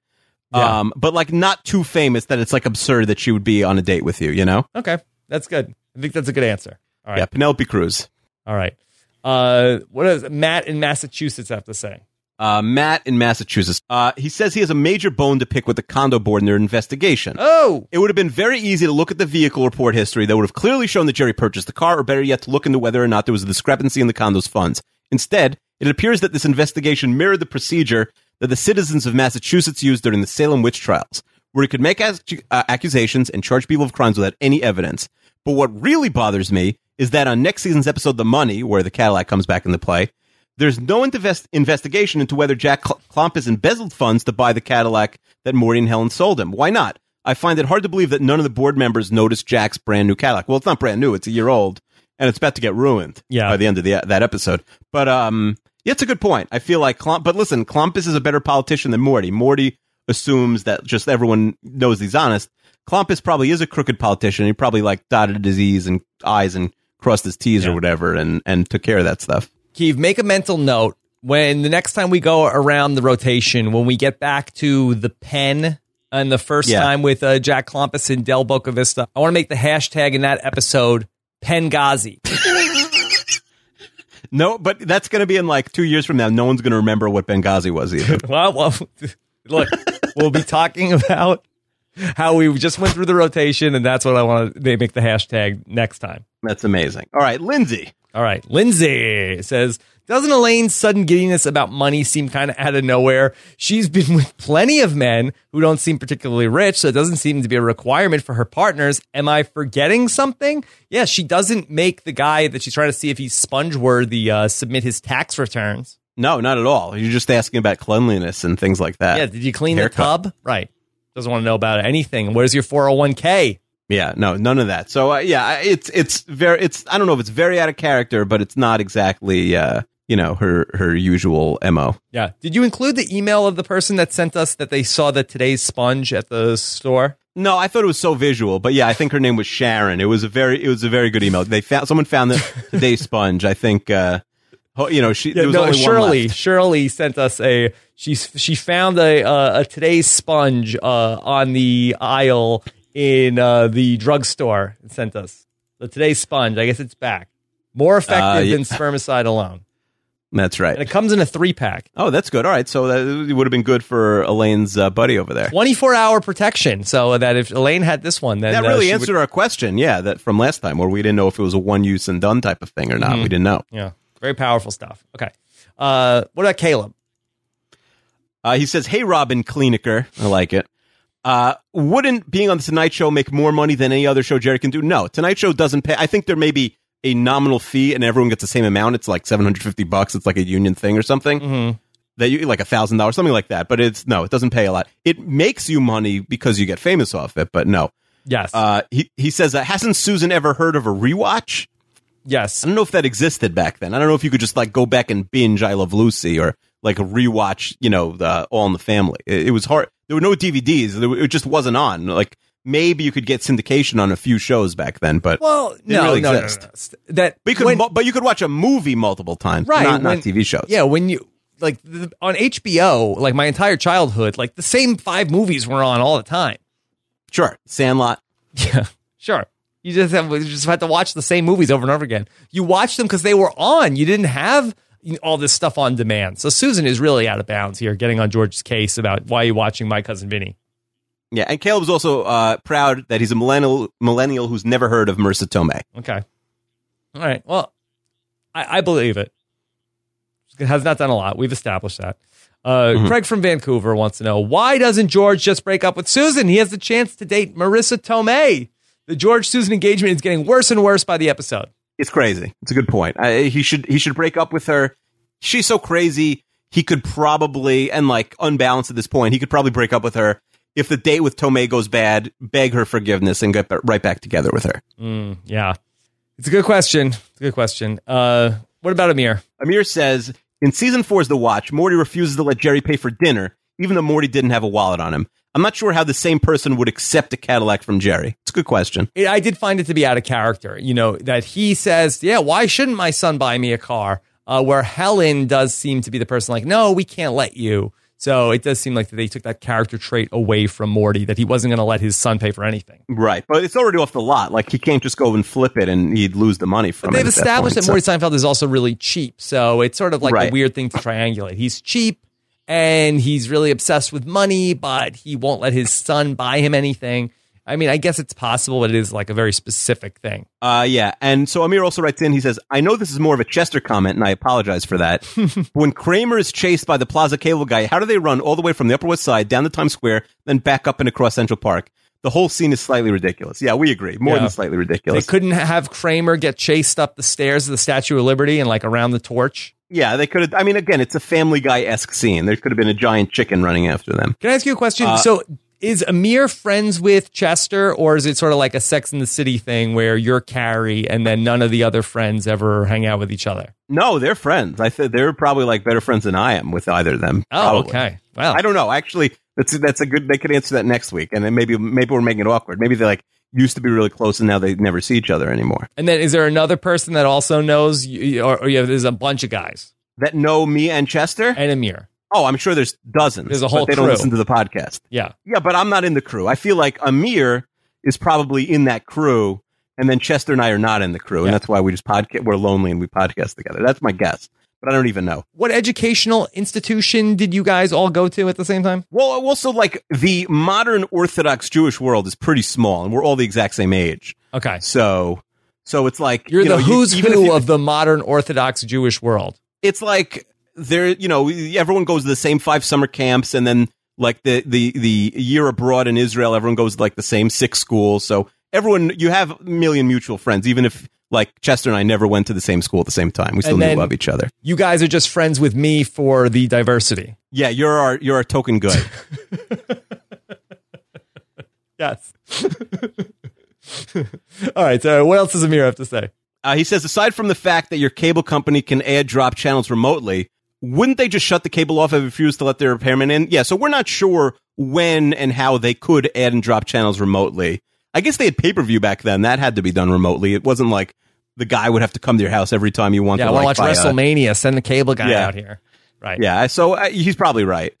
Yeah. Um, but like not too famous that it's like absurd that she would be on a date with you, you know? okay, that's good. I think that's a good answer. All right. Yeah, Penelope Cruz. All right. Uh, what does Matt in Massachusetts have to say? Uh, Matt in Massachusetts. Uh, he says he has a major bone to pick with the condo board in their investigation. Oh, It would have been very easy to look at the vehicle report history that would have clearly shown that Jerry purchased the car, or better yet, to look into whether or not there was a discrepancy in the condo's funds. Instead, it appears that this investigation mirrored the procedure that the citizens of Massachusetts used during the Salem witch trials, where he could make ac- uh, accusations and charge people of crimes without any evidence. But what really bothers me is that on next season's episode, The Money, where the Cadillac comes back into play, there's no invest- investigation into whether Jack Cl- Klompus embezzled funds to buy the Cadillac that Morty and Helen sold him. Why not? I find it hard to believe that none of the board members noticed Jack's brand new Cadillac. Well, it's not brand new; it's a year old, and it's about to get ruined. Yeah. by the end of the that episode. But um, yeah, it's a good point. I feel like Klomp, but listen, Klompus is a better politician than Morty. Morty assumes that just everyone knows he's honest. Klompus probably is a crooked politician. He probably like dotted his E's and I's and crossed his T's Yeah. or whatever, and and took care of that stuff. Keith, make a mental note when the next time we go around the rotation, when we get back to the pen and the first Yeah. time with uh, Jack Klompus and Del Boca Vista, I want to make the hashtag in that episode Pengazi. No, but that's going to be in like two years from now. No one's going to remember what Benghazi was either. well, well, look, we'll be talking about how we just went through the rotation, and that's what I want to make the hashtag next time. that's amazing. All right, Lindsay. All right. Lindsay says, doesn't Elaine's sudden giddiness about money seem kind of out of nowhere? She's been with plenty of men who don't seem particularly rich, so it doesn't seem to be a requirement for her partners. Am I forgetting something? Yeah, she doesn't make the guy that she's trying to see if he's sponge worthy uh, submit his tax returns. No, not at all. You're just asking about cleanliness and things like that. Yeah, did you clean Haircut. the tub? Right. Doesn't want to know about anything. Where's your 401k? Yeah, no, none of that. So uh, yeah, it's it's very it's I don't know if it's very out of character, but it's not exactly uh you know her her usual mo. Yeah. Did you include the email of the person that sent us that they saw the today's sponge at the store? No, I thought it was so visual, but yeah, I think her name was Sharon. It was a very it was a very good email. They found someone found the today's sponge. I think uh you know she Yeah, there was no, Shirley. Shirley sent us a she she found a uh, a today's sponge uh, on the aisle in uh, the drugstore and sent us the today's sponge. I guess it's back. More effective Uh, yeah. than spermicide alone, That's right. and it comes in a three pack. Oh, that's good. All right, so that would have been good for Elaine's uh, buddy over there. 24 hour protection so that if Elaine had this one then That uh, really she answered our question, yeah, that from last time where we didn't know if it was a one use and done type of thing or not. Mm-hmm. We didn't know. yeah very powerful stuff okay uh what about Caleb Uh, he says, "Hey, Robin Kliniker, I like it. Uh, wouldn't being on the Tonight Show make more money than any other show Jerry can do? No, Tonight Show doesn't pay. I think there may be a nominal fee, and everyone gets the same amount. It's like seven hundred fifty bucks. It's like a union thing or something. Mm-hmm. That you like a thousand dollars, something like that. But it's no, it doesn't pay a lot. It makes you money because you get famous off it. But no, yes uh, he he says, uh, hasn't Susan ever heard of a rewatch? yes I don't know if that existed back then. I don't know if you could just like go back and binge I Love Lucy or like a rewatch, you know, the All in the Family. It, it was hard. There were no DVDs. There, it just wasn't on. Like maybe you could get syndication on a few shows back then, but well no, really no, no, no, that but you could when- but you could watch a movie multiple times, right Not, not TV shows. yeah when you like the, on HBO like my entire childhood like the same five movies were on all the time sure. Sandlot. Yeah, sure. You just have you just had to watch the same movies over and over again. You watched them because they were on. You didn't have all this stuff on demand. So Susan is really out of bounds here, getting on George's case about why you watching My Cousin Vinny. Yeah, and Caleb's also uh, proud that he's a millennial millennial who's never heard of Marisa Tomei. Okay. All right. Well, I, I believe it. It has not done a lot. We've established that. Uh, Craig from Vancouver wants to know why doesn't George just break up with Susan? He has the chance to date Marisa Tomei. The George Susan engagement is getting worse and worse by the episode. It's crazy. It's a good point. I, he should he should break up with her. She's so crazy. He could probably and like unbalanced at this point. He could probably break up with her if the date with Tomei goes bad. Beg her forgiveness and get right back together with her. Mm, yeah. It's a good question. It's a good question. Uh, what about Amir? Amir says in season four's The Watch, Morty refuses to let Jerry pay for dinner, even though Morty didn't have a wallet on him. I'm not sure how the same person would accept a Cadillac from Jerry. A good question. I did find it to be out of character. You know, that he says, yeah, why shouldn't my son buy me a car? Uh, where Helen does seem to be the person like, no, we can't let you. So it does seem like that they took that character trait away from Morty, that he wasn't going to let his son pay for anything. Right, but it's already off the lot. Like he can't just go and flip it and he'd lose the money from But it. they've at that established point, that, so- Morty Seinfeld is also really cheap. So it's sort of like Right. a weird thing to triangulate. He's cheap and he's really obsessed with money, but he won't let his son buy him anything. I mean, I guess it's possible, but it is like a very specific thing. Uh, yeah. And so Amir also writes in, he says, I know this is more of a Chester comment, and I apologize for that. when Kramer is chased by the Plaza Cable guy, how do they run all the way from the Upper West Side down to Times Square, then back up and across Central Park? The whole scene is slightly ridiculous. Yeah, we agree. More Yeah. than slightly ridiculous. They couldn't have Kramer get chased up the stairs of the Statue of Liberty and like around the torch. yeah, they could have. I mean, again, it's a Family Guy esque scene. There could have been a giant chicken running after them. Can I ask you a question? Uh, so is Amir friends with Chester, or is it sort of like a Sex in the City thing where you're Carrie and then none of the other friends ever hang out with each other? No, they're friends. I think they're probably like better friends than I am with either of them. Oh, probably. okay. Well, I don't know. Actually, that's that's a good. They could answer that next week, and then maybe maybe we're making it awkward. Maybe they like used to be really close, and now they never see each other anymore. and then is there another person that also knows, you, or, or you have, there's a bunch of guys That know me and Chester. and Amir? Oh, I'm sure there's dozens. There's a whole they don't listen to the podcast. Yeah. Yeah, but I'm not in the crew. I feel like Amir is probably in that crew, and then Chester and I are not in the crew, Yeah. and that's why we just podcast. We're lonely and we podcast together. That's my guess, but I don't even know. What educational institution did you guys all go to at the same time? Well, also like the modern Orthodox Jewish world is pretty small, and we're all the exact same age. Okay. So, so it's like You're you the know, you- who's even who you- of the modern Orthodox Jewish world. it's like there you know everyone goes to the same five summer camps and then like the the the year abroad in Israel everyone goes to like the same six schools so everyone you have a million mutual friends even if like Chester and I never went to the same school at the same time we still knew love each other You guys are just friends with me for the diversity. yeah you're our you're our token good Yes. All right. So, what else does Amir have to say? Uh, he says, aside from the fact that your cable company can add drop channels remotely, wouldn't they just shut the cable off if they refuse to let their repairman in? Yeah, so we're not sure when and how they could add and drop channels remotely. I guess they had pay per view back then. That had to be done remotely. It wasn't like the guy would have to come to your house every time you want Yeah, I to like, watch buy a- WrestleMania. Send the cable guy Yeah. out here. Right. Yeah, so uh, he's probably right.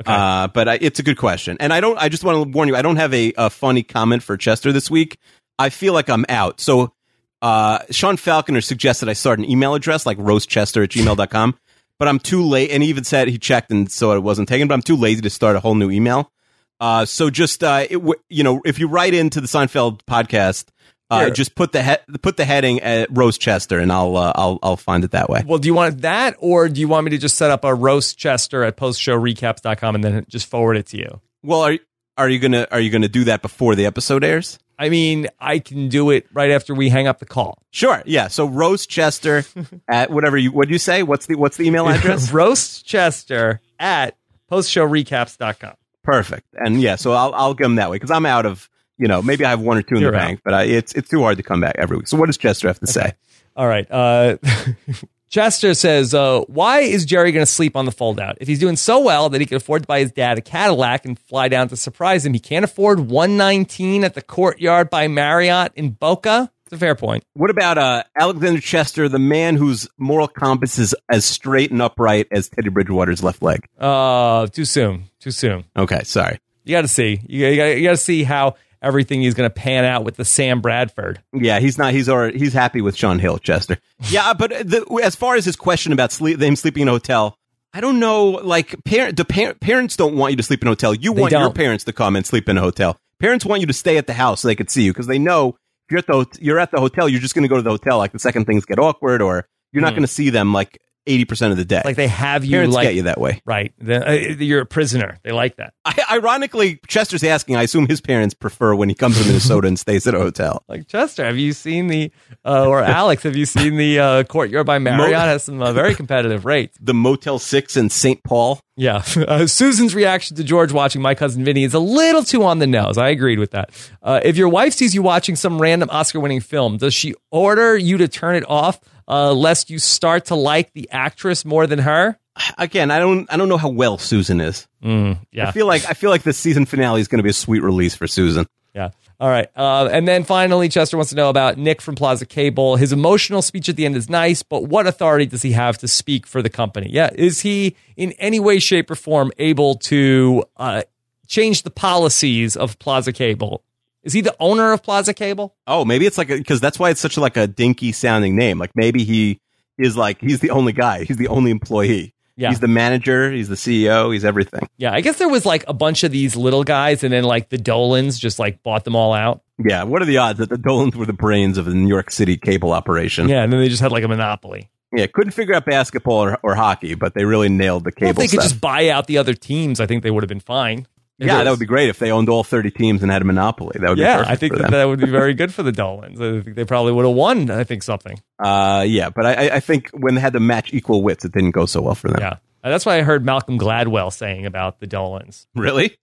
Okay. Uh, but uh, it's a good question, and I don't. I just want to warn you. I don't have a, a funny comment for Chester this week. I feel like I'm out. So, uh, Sean Falconer suggested I start an email address like roastchester at gmail.com, but I'm too late. And he even said he checked and so it wasn't taken. But I'm too lazy to start a whole new email. Uh, so just uh, it, w- you know, if you write into the Seinfeld podcast. Uh, just put the he- put the heading at Roast Chester, and I'll uh, I'll I'll find it that way. Well, do you want that, or do you want me to just set up a roast Chester at postshowrecaps.com and then just forward it to you? Well, are are you gonna are you gonna do that before the episode airs? I mean, I can do it right after we hang up the call. Sure. Yeah. So roast Chester at whatever you what do you say? What's the what's the email address? roast Chester at postshowrecaps.com. Perfect. And yeah, so I'll I'll give them that way because I'm out of you know maybe I have one or two in You're the out. bank, but I, it's it's too hard to come back every week. So what does Chester have to say? All right. Uh, Chester says, uh, why is Jerry going to sleep on the fold out? If he's doing so well that he can afford to buy his dad a Cadillac and fly down to surprise him, he can't afford 119 at the courtyard by Marriott in Boca? It's a fair point. What about uh, Alexander Chester, the man whose moral compass is as straight and upright as Teddy Bridgewater's left leg? Uh, too soon. Too soon. Okay, sorry. You got to see. You, got to see how everything is going to pan out with the Sam Bradford. Yeah, he's not. He's already, he's happy with Shaun Hill, Chester. Yeah, uh, but the, as far as his question about sleep, him sleeping in a hotel, I don't know. Like, parent, the par- parents don't want you to sleep in a hotel. You They want your parents to come and sleep in a hotel. Parents want you to stay at the house so they could see you because they know if you're at the you're at the hotel, you're just going to go to the hotel. Like the second things get awkward, or you're not hmm. going to see them like eighty percent of the day. Like they have you parents like get you that way. right. The, uh, you're a prisoner. They like that. I, ironically, Chester's asking. I assume his parents prefer when he comes to Minnesota and stays at a hotel. Like Chester, have you seen the uh, or Alex? Have you seen the uh, courtyard by Marriott? Has some uh, very competitive rates. The Motel Six in St. Paul. Yeah. Uh, Susan's reaction to George watching My Cousin Vinny is a little too on the nose. I agreed with that. Uh, if your wife sees you watching some random Oscar winning film, does she order you to turn it off uh, lest you start to like the actress more than her? Again, I don't. I don't know how well Susan is. Mm, yeah. I feel like I feel like the season finale is going to be a sweet release for Susan. Yeah. All right. Uh, and then finally, Chester wants to know about Nick from Plaza Cable. His emotional speech at the end is nice, but what authority does he have to speak for the company? Yeah. Is he in any way, shape, or form able to uh, change the policies of Plaza Cable? Is he the owner of Plaza Cable? Oh, maybe it's like because that's why it's such a, like a dinky sounding name. Like maybe he is like he's the only guy. He's the only employee. Yeah. He's the manager. He's the CEO. He's everything. Yeah. I guess there was like a bunch of these little guys, and then like the Dolans just like bought them all out. Yeah. What are the odds that the Dolans were the brains of the New York City cable operation? Yeah. And then they just had like a monopoly. Yeah. Couldn't figure out basketball or, or hockey, but they really nailed the Well, cable if they could stuff. just buy out the other teams, I think they would have been fine. It yeah, is. that would be great if they owned all thirty teams and had a monopoly. That would be yeah, I think that, that would be very good for the Dolans. I think they probably would have won. I think something. Uh, yeah, but I, I- think when they had to match equal wits, it didn't go so well for them. Yeah, that's why I heard Malcolm Gladwell saying about the Dolans. Really?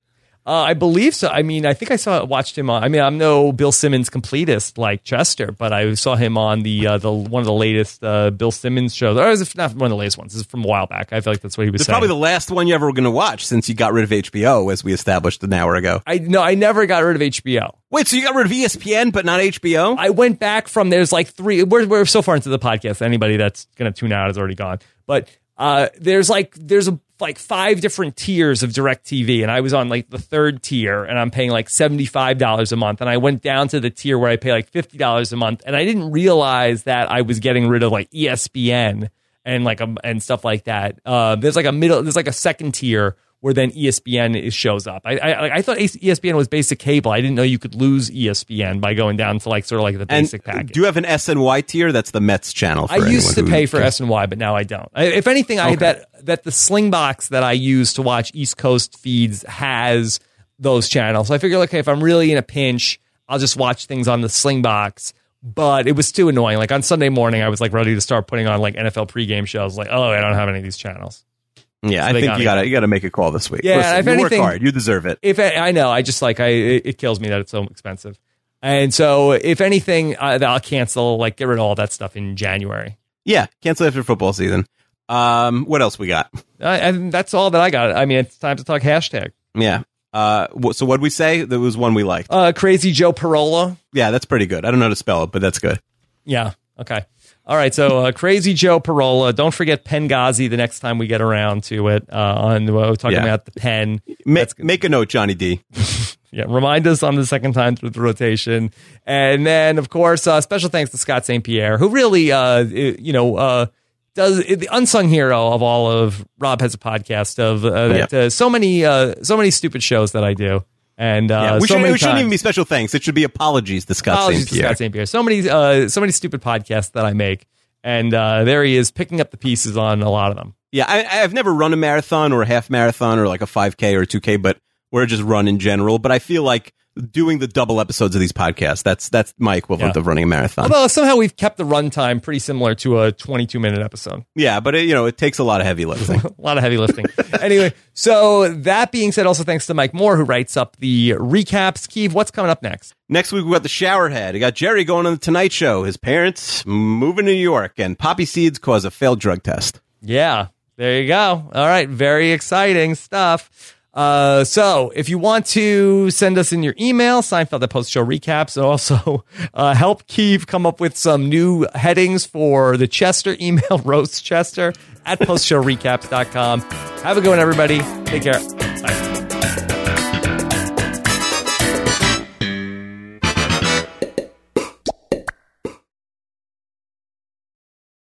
Uh, I believe so. I mean, I think I saw watched him on. I mean, I'm no Bill Simmons completist like Chester, but I saw him on the uh, the one of the latest uh, Bill Simmons shows. Or is it not one of the latest ones? This is from a while back. I feel like that's what he was It's probably the last one you ever were going to watch since you got rid of HBO, as we established an hour ago. I no, I never got rid of HBO. Wait, so you got rid of ESPN but not HBO? I went back from there's like three. We're we're so far into the podcast. Anybody that's gonna tune out has already gone. But uh, there's like there's a, like five different tiers of DirecTV, and I was on like the third tier, and I'm paying like seventy five dollars a month. And I went down to the tier where I pay like fifty dollars a month, and I didn't realize that I was getting rid of like ESPN and like um, and stuff like that. Uh, there's like a middle. There's like a second tier where then ESPN is, shows up. I, I I thought ESPN was basic cable. I didn't know you could lose ESPN by going down to like sort of like the and basic package. do you have an SNY tier? That's the Mets channel. For I used to pay for cares. S and Y, but now I don't. I, if anything, I Okay. bet that the Slingbox that I use to watch East Coast feeds has those channels. So I figure, okay, if I'm really in a pinch, I'll just watch things on the Slingbox. But it was too annoying. Like on Sunday morning, I was like ready to start putting on like NFL pregame shows. Like, oh, I don't have any of these channels. Yeah, So I think got you got to you got to make a call this week. Yeah, Listen, if you anything- work hard. You deserve it. If I, I know, I just like I it, it kills me that it's so expensive. And so, if anything, uh, I'll cancel, like, get rid of all that stuff in January. Yeah, cancel after football season. Um, what else we got? Uh, and that's all that I got. I mean, it's time to talk hashtag. Yeah. Uh, so what we say? There was one we liked. Uh, Crazy Joe Parola. Yeah, that's pretty good. I don't know how to spell it, but that's good. Yeah. Okay. All right. So, uh, Crazy Joe Parola. Don't forget Pengazi the next time we get around to it. Uh, on uh, we're talking Yeah. about the pen. Ma- That's- make a note, Johnny D. Yeah, remind us on the second time through the rotation, and then of course, uh, special thanks to Scott St. Pierre, who really, uh, you know, uh, does the unsung hero of all of Rob has a podcast of uh, that, uh, so many, uh, so many stupid shows that I do, and uh, Yeah, we, so should, shouldn't even be special thanks. It should be apologies to Scott Apologies St. to Pierre. Scott St. Pierre. So many, uh, so many stupid podcasts that I make, and uh, there he is picking up the pieces on a lot of them. Yeah, I, I've never run a marathon or a half marathon or like a 5K or a 2K, but or just run in general. But I feel like doing the double episodes of these podcasts, that's that's my equivalent Yeah. of running a marathon. Although somehow we've kept the runtime pretty similar to a 22 minute episode. yeah, but it, you know, it takes a lot of heavy lifting. a lot of heavy lifting. anyway, so that being said, also thanks to Mike Moore who writes up the recaps. Keeve, what's coming up next? Next week we got the showerhead. We got Jerry going on the Tonight Show. His parents moving to New York, and poppy seeds cause a failed drug test. Yeah, there you go. All right, very exciting stuff. Uh, so if you want to send us in your email, Seinfeld at Post Show Recaps, and also uh, help Keeve come up with some new headings for the Chester email, roast Chester at postshowrecaps.com. Have a good one, everybody. Take care.